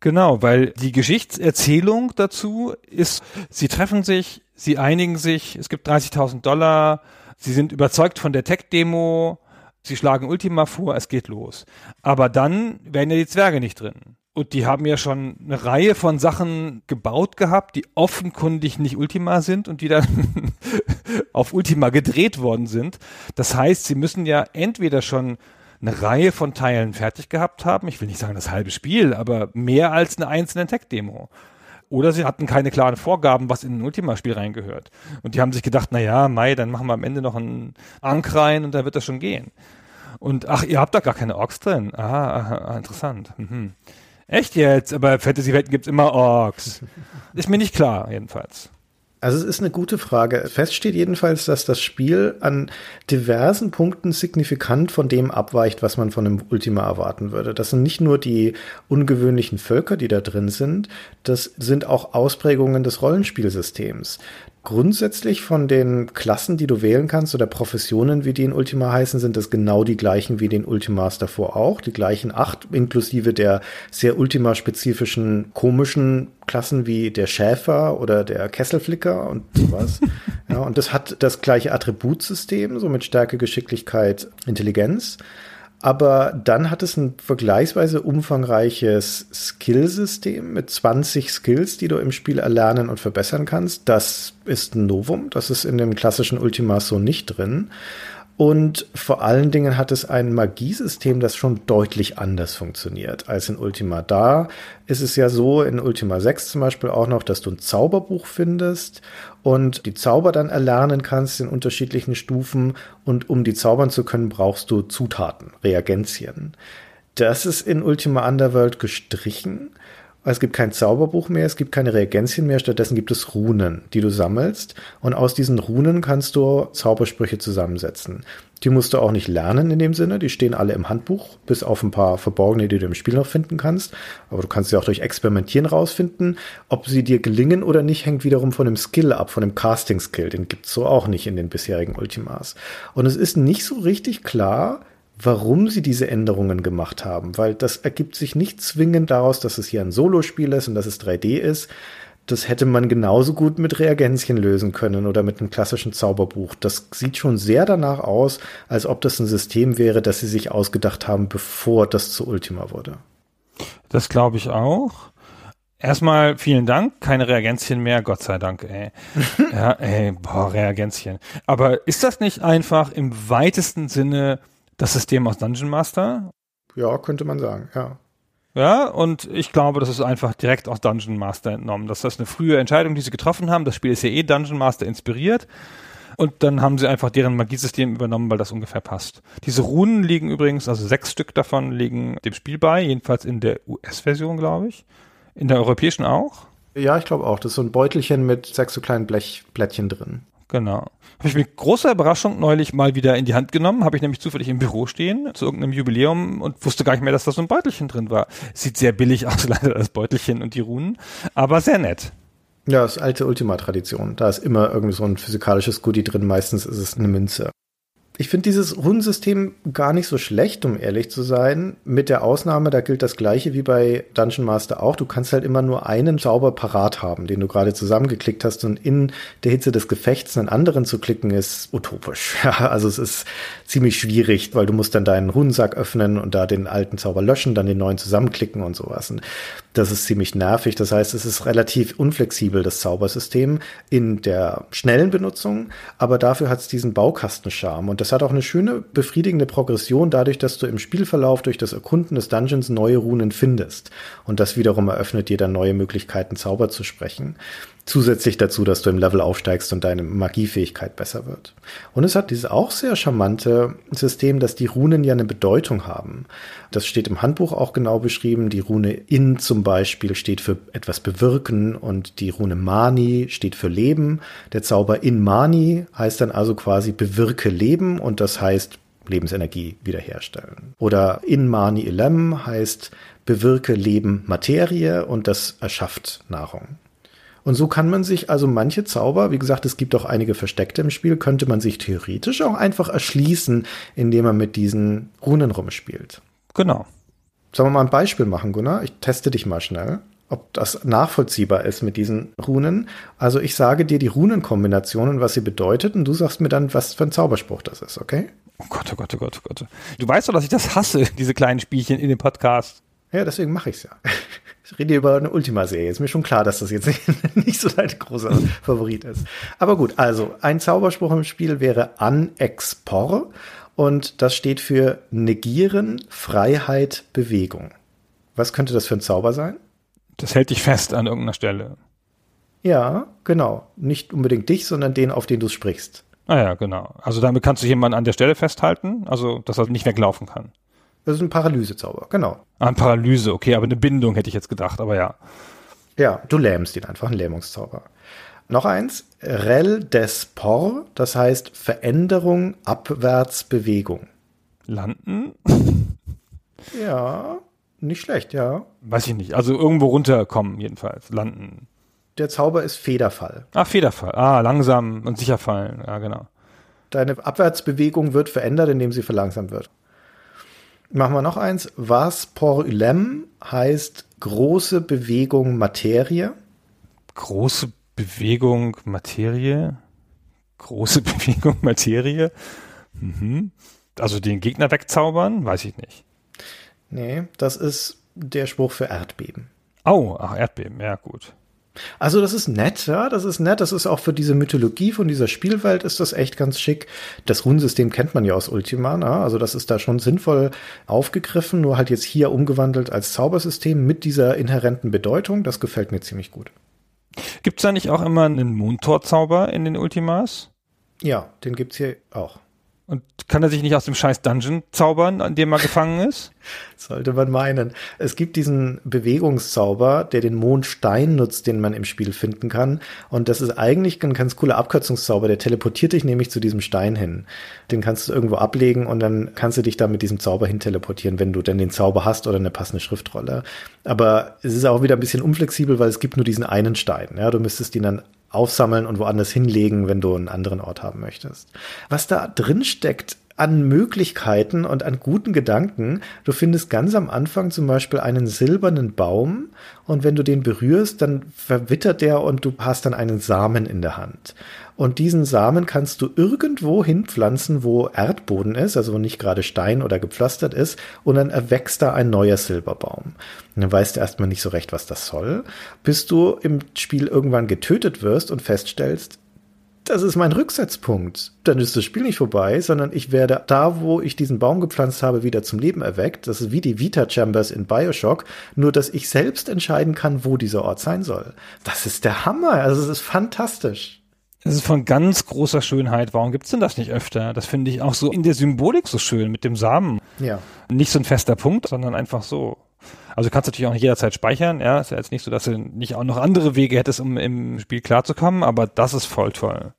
Genau, weil die Geschichtserzählung dazu ist, sie treffen sich, sie einigen sich, es gibt 30.000 Dollar, sie sind überzeugt von der Tech-Demo, sie schlagen Ultima vor, es geht los. Aber dann wären ja die Zwerge nicht drin. Und die haben ja schon eine Reihe von Sachen gebaut gehabt, die offenkundig nicht Ultima sind und die dann auf Ultima gedreht worden sind. Das heißt, sie müssen ja entweder schon eine Reihe von Teilen fertig gehabt haben. Ich will nicht sagen das halbe Spiel, aber mehr als eine einzelne Tech-Demo. Oder sie hatten keine klaren Vorgaben, was in ein Ultima-Spiel reingehört. Und die haben sich gedacht, na ja, Mai, dann machen wir am Ende noch einen Ank rein und dann wird das schon gehen. Und ach, ihr habt da gar keine Orks drin. Aha, aha interessant. Mhm. Echt jetzt? Aber Fantasy-Welten gibt's immer Orks. Ist mir nicht klar, jedenfalls. Also es ist eine gute Frage. Fest steht jedenfalls, dass das Spiel an diversen Punkten signifikant von dem abweicht, was man von einem Ultima erwarten würde. Das sind nicht nur die ungewöhnlichen Völker, die da drin sind, das sind auch Ausprägungen des Rollenspielsystems grundsätzlich von den Klassen, die du wählen kannst oder Professionen, wie die in Ultima heißen, sind das genau die gleichen wie den Ultimas davor auch. Die gleichen acht, inklusive der sehr Ultima-spezifischen komischen Klassen wie der Schäfer oder der Kesselflicker und sowas. ja, und das hat das gleiche Attributsystem, so mit Stärke, Geschicklichkeit, Intelligenz. Aber dann hat es ein vergleichsweise umfangreiches Skillsystem mit 20 Skills, die du im Spiel erlernen und verbessern kannst. Das ist ein Novum. Das ist in dem klassischen Ultima so nicht drin. Und vor allen Dingen hat es ein Magiesystem, das schon deutlich anders funktioniert als in Ultima. Da ist es ja so, in Ultima 6 zum Beispiel auch noch, dass du ein Zauberbuch findest und die Zauber dann erlernen kannst in unterschiedlichen Stufen. Und um die zaubern zu können, brauchst du Zutaten, Reagenzien. Das ist in Ultima Underworld gestrichen. Es gibt kein Zauberbuch mehr, es gibt keine Reagenzien mehr, stattdessen gibt es Runen, die du sammelst. Und aus diesen Runen kannst du Zaubersprüche zusammensetzen. Die musst du auch nicht lernen in dem Sinne, die stehen alle im Handbuch, bis auf ein paar verborgene, die du im Spiel noch finden kannst. Aber du kannst sie auch durch Experimentieren rausfinden. Ob sie dir gelingen oder nicht, hängt wiederum von dem Skill ab, von dem Casting-Skill. Den gibt's so auch nicht in den bisherigen Ultimas. Und es ist nicht so richtig klar, warum sie diese Änderungen gemacht haben, weil das ergibt sich nicht zwingend daraus, dass es hier ein Solospiel ist und dass es 3D ist. Das hätte man genauso gut mit Reagenzien lösen können oder mit einem klassischen Zauberbuch. Das sieht schon sehr danach aus, als ob das ein System wäre, das sie sich ausgedacht haben, bevor das zu Ultima wurde. Das glaube ich auch. Erstmal vielen Dank, keine Reagenzien mehr, Gott sei Dank, ey. ja, ey, boah, Reagenzien. Aber ist das nicht einfach im weitesten Sinne das System aus Dungeon Master. Ja, könnte man sagen, ja. Ja, und ich glaube, das ist einfach direkt aus Dungeon Master entnommen. Das ist eine frühe Entscheidung, die sie getroffen haben. Das Spiel ist ja eh Dungeon Master inspiriert. Und dann haben sie einfach deren Magiesystem übernommen, weil das ungefähr passt. Diese Runen liegen übrigens, also sechs Stück davon liegen dem Spiel bei, jedenfalls in der US-Version, glaube ich. In der europäischen auch? Ja, ich glaube auch. Das ist so ein Beutelchen mit sechs so kleinen Blechplättchen drin. Genau. Habe ich mit großer Überraschung neulich mal wieder in die Hand genommen, habe ich nämlich zufällig im Büro stehen zu irgendeinem Jubiläum und wusste gar nicht mehr, dass da so ein Beutelchen drin war. Sieht sehr billig aus, leider das Beutelchen und die Runen, aber sehr nett. Ja, das ist alte Ultima-Tradition. Da ist immer irgendwie so ein physikalisches Goodie drin. Meistens ist es eine Münze. Ich finde dieses Runensystem gar nicht so schlecht, um ehrlich zu sein. Mit der Ausnahme, da gilt das gleiche wie bei Dungeon Master auch. Du kannst halt immer nur einen Zauber parat haben, den du gerade zusammengeklickt hast und in der Hitze des Gefechts einen anderen zu klicken ist utopisch. Ja, also es ist ziemlich schwierig, weil du musst dann deinen Runensack öffnen und da den alten Zauber löschen, dann den neuen zusammenklicken und sowas. Und das ist ziemlich nervig. Das heißt, es ist relativ unflexibel, das Zaubersystem in der schnellen Benutzung, aber dafür hat es diesen Baukastenscharme und das hat auch eine schöne, befriedigende Progression dadurch, dass du im Spielverlauf durch das Erkunden des Dungeons neue Runen findest. Und das wiederum eröffnet dir dann neue Möglichkeiten, Zauber zu sprechen. Zusätzlich dazu, dass du im Level aufsteigst und deine Magiefähigkeit besser wird. Und es hat dieses auch sehr charmante System, dass die Runen ja eine Bedeutung haben. Das steht im Handbuch auch genau beschrieben. Die Rune In zum Beispiel steht für etwas bewirken und die Rune Mani steht für Leben. Der Zauber In Mani heißt dann also quasi bewirke Leben und das heißt Lebensenergie wiederherstellen. Oder In Mani Elem heißt bewirke Leben Materie und das erschafft Nahrung. Und so kann man sich also manche Zauber, wie gesagt, es gibt auch einige versteckte im Spiel, könnte man sich theoretisch auch einfach erschließen, indem man mit diesen Runen rumspielt. Genau. Sollen wir mal ein Beispiel machen, Gunnar? Ich teste dich mal schnell, ob das nachvollziehbar ist mit diesen Runen. Also ich sage dir die Runenkombination und was sie bedeutet und du sagst mir dann, was für ein Zauberspruch das ist, okay? Oh Gott, oh Gott, oh Gott, oh Gott. Du weißt doch, dass ich das hasse, diese kleinen Spielchen in dem Podcast. Ja, deswegen mache ich's ja. Ich rede über eine Ultima-Serie. Ist mir schon klar, dass das jetzt nicht so dein großer Favorit ist. Aber gut, also ein Zauberspruch im Spiel wäre an expor und das steht für negieren, Freiheit, Bewegung. Was könnte das für ein Zauber sein? Das hält dich fest an irgendeiner Stelle. Ja, genau. Nicht unbedingt dich, sondern den, auf den du sprichst. Ah ja, genau. Also damit kannst du jemanden an der Stelle festhalten, also dass er nicht weglaufen kann. Das ist ein Paralysezauber, genau. Ah, ein Paralyse, okay, aber eine Bindung hätte ich jetzt gedacht, aber ja. Ja, du lähmst ihn einfach, ein Lähmungszauber. Noch eins, Rel Despor, das heißt Veränderung, Abwärtsbewegung. Landen? Ja, nicht schlecht, ja. Weiß ich nicht. Also irgendwo runterkommen, jedenfalls. Landen. Der Zauber ist Federfall. Ah, Federfall. Ah, langsam und sicher fallen. Ja, genau. Deine Abwärtsbewegung wird verändert, indem sie verlangsamt wird. Machen wir noch eins. Was por ulem heißt große Bewegung Materie. Große Bewegung Materie. Große Bewegung Materie. Mhm. Also den Gegner wegzaubern? Weiß ich nicht. Nee, das ist der Spruch für Erdbeben. Oh, ach, Erdbeben, ja gut. Also das ist nett, ja, das ist nett. Das ist auch für diese Mythologie von dieser Spielwelt ist das echt ganz schick. Das Runensystem kennt man ja aus Ultima, na? also das ist da schon sinnvoll aufgegriffen, nur halt jetzt hier umgewandelt als Zaubersystem mit dieser inhärenten Bedeutung. Das gefällt mir ziemlich gut. Gibt's da nicht auch immer einen Mondtorzauber in den Ultimas? Ja, den gibt's hier auch. Und kann er sich nicht aus dem scheiß Dungeon zaubern, an dem er gefangen ist? Sollte man meinen. Es gibt diesen Bewegungszauber, der den Mondstein nutzt, den man im Spiel finden kann. Und das ist eigentlich ein ganz cooler Abkürzungszauber. Der teleportiert dich nämlich zu diesem Stein hin. Den kannst du irgendwo ablegen und dann kannst du dich da mit diesem Zauber hin teleportieren, wenn du denn den Zauber hast oder eine passende Schriftrolle. Aber es ist auch wieder ein bisschen unflexibel, weil es gibt nur diesen einen Stein. Ja, du müsstest ihn dann aufsammeln und woanders hinlegen, wenn du einen anderen Ort haben möchtest. Was da drin steckt an Möglichkeiten und an guten Gedanken. Du findest ganz am Anfang zum Beispiel einen silbernen Baum und wenn du den berührst, dann verwittert der und du hast dann einen Samen in der Hand. Und diesen Samen kannst du irgendwo hinpflanzen, wo Erdboden ist, also wo nicht gerade Stein oder gepflastert ist, und dann erwächst da ein neuer Silberbaum. Und dann weißt du erstmal nicht so recht, was das soll, bis du im Spiel irgendwann getötet wirst und feststellst, das ist mein Rücksetzpunkt. Dann ist das Spiel nicht vorbei, sondern ich werde da, wo ich diesen Baum gepflanzt habe, wieder zum Leben erweckt. Das ist wie die Vita Chambers in Bioshock, nur dass ich selbst entscheiden kann, wo dieser Ort sein soll. Das ist der Hammer. Also es ist fantastisch. Es ist von ganz großer Schönheit. Warum gibt's denn das nicht öfter? Das finde ich auch so in der Symbolik so schön mit dem Samen. Ja. Nicht so ein fester Punkt, sondern einfach so. Also kannst du natürlich auch nicht jederzeit speichern. Ja, ist ja jetzt nicht so, dass du nicht auch noch andere Wege hättest, um im Spiel klarzukommen, aber das ist voll toll.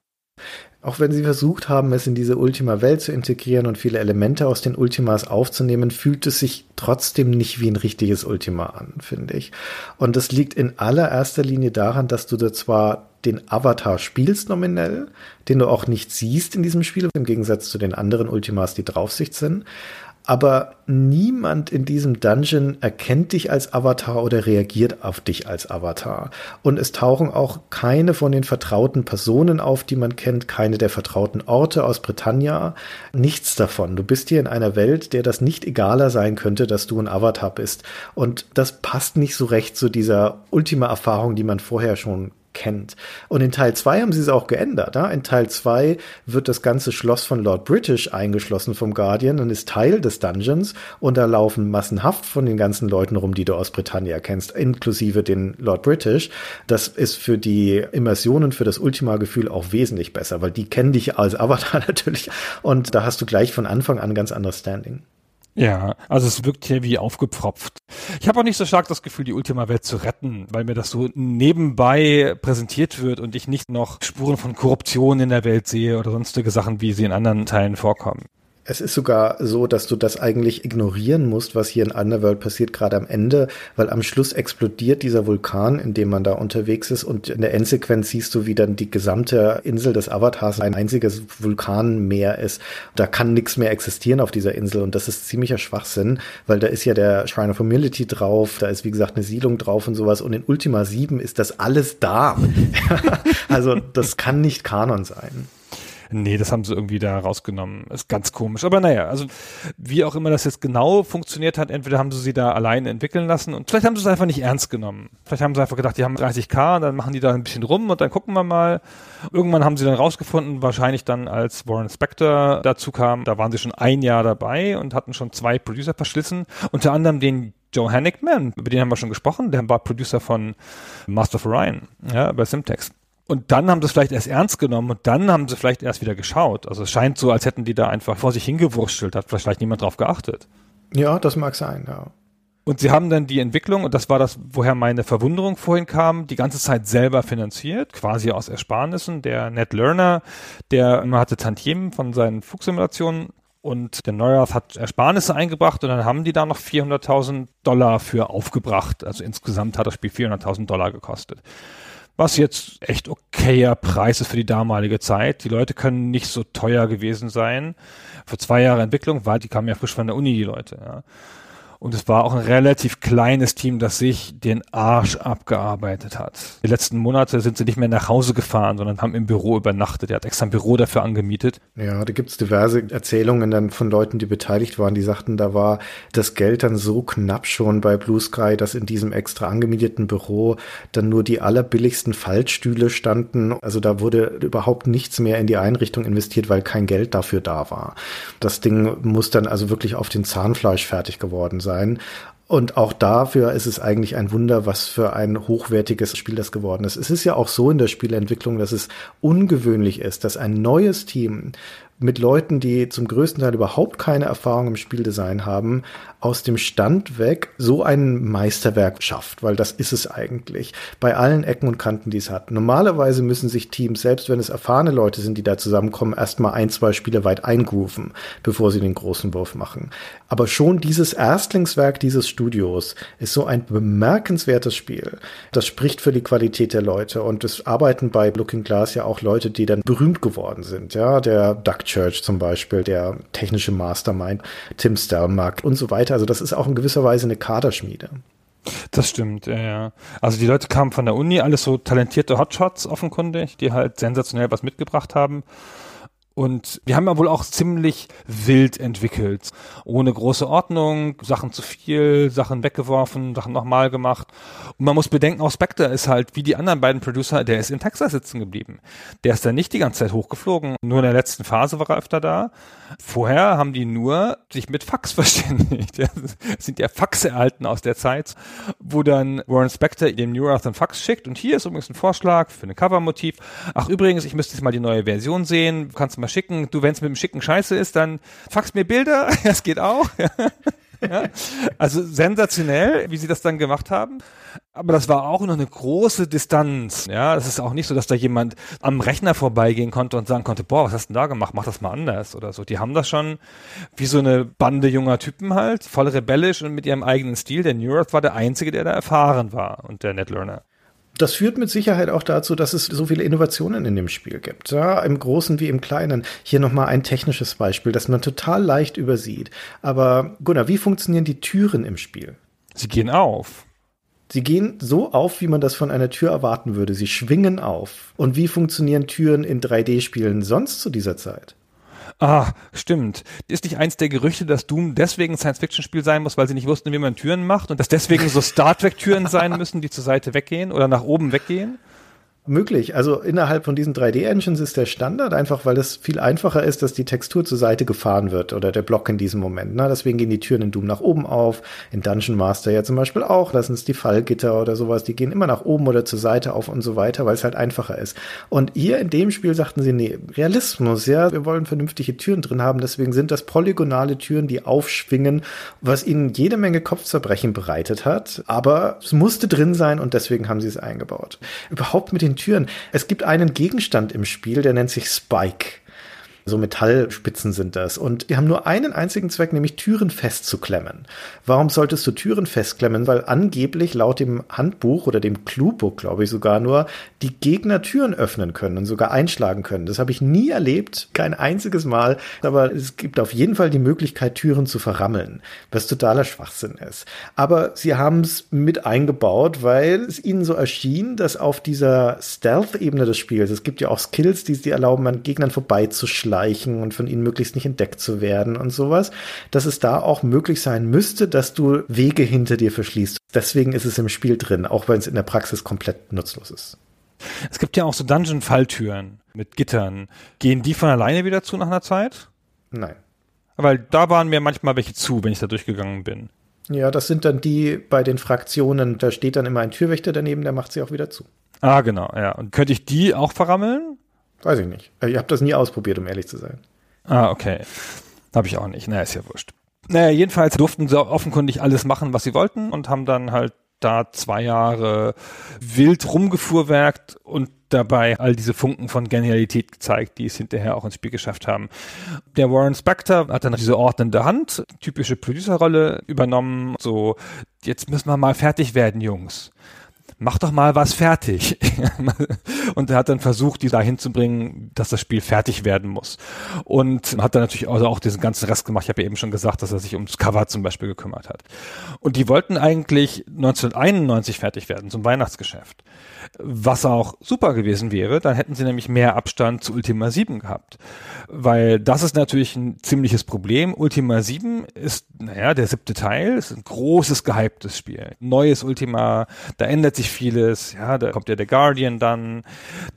Auch wenn sie versucht haben, es in diese Ultima-Welt zu integrieren und viele Elemente aus den Ultimas aufzunehmen, fühlt es sich trotzdem nicht wie ein richtiges Ultima an, finde ich. Und das liegt in allererster Linie daran, dass du da zwar den Avatar spielst nominell, den du auch nicht siehst in diesem Spiel, im Gegensatz zu den anderen Ultimas, die Draufsicht sind, aber niemand in diesem Dungeon erkennt dich als Avatar oder reagiert auf dich als Avatar. Und es tauchen auch keine von den vertrauten Personen auf, die man kennt, keine der vertrauten Orte aus Britannia, nichts davon. Du bist hier in einer Welt, der das nicht egaler sein könnte, dass du ein Avatar bist. Und das passt nicht so recht zu dieser Ultima-Erfahrung, die man vorher schon kennt. Und in Teil 2 haben sie es auch geändert. Ja? In Teil 2 wird das ganze Schloss von Lord British eingeschlossen vom Guardian und ist Teil des Dungeons und da laufen massenhaft von den ganzen Leuten rum, die du aus Britannia kennst, inklusive den Lord British. Das ist für die Immersionen, für das Ultima-Gefühl auch wesentlich besser, weil die kennen dich als Avatar natürlich und da hast du gleich von Anfang an ganz anderes Standing. Ja, also es wirkt hier wie aufgepfropft. Ich habe auch nicht so stark das Gefühl, die Ultima-Welt zu retten, weil mir das so nebenbei präsentiert wird und ich nicht noch Spuren von Korruption in der Welt sehe oder sonstige Sachen, wie sie in anderen Teilen vorkommen. Es ist sogar so, dass du das eigentlich ignorieren musst, was hier in Underworld passiert, gerade am Ende, weil am Schluss explodiert dieser Vulkan, in dem man da unterwegs ist und in der Endsequenz siehst du, wie dann die gesamte Insel des Avatars ein einziges Vulkanmeer ist. Da kann nichts mehr existieren auf dieser Insel und das ist ziemlicher Schwachsinn, weil da ist ja der Shrine of Humility drauf, da ist wie gesagt eine Siedlung drauf und sowas und in Ultima 7 ist das alles da. also das kann nicht Kanon sein. Nee, das haben sie irgendwie da rausgenommen. Ist ganz komisch. Aber naja, also wie auch immer das jetzt genau funktioniert hat, entweder haben sie sie da allein entwickeln lassen und vielleicht haben sie es einfach nicht ernst genommen. Vielleicht haben sie einfach gedacht, die haben 30k und dann machen die da ein bisschen rum und dann gucken wir mal. Irgendwann haben sie dann rausgefunden, wahrscheinlich dann als Warren Spector dazu kam, da waren sie schon ein Jahr dabei und hatten schon zwei Producer verschlissen, unter anderem den Joe Hannickman, über den haben wir schon gesprochen, der war Producer von Master of Orion, ja, bei Simtex. Und dann haben sie es vielleicht erst ernst genommen und dann haben sie vielleicht erst wieder geschaut. Also es scheint so, als hätten die da einfach vor sich hingewurschtelt, hat vielleicht niemand drauf geachtet. Ja, das mag sein, ja. Und sie haben dann die Entwicklung, und das war das, woher meine Verwunderung vorhin kam, die ganze Zeit selber finanziert, quasi aus Ersparnissen. Der Ned Lerner, der immer hatte Tantiemen von seinen Flugsimulationen und der Neurath hat Ersparnisse eingebracht und dann haben die da noch 400.000 Dollar für aufgebracht. Also insgesamt hat das Spiel 400.000 Dollar gekostet was jetzt echt okayer Preis ist für die damalige Zeit. Die Leute können nicht so teuer gewesen sein. Für zwei Jahre Entwicklung war, die kamen ja frisch von der Uni, die Leute, ja. Und es war auch ein relativ kleines Team, das sich den Arsch abgearbeitet hat. Die letzten Monate sind sie nicht mehr nach Hause gefahren, sondern haben im Büro übernachtet. Er hat extra ein Büro dafür angemietet. Ja, da gibt's diverse Erzählungen dann von Leuten, die beteiligt waren, die sagten, da war das Geld dann so knapp schon bei Blue Sky, dass in diesem extra angemieteten Büro dann nur die allerbilligsten Fallstühle standen. Also da wurde überhaupt nichts mehr in die Einrichtung investiert, weil kein Geld dafür da war. Das Ding muss dann also wirklich auf den Zahnfleisch fertig geworden sein sein. Und auch dafür ist es eigentlich ein Wunder, was für ein hochwertiges Spiel das geworden ist. Es ist ja auch so in der Spielentwicklung, dass es ungewöhnlich ist, dass ein neues Team mit Leuten, die zum größten Teil überhaupt keine Erfahrung im Spieldesign haben, aus dem Stand weg so ein Meisterwerk schafft, weil das ist es eigentlich. Bei allen Ecken und Kanten, die es hat. Normalerweise müssen sich Teams, selbst wenn es erfahrene Leute sind, die da zusammenkommen, erstmal ein, zwei Spiele weit eingrooven, bevor sie den großen Wurf machen. Aber schon dieses Erstlingswerk dieses Studios ist so ein bemerkenswertes Spiel. Das spricht für die Qualität der Leute und es arbeiten bei Looking Glass ja auch Leute, die dann berühmt geworden sind. Ja, der Duck Church zum Beispiel, der technische Mastermind, Tim Stelmark und so weiter weiter. Also das ist auch in gewisser Weise eine Kaderschmiede. Das stimmt, ja, ja. Also die Leute kamen von der Uni, alles so talentierte Hotshots offenkundig, die halt sensationell was mitgebracht haben. Und wir haben ja wohl auch ziemlich wild entwickelt. Ohne große Ordnung, Sachen zu viel, Sachen weggeworfen, Sachen nochmal gemacht. Und man muss bedenken, auch Spectre ist halt, wie die anderen beiden Producer, der ist in Texas sitzen geblieben. Der ist da nicht die ganze Zeit hochgeflogen. Nur in der letzten Phase war er öfter da. Vorher haben die nur sich mit Fax verständigt. Ja, sind ja Faxe erhalten aus der Zeit, wo dann Warren Spector dem New Earth ein Fax schickt. Und hier ist übrigens ein Vorschlag für ein Covermotiv. Ach, übrigens, ich müsste jetzt mal die neue Version sehen. Kannst mal schicken. Du, wenn es mit dem Schicken scheiße ist, dann fax mir Bilder. Das geht auch. ja. Also sensationell, wie sie das dann gemacht haben. Aber das war auch noch eine große Distanz. Ja, es ist auch nicht so, dass da jemand am Rechner vorbeigehen konnte und sagen konnte, boah, was hast du denn da gemacht? Mach das mal anders oder so. Die haben das schon wie so eine Bande junger Typen halt, voll rebellisch und mit ihrem eigenen Stil. Der New Earth war der einzige, der da erfahren war und der Netlearner. Das führt mit Sicherheit auch dazu, dass es so viele Innovationen in dem Spiel gibt. Ja, Im Großen wie im Kleinen. Hier nochmal ein technisches Beispiel, das man total leicht übersieht. Aber Gunnar, wie funktionieren die Türen im Spiel? Sie gehen auf. Sie gehen so auf, wie man das von einer Tür erwarten würde. Sie schwingen auf. Und wie funktionieren Türen in 3D-Spielen sonst zu dieser Zeit? Ah, stimmt. Ist nicht eins der Gerüchte, dass Doom deswegen ein Science-Fiction-Spiel sein muss, weil sie nicht wussten, wie man Türen macht und dass deswegen so Star Trek-Türen sein müssen, die zur Seite weggehen oder nach oben weggehen? Möglich. Also innerhalb von diesen 3D-Engines ist der Standard einfach, weil es viel einfacher ist, dass die Textur zur Seite gefahren wird oder der Block in diesem Moment. Na, deswegen gehen die Türen in Doom nach oben auf, in Dungeon Master ja zum Beispiel auch. Das sind die Fallgitter oder sowas, die gehen immer nach oben oder zur Seite auf und so weiter, weil es halt einfacher ist. Und hier in dem Spiel sagten sie, nee, Realismus, ja, wir wollen vernünftige Türen drin haben, deswegen sind das polygonale Türen, die aufschwingen, was ihnen jede Menge Kopfzerbrechen bereitet hat, aber es musste drin sein und deswegen haben sie es eingebaut. Überhaupt mit den Türen. Es gibt einen Gegenstand im Spiel, der nennt sich Spike. So Metallspitzen sind das. Und die haben nur einen einzigen Zweck, nämlich Türen festzuklemmen. Warum solltest du Türen festklemmen? Weil angeblich laut dem Handbuch oder dem Cluebook, glaube ich sogar nur, die Gegner Türen öffnen können und sogar einschlagen können. Das habe ich nie erlebt, kein einziges Mal. Aber es gibt auf jeden Fall die Möglichkeit, Türen zu verrammeln, was totaler Schwachsinn ist. Aber sie haben es mit eingebaut, weil es ihnen so erschien, dass auf dieser Stealth-Ebene des Spiels, es gibt ja auch Skills, die es dir erlauben, an Gegnern vorbeizuschlagen schleichen und von ihnen möglichst nicht entdeckt zu werden und sowas, dass es da auch möglich sein müsste, dass du Wege hinter dir verschließt. Deswegen ist es im Spiel drin, auch wenn es in der Praxis komplett nutzlos ist. Es gibt ja auch so Dungeon-Falltüren mit Gittern. Gehen die von alleine wieder zu nach einer Zeit? Nein. Weil da waren mir manchmal welche zu, wenn ich da durchgegangen bin. Ja, das sind dann die bei den Fraktionen, da steht dann immer ein Türwächter daneben, der macht sie auch wieder zu. Ah, genau, ja. Und könnte ich die auch verrammeln? Weiß ich nicht. Ich habe das nie ausprobiert, um ehrlich zu sein. Ah, okay. Habe ich auch nicht. Naja, ist ja wurscht. Naja, jedenfalls durften sie offenkundig alles machen, was sie wollten und haben dann halt da zwei Jahre wild rumgefuhrwerkt und dabei all diese Funken von Genialität gezeigt, die es hinterher auch ins Spiel geschafft haben. Der Warren Spector hat dann diese ordnende Hand, typische Producerrolle übernommen, so, jetzt müssen wir mal fertig werden, Jungs mach doch mal was fertig. und er hat dann versucht, die dahin zu bringen, dass das Spiel fertig werden muss. Und hat dann natürlich also auch diesen ganzen Rest gemacht. Ich habe ja eben schon gesagt, dass er sich ums Cover zum Beispiel gekümmert hat. Und die wollten eigentlich 1991 fertig werden, zum Weihnachtsgeschäft. Was auch super gewesen wäre, dann hätten sie nämlich mehr Abstand zu Ultima 7 gehabt. Weil das ist natürlich ein ziemliches Problem. Ultima 7 ist, naja, der siebte Teil, ist ein großes, gehyptes Spiel. Neues Ultima, da ändert sich vieles, ja, da kommt ja der Guardian dann.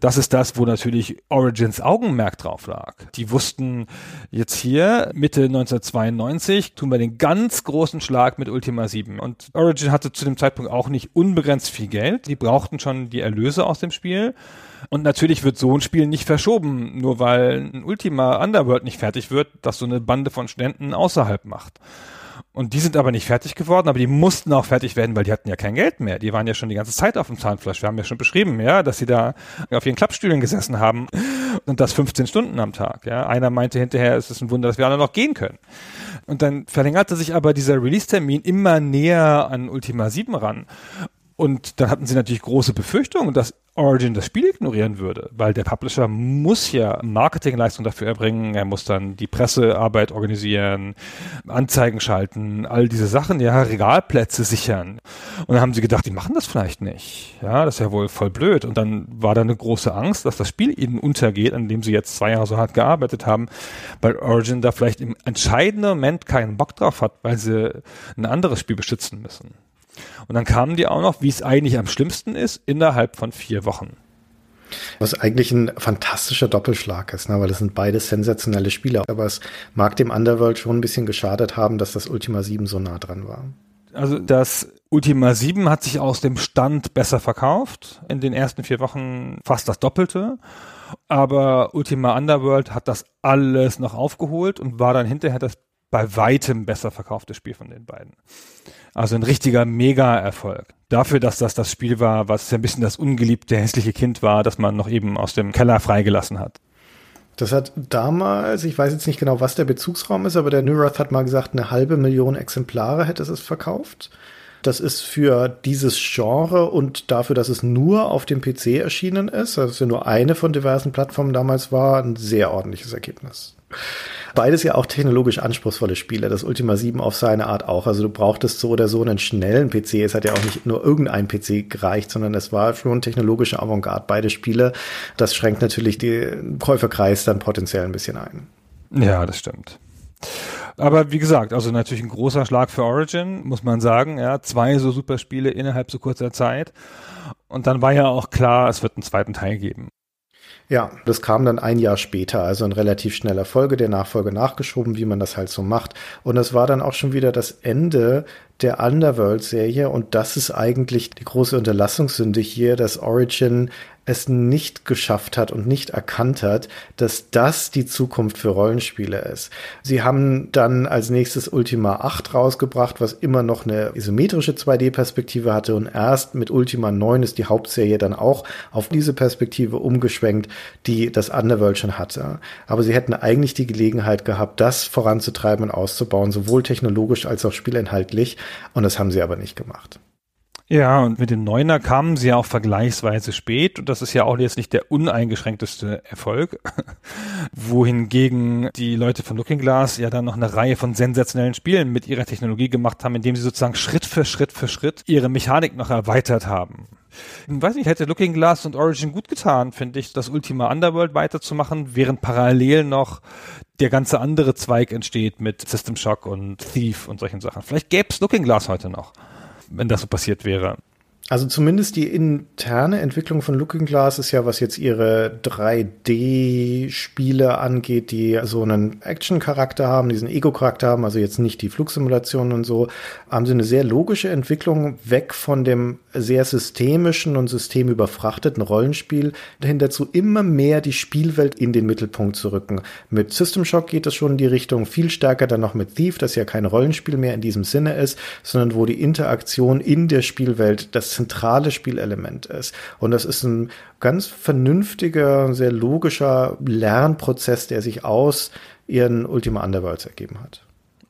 Das ist das, wo natürlich Origins Augenmerk drauf lag. Die wussten jetzt hier, Mitte 1992, tun wir den ganz großen Schlag mit Ultima 7. Und Origin hatte zu dem Zeitpunkt auch nicht unbegrenzt viel Geld. Die brauchten schon die Erlöse aus dem Spiel. Und natürlich wird so ein Spiel nicht verschoben, nur weil ein Ultima Underworld nicht fertig wird, das so eine Bande von Studenten außerhalb macht. Und die sind aber nicht fertig geworden, aber die mussten auch fertig werden, weil die hatten ja kein Geld mehr. Die waren ja schon die ganze Zeit auf dem Zahnfleisch. Wir haben ja schon beschrieben, ja, dass sie da auf ihren Klappstühlen gesessen haben und das 15 Stunden am Tag. Ja, einer meinte hinterher, es ist ein Wunder, dass wir alle noch gehen können. Und dann verlängerte sich aber dieser Release-Termin immer näher an Ultima 7 ran. Und dann hatten sie natürlich große Befürchtungen, dass Origin das Spiel ignorieren würde, weil der Publisher muss ja Marketingleistung dafür erbringen, er muss dann die Pressearbeit organisieren, Anzeigen schalten, all diese Sachen, ja, Regalplätze sichern. Und dann haben sie gedacht, die machen das vielleicht nicht. Ja, das ist ja wohl voll blöd. Und dann war da eine große Angst, dass das Spiel ihnen untergeht, an dem sie jetzt zwei Jahre so hart gearbeitet haben, weil Origin da vielleicht im entscheidenden Moment keinen Bock drauf hat, weil sie ein anderes Spiel beschützen müssen. Und dann kamen die auch noch, wie es eigentlich am schlimmsten ist, innerhalb von vier Wochen. Was eigentlich ein fantastischer Doppelschlag ist, ne? weil das sind beide sensationelle Spiele. Aber es mag dem Underworld schon ein bisschen geschadet haben, dass das Ultima 7 so nah dran war. Also das Ultima 7 hat sich aus dem Stand besser verkauft. In den ersten vier Wochen fast das Doppelte. Aber Ultima Underworld hat das alles noch aufgeholt und war dann hinterher das bei weitem besser verkaufte Spiel von den beiden. Also ein richtiger Mega-Erfolg. Dafür, dass das das Spiel war, was ein bisschen das ungeliebte, hässliche Kind war, das man noch eben aus dem Keller freigelassen hat. Das hat damals, ich weiß jetzt nicht genau, was der Bezugsraum ist, aber der Neurath hat mal gesagt, eine halbe Million Exemplare hätte es verkauft. Das ist für dieses Genre und dafür, dass es nur auf dem PC erschienen ist, also nur eine von diversen Plattformen damals war, ein sehr ordentliches Ergebnis. Beides ja auch technologisch anspruchsvolle Spiele. Das Ultima 7 auf seine Art auch. Also du brauchtest so oder so einen schnellen PC. Es hat ja auch nicht nur irgendein PC gereicht, sondern es war schon technologische Avantgarde. Beide Spiele. Das schränkt natürlich den Käuferkreis dann potenziell ein bisschen ein. Ja, das stimmt. Aber wie gesagt, also natürlich ein großer Schlag für Origin, muss man sagen. Ja, zwei so super Spiele innerhalb so kurzer Zeit. Und dann war ja auch klar, es wird einen zweiten Teil geben. Ja, das kam dann ein Jahr später, also in relativ schneller Folge, der Nachfolge nachgeschoben, wie man das halt so macht. Und es war dann auch schon wieder das Ende der Underworld-Serie und das ist eigentlich die große Unterlassungssünde hier, dass Origin es nicht geschafft hat und nicht erkannt hat, dass das die Zukunft für Rollenspiele ist. Sie haben dann als nächstes Ultima 8 rausgebracht, was immer noch eine isometrische 2D-Perspektive hatte und erst mit Ultima 9 ist die Hauptserie dann auch auf diese Perspektive umgeschwenkt, die das Underworld schon hatte. Aber sie hätten eigentlich die Gelegenheit gehabt, das voranzutreiben und auszubauen, sowohl technologisch als auch spielinhaltlich und das haben sie aber nicht gemacht. Ja, und mit dem Neuner kamen sie ja auch vergleichsweise spät und das ist ja auch jetzt nicht der uneingeschränkteste Erfolg, wohingegen die Leute von Looking Glass ja dann noch eine Reihe von sensationellen Spielen mit ihrer Technologie gemacht haben, indem sie sozusagen Schritt für Schritt für Schritt ihre Mechanik noch erweitert haben. Ich weiß nicht, hätte Looking Glass und Origin gut getan, finde ich, das Ultima Underworld weiterzumachen, während parallel noch der ganze andere Zweig entsteht mit System Shock und Thief und solchen Sachen. Vielleicht gäbe es Looking Glass heute noch wenn das so passiert wäre. Also zumindest die interne Entwicklung von Looking Glass ist ja, was jetzt ihre 3D-Spiele angeht, die so einen Action-Charakter haben, diesen Ego-Charakter haben, also jetzt nicht die Flugsimulationen und so, haben sie eine sehr logische Entwicklung weg von dem sehr systemischen und systemüberfrachteten Rollenspiel hin dazu immer mehr die Spielwelt in den Mittelpunkt zu rücken. Mit System Shock geht es schon in die Richtung viel stärker dann noch mit Thief, das ja kein Rollenspiel mehr in diesem Sinne ist, sondern wo die Interaktion in der Spielwelt das zentrale Spielelement ist. Und das ist ein ganz vernünftiger, sehr logischer Lernprozess, der sich aus ihren Ultima Underworlds ergeben hat.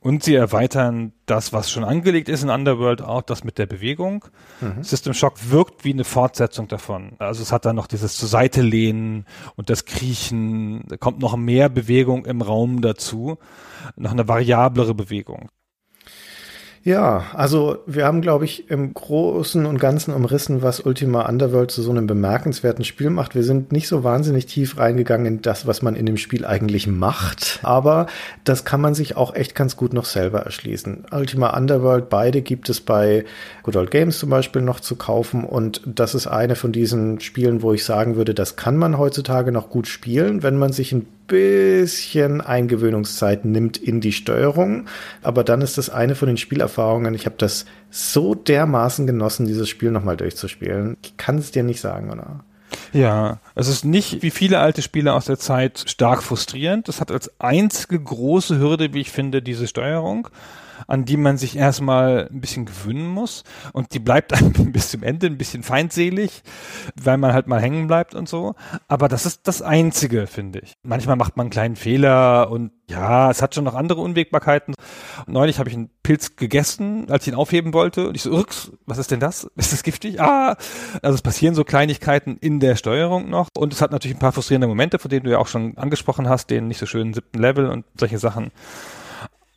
Und sie erweitern das, was schon angelegt ist in Underworld, auch das mit der Bewegung. Mhm. System Shock wirkt wie eine Fortsetzung davon. Also es hat dann noch dieses zur Seite lehnen und das Kriechen. Da kommt noch mehr Bewegung im Raum dazu. Noch eine variablere Bewegung. Ja, also wir haben, glaube ich, im Großen und Ganzen umrissen, was Ultima Underworld zu so einem bemerkenswerten Spiel macht. Wir sind nicht so wahnsinnig tief reingegangen in das, was man in dem Spiel eigentlich macht, aber das kann man sich auch echt ganz gut noch selber erschließen. Ultima Underworld, beide gibt es bei Good Old Games zum Beispiel noch zu kaufen und das ist eine von diesen Spielen, wo ich sagen würde, das kann man heutzutage noch gut spielen, wenn man sich ein bisschen Eingewöhnungszeit nimmt in die Steuerung. Aber dann ist das eine von den Spielerfahrungen. Ich habe das so dermaßen genossen, dieses Spiel nochmal durchzuspielen. Ich kann es dir nicht sagen, oder? Ja, es ist nicht wie viele alte Spiele aus der Zeit stark frustrierend. Das hat als einzige große Hürde, wie ich finde, diese Steuerung an die man sich erstmal ein bisschen gewöhnen muss. Und die bleibt einem bis zum Ende ein bisschen feindselig, weil man halt mal hängen bleibt und so. Aber das ist das Einzige, finde ich. Manchmal macht man einen kleinen Fehler und ja, es hat schon noch andere Unwägbarkeiten. Neulich habe ich einen Pilz gegessen, als ich ihn aufheben wollte. Und ich so, Ups, was ist denn das? Ist das giftig? Ah! Also es passieren so Kleinigkeiten in der Steuerung noch. Und es hat natürlich ein paar frustrierende Momente, von denen du ja auch schon angesprochen hast, den nicht so schönen siebten Level und solche Sachen.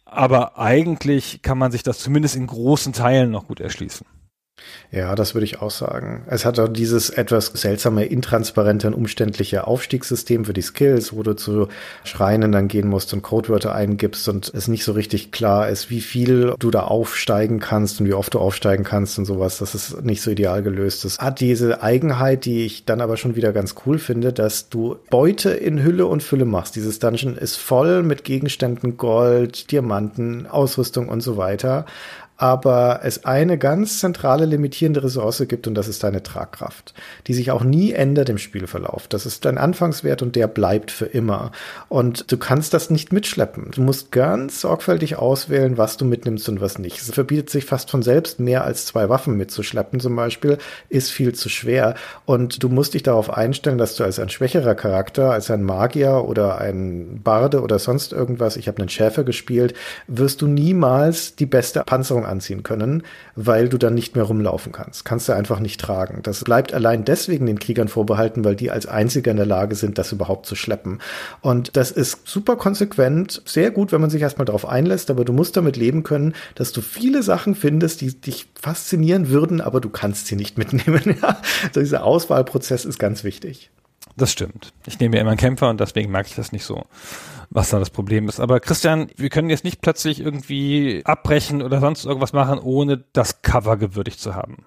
Aber eigentlich kann man sich das zumindest in großen Teilen noch gut erschließen. Ja, das würde ich auch sagen. Es hat auch dieses etwas seltsame, intransparente und umständliche Aufstiegssystem für die Skills, wo du zu Schreinen dann gehen musst und Codewörter eingibst und es nicht so richtig klar ist, wie viel du da aufsteigen kannst und wie oft du aufsteigen kannst und sowas. Das ist nicht so ideal gelöst. Es hat diese Eigenheit, die ich dann aber schon wieder ganz cool finde, dass du Beute in Hülle und Fülle machst. Dieses Dungeon ist voll mit Gegenständen, Gold, Diamanten, Ausrüstung und so weiter aber es eine ganz zentrale limitierende Ressource gibt und das ist deine Tragkraft, die sich auch nie ändert im Spielverlauf. Das ist dein Anfangswert und der bleibt für immer. Und du kannst das nicht mitschleppen. Du musst ganz sorgfältig auswählen, was du mitnimmst und was nicht. Es verbietet sich fast von selbst, mehr als zwei Waffen mitzuschleppen zum Beispiel, ist viel zu schwer. Und du musst dich darauf einstellen, dass du als ein schwächerer Charakter, als ein Magier oder ein Barde oder sonst irgendwas, ich habe einen Schäfer gespielt, wirst du niemals die beste Panzerung anziehen können, weil du dann nicht mehr rumlaufen kannst. Kannst du einfach nicht tragen. Das bleibt allein deswegen den Kriegern vorbehalten, weil die als Einziger in der Lage sind, das überhaupt zu schleppen. Und das ist super konsequent, sehr gut, wenn man sich erstmal darauf einlässt, aber du musst damit leben können, dass du viele Sachen findest, die dich faszinieren würden, aber du kannst sie nicht mitnehmen. Ja? Also dieser Auswahlprozess ist ganz wichtig. Das stimmt. Ich nehme ja immer einen Kämpfer und deswegen mag ich das nicht so was da das Problem ist. Aber Christian, wir können jetzt nicht plötzlich irgendwie abbrechen oder sonst irgendwas machen, ohne das Cover gewürdigt zu haben.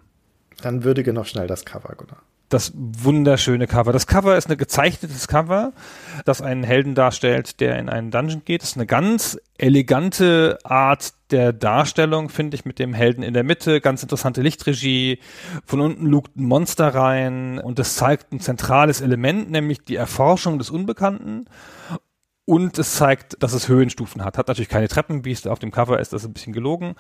Dann würdige noch schnell das Cover, Gunnar. Das wunderschöne Cover. Das Cover ist ein gezeichnetes Cover, das einen Helden darstellt, der in einen Dungeon geht. Das ist eine ganz elegante Art der Darstellung, finde ich, mit dem Helden in der Mitte. Ganz interessante Lichtregie. Von unten lugt ein Monster rein und das zeigt ein zentrales Element, nämlich die Erforschung des Unbekannten. Und es zeigt, dass es Höhenstufen hat. Hat natürlich keine Treppen, wie es auf dem Cover ist, das ist ein bisschen gelogen.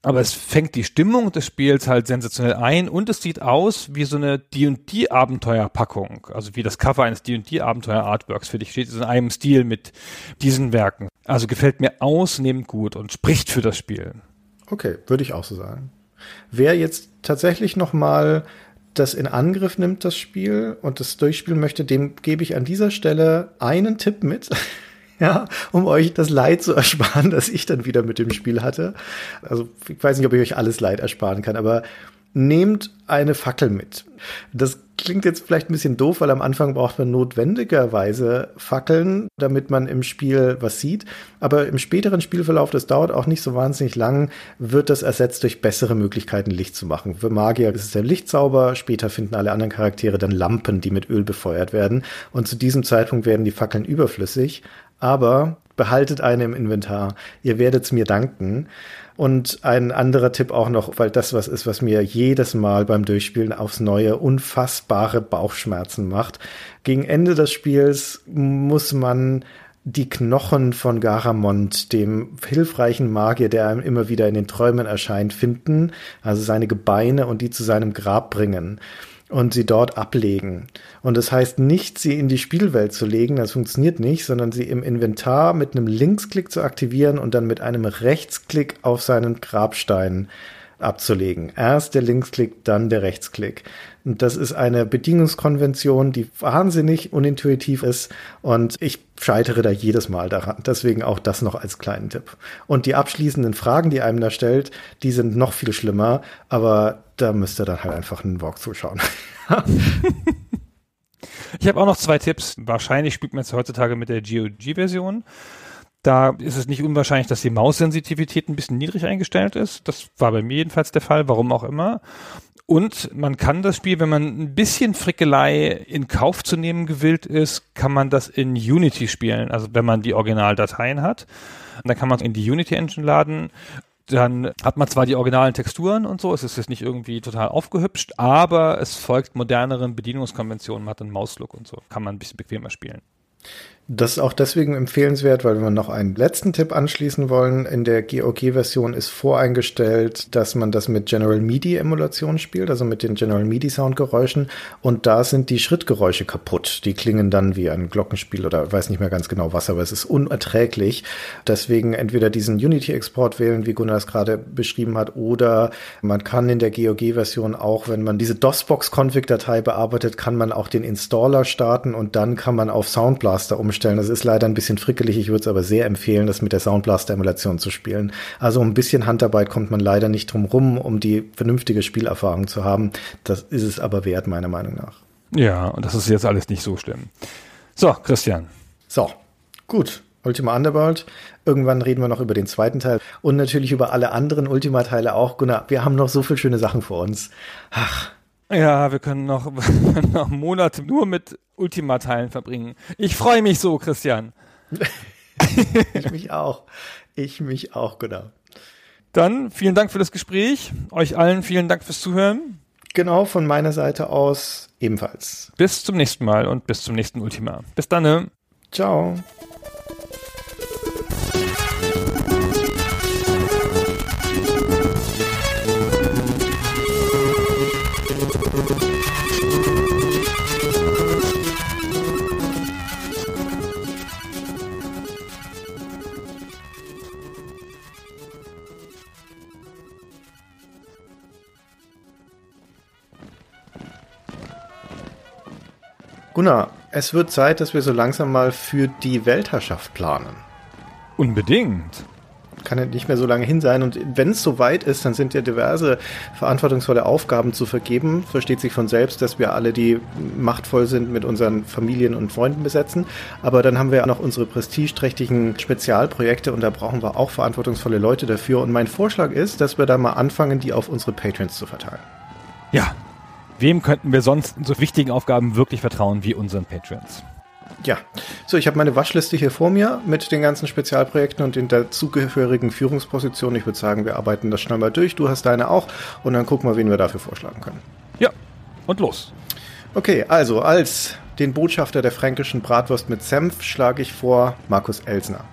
Aber es fängt die Stimmung des Spiels halt sensationell ein und es sieht aus wie so eine D&D-Abenteuerpackung. Also wie das Cover eines D&D-Abenteuer-Artworks für dich steht, ist in einem Stil mit diesen Werken. Also gefällt mir ausnehmend gut und spricht für das Spiel. Okay, würde ich auch so sagen. Wer jetzt tatsächlich noch mal das in Angriff nimmt, das Spiel, und das durchspielen möchte, dem gebe ich an dieser Stelle einen Tipp mit. ja, um euch das Leid zu ersparen, das ich dann wieder mit dem Spiel hatte. Also, ich weiß nicht, ob ich euch alles Leid ersparen kann, aber nehmt eine Fackel mit. Das klingt jetzt vielleicht ein bisschen doof, weil am Anfang braucht man notwendigerweise Fackeln, damit man im Spiel was sieht. Aber im späteren Spielverlauf, das dauert auch nicht so wahnsinnig lang, wird das ersetzt durch bessere Möglichkeiten, Licht zu machen. Für Magier ist es der Lichtzauber, später finden alle anderen Charaktere dann Lampen, die mit Öl befeuert werden. Und zu diesem Zeitpunkt werden die Fackeln überflüssig. Aber behaltet eine im Inventar. Ihr werdet's mir danken. Und ein anderer Tipp auch noch, weil das was ist, was mir jedes Mal beim Durchspielen aufs Neue unfassbare Bauchschmerzen macht. Gegen Ende des Spiels muss man die Knochen von Garamond, dem hilfreichen Magier, der einem immer wieder in den Träumen erscheint, finden, also seine Gebeine und die zu seinem Grab bringen. Und sie dort ablegen. Und das heißt nicht, sie in die Spielwelt zu legen, das funktioniert nicht, sondern sie im Inventar mit einem Linksklick zu aktivieren und dann mit einem Rechtsklick auf seinen Grabstein abzulegen. Erst der Linksklick, dann der Rechtsklick. Das ist eine Bedienungskonvention, die wahnsinnig unintuitiv ist und ich scheitere da jedes Mal daran. Deswegen auch das noch als kleinen Tipp. Und die abschließenden Fragen, die einem da stellt, die sind noch viel schlimmer, aber da müsst ihr dann halt einfach einen Walk zuschauen. ich habe auch noch zwei Tipps. Wahrscheinlich spielt man jetzt heutzutage mit der GOG-Version. Da ist es nicht unwahrscheinlich, dass die Maussensitivität ein bisschen niedrig eingestellt ist. Das war bei mir jedenfalls der Fall, warum auch immer. Und man kann das Spiel, wenn man ein bisschen Frickelei in Kauf zu nehmen gewillt ist, kann man das in Unity spielen. Also wenn man die Originaldateien hat. Dann kann man in die Unity Engine laden dann hat man zwar die originalen Texturen und so, es ist jetzt nicht irgendwie total aufgehübscht, aber es folgt moderneren Bedienungskonventionen, man hat einen Mauslook und so, kann man ein bisschen bequemer spielen. Das ist auch deswegen empfehlenswert, weil wir noch einen letzten Tipp anschließen wollen. In der GOG-Version ist voreingestellt, dass man das mit General MIDI-Emulation spielt, also mit den General MIDI-Soundgeräuschen. Und da sind die Schrittgeräusche kaputt. Die klingen dann wie ein Glockenspiel oder weiß nicht mehr ganz genau was, aber es ist unerträglich. Deswegen entweder diesen Unity-Export wählen, wie Gunnar es gerade beschrieben hat, oder man kann in der GOG-Version auch, wenn man diese DOSBox-Config-Datei bearbeitet, kann man auch den Installer starten und dann kann man auf Soundblaster umstellen umstellen. Das ist leider ein bisschen frickelig. Ich würde es aber sehr empfehlen, das mit der Soundblaster-Emulation zu spielen. Also ein bisschen Handarbeit kommt man leider nicht drum rum, um die vernünftige Spielerfahrung zu haben. Das ist es aber wert, meiner Meinung nach. Ja, und das ist jetzt alles nicht so schlimm. So, Christian. So, gut. Ultima Underworld. Irgendwann reden wir noch über den zweiten Teil und natürlich über alle anderen Ultima-Teile auch. Gunnar, wir haben noch so viele schöne Sachen vor uns. Ach. Ja, wir können noch, noch Monate nur mit Ultima-Teilen verbringen. Ich freue mich so, Christian. ich mich auch. Ich mich auch, genau. Dann vielen Dank für das Gespräch. Euch allen vielen Dank fürs Zuhören. Genau, von meiner Seite aus ebenfalls. Bis zum nächsten Mal und bis zum nächsten Ultima. Bis dann. Ne? Ciao. Gunnar, es wird Zeit, dass wir so langsam mal für die Weltherrschaft planen. Unbedingt. Kann ja nicht mehr so lange hin sein. Und wenn es soweit ist, dann sind ja diverse verantwortungsvolle Aufgaben zu vergeben. Versteht sich von selbst, dass wir alle, die machtvoll sind, mit unseren Familien und Freunden besetzen. Aber dann haben wir noch unsere prestigeträchtigen Spezialprojekte und da brauchen wir auch verantwortungsvolle Leute dafür. Und mein Vorschlag ist, dass wir da mal anfangen, die auf unsere Patrons zu verteilen. Ja, Wem könnten wir sonst in so wichtigen Aufgaben wirklich vertrauen wie unseren Patrons? Ja, so ich habe meine Waschliste hier vor mir mit den ganzen Spezialprojekten und den dazugehörigen Führungspositionen. Ich würde sagen, wir arbeiten das schnell mal durch. Du hast deine auch und dann gucken wir, wen wir dafür vorschlagen können. Ja, und los. Okay, also als den Botschafter der fränkischen Bratwurst mit Senf schlage ich vor Markus Elsner.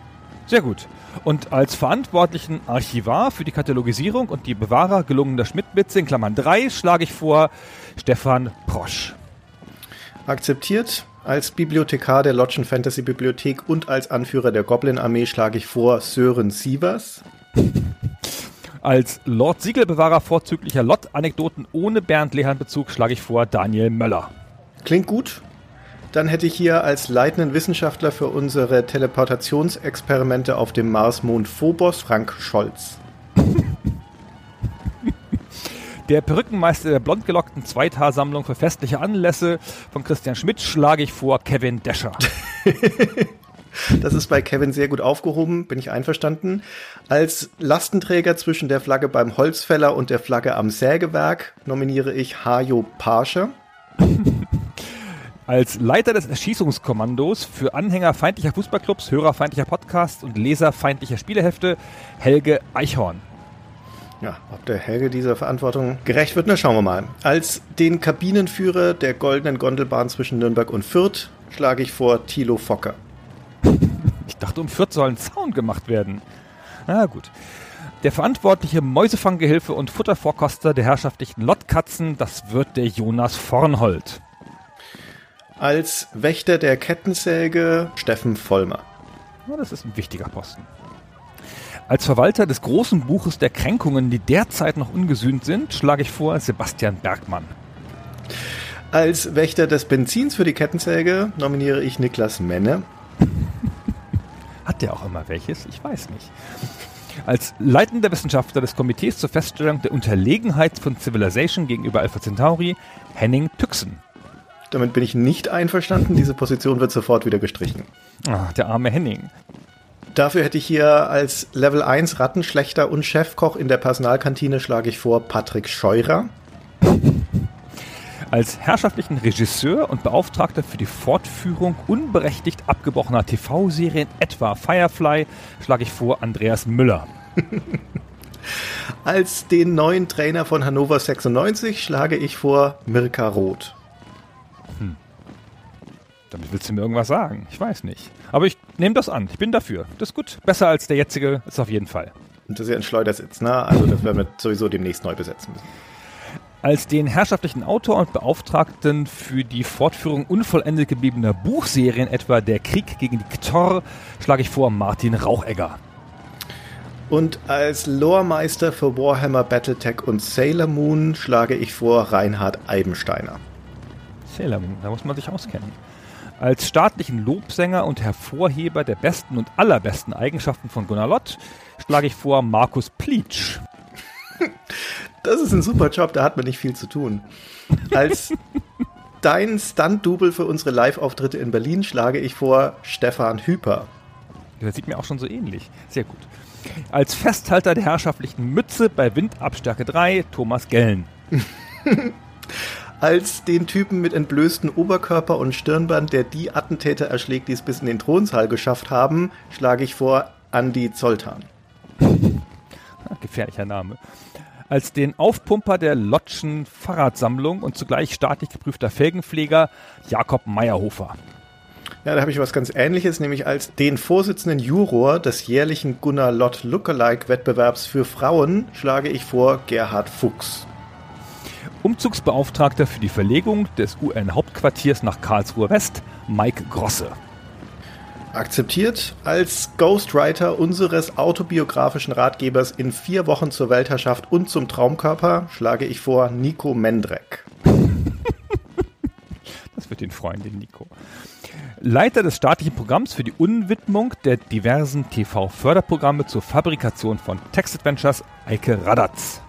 Sehr gut. Und als verantwortlichen Archivar für die Katalogisierung und die Bewahrer gelungener Schmidtwitze in Klammern 3 schlage ich vor Stefan Prosch. Akzeptiert. Als Bibliothekar der Lodgen Fantasy Bibliothek und als Anführer der Goblin Armee schlage ich vor Sören Sievers. Als Lord Siegelbewahrer vorzüglicher Lott-Anekdoten ohne Bernd Lehern-Bezug schlage ich vor Daniel Möller. Klingt gut. Dann hätte ich hier als leitenden Wissenschaftler für unsere Teleportationsexperimente auf dem Mars-Mond Phobos Frank Scholz. Der Perückenmeister der blondgelockten Zweithaarsammlung für festliche Anlässe von Christian Schmidt schlage ich vor Kevin Descher. Das ist bei Kevin sehr gut aufgehoben, bin ich einverstanden. Als Lastenträger zwischen der Flagge beim Holzfäller und der Flagge am Sägewerk nominiere ich Hajo Parsche. Als Leiter des Erschießungskommandos für Anhänger feindlicher Fußballclubs, Hörer feindlicher Podcasts und Leser feindlicher Spielehefte Helge Eichhorn. Ja, ob der Helge dieser Verantwortung gerecht wird, na schauen wir mal. Als den Kabinenführer der goldenen Gondelbahn zwischen Nürnberg und Fürth schlage ich vor Thilo Fokker. Ich dachte, um Fürth soll ein Zaun gemacht werden. Na gut. Der verantwortliche Mäusefanggehilfe und Futtervorkoster der herrschaftlichen Lottkatzen, das wird der Jonas Vornhold. Als Wächter der Kettensäge Steffen Vollmer. Ja, das ist ein wichtiger Posten. Als Verwalter des großen Buches der Kränkungen, die derzeit noch ungesühnt sind, schlage ich vor Sebastian Bergmann. Als Wächter des Benzins für die Kettensäge nominiere ich Niklas Menne. Hat der auch immer welches? Ich weiß nicht. Als leitender Wissenschaftler des Komitees zur Feststellung der Unterlegenheit von Civilization gegenüber Alpha Centauri, Henning Tüxen. Damit bin ich nicht einverstanden. Diese Position wird sofort wieder gestrichen. Ah, der arme Henning. Dafür hätte ich hier als Level 1 Rattenschlechter und Chefkoch in der Personalkantine schlage ich vor Patrick Scheurer. Als herrschaftlichen Regisseur und Beauftragter für die Fortführung unberechtigt abgebrochener TV-Serien etwa Firefly schlage ich vor Andreas Müller. Als den neuen Trainer von Hannover 96 schlage ich vor Mirka Roth. Damit willst du mir irgendwas sagen. Ich weiß nicht. Aber ich nehme das an. Ich bin dafür. Das ist gut. Besser als der jetzige ist auf jeden Fall. Und das ist ja ein Schleudersitz, ne? Also das werden wir sowieso demnächst neu besetzen müssen. Als den herrschaftlichen Autor und Beauftragten für die Fortführung unvollendet gebliebener Buchserien, etwa Der Krieg gegen die Ktor, schlage ich vor Martin Rauchegger. Und als Loremeister für Warhammer Battletech und Sailor Moon schlage ich vor Reinhard Eibensteiner. Sailor Moon, da muss man sich auskennen. Als staatlichen Lobsänger und Hervorheber der besten und allerbesten Eigenschaften von Gunnar Lott schlage ich vor Markus Pleatsch. Das ist ein super Job, da hat man nicht viel zu tun. Als dein Stunt-Double für unsere Live-Auftritte in Berlin schlage ich vor Stefan Hüper. Der sieht mir auch schon so ähnlich. Sehr gut. Als Festhalter der herrschaftlichen Mütze bei Windabstärke 3 Thomas Gellen. Als den Typen mit entblößten Oberkörper und Stirnband, der die Attentäter erschlägt, die es bis in den Thronsaal geschafft haben, schlage ich vor Andy Zoltan. Gefährlicher Name. Als den Aufpumper der Lotschen Fahrradsammlung und zugleich staatlich geprüfter Felgenpfleger Jakob Meyerhofer. Ja, da habe ich was ganz ähnliches, nämlich als den Vorsitzenden Juror des jährlichen Gunnar Lott Lookalike-Wettbewerbs für Frauen schlage ich vor Gerhard Fuchs. Umzugsbeauftragter für die Verlegung des UN-Hauptquartiers nach Karlsruhe West Mike Grosse. Akzeptiert als Ghostwriter unseres autobiografischen Ratgebers in vier Wochen zur Weltherrschaft und zum Traumkörper schlage ich vor Nico Mendrek. Das wird den freuen, den Nico. Leiter des staatlichen Programms für die Unwidmung der diversen TV-Förderprogramme zur Fabrikation von Textadventures Eike Radatz.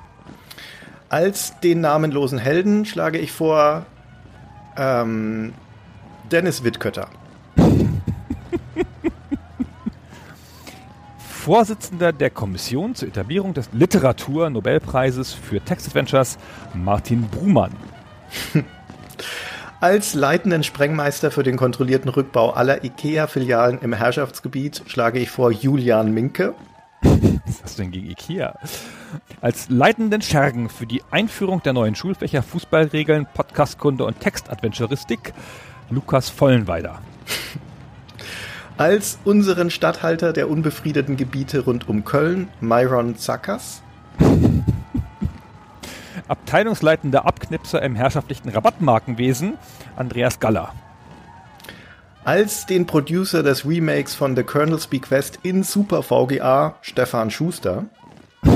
Als den namenlosen Helden schlage ich vor ähm, Dennis Wittkötter. Vorsitzender der Kommission zur Etablierung des Literatur-Nobelpreises für Textadventures Martin Brumann. Als leitenden Sprengmeister für den kontrollierten Rückbau aller IKEA-Filialen im Herrschaftsgebiet schlage ich vor Julian Minke. Was hast du denn gegen Ikea? Als leitenden Schergen für die Einführung der neuen Schulfächer Fußballregeln, Podcastkunde und Textadventuristik Lukas Vollenweider. Als unseren Statthalter der unbefriedeten Gebiete rund um Köln Myron Zackers. Abteilungsleitender Abknipser im herrschaftlichen Rabattmarkenwesen Andreas Galler. Als den Producer des Remakes von The Colonel's Bequest in Super VGA Stefan Schuster.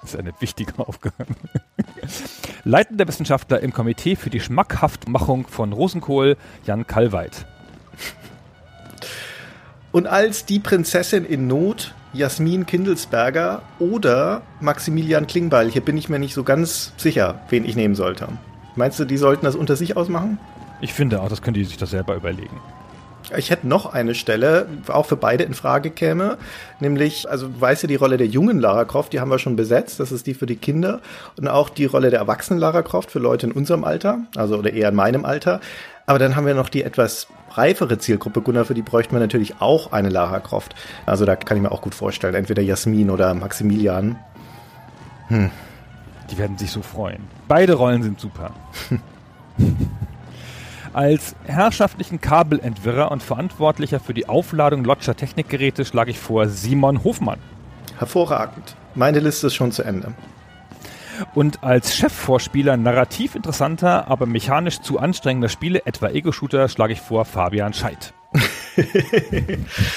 Das ist eine wichtige Aufgabe. Leitender Wissenschaftler im Komitee für die Schmackhaftmachung von Rosenkohl Jan Kalweit. Und als die Prinzessin in Not Jasmin Kindelsberger oder Maximilian Klingbeil. Hier bin ich mir nicht so ganz sicher, wen ich nehmen sollte. Meinst du, die sollten das unter sich ausmachen? Ich finde auch, das können die sich das selber überlegen. Ich hätte noch eine Stelle, auch für beide in Frage käme, nämlich, also du weißt ja, die Rolle der jungen Lara Croft, die haben wir schon besetzt, das ist die für die Kinder und auch die Rolle der erwachsenen Lara Croft für Leute in unserem Alter, also oder eher in meinem Alter. Aber dann haben wir noch die etwas reifere Zielgruppe, Gunnar, für die bräuchten wir natürlich auch eine Lara Croft. Also da kann ich mir auch gut vorstellen, entweder Jasmin oder Maximilian. Hm. Die werden sich so freuen. Beide Rollen sind super. Als herrschaftlichen Kabelentwirrer und Verantwortlicher für die Aufladung Lotscher Technikgeräte schlage ich vor Simon Hofmann. Hervorragend. Meine Liste ist schon zu Ende. Und als Chefvorspieler narrativ interessanter, aber mechanisch zu anstrengender Spiele, etwa Ego-Shooter, schlage ich vor Fabian Scheidt.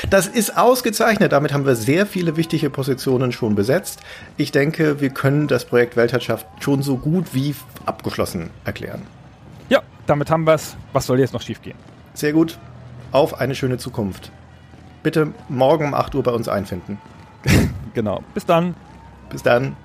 das ist ausgezeichnet. Damit haben wir sehr viele wichtige Positionen schon besetzt. Ich denke, wir können das Projekt Weltherrschaft schon so gut wie abgeschlossen erklären. Ja, damit haben wir es. Was soll jetzt noch schiefgehen? Sehr gut. Auf eine schöne Zukunft. Bitte morgen um 8 Uhr bei uns einfinden. genau. Bis dann. Bis dann.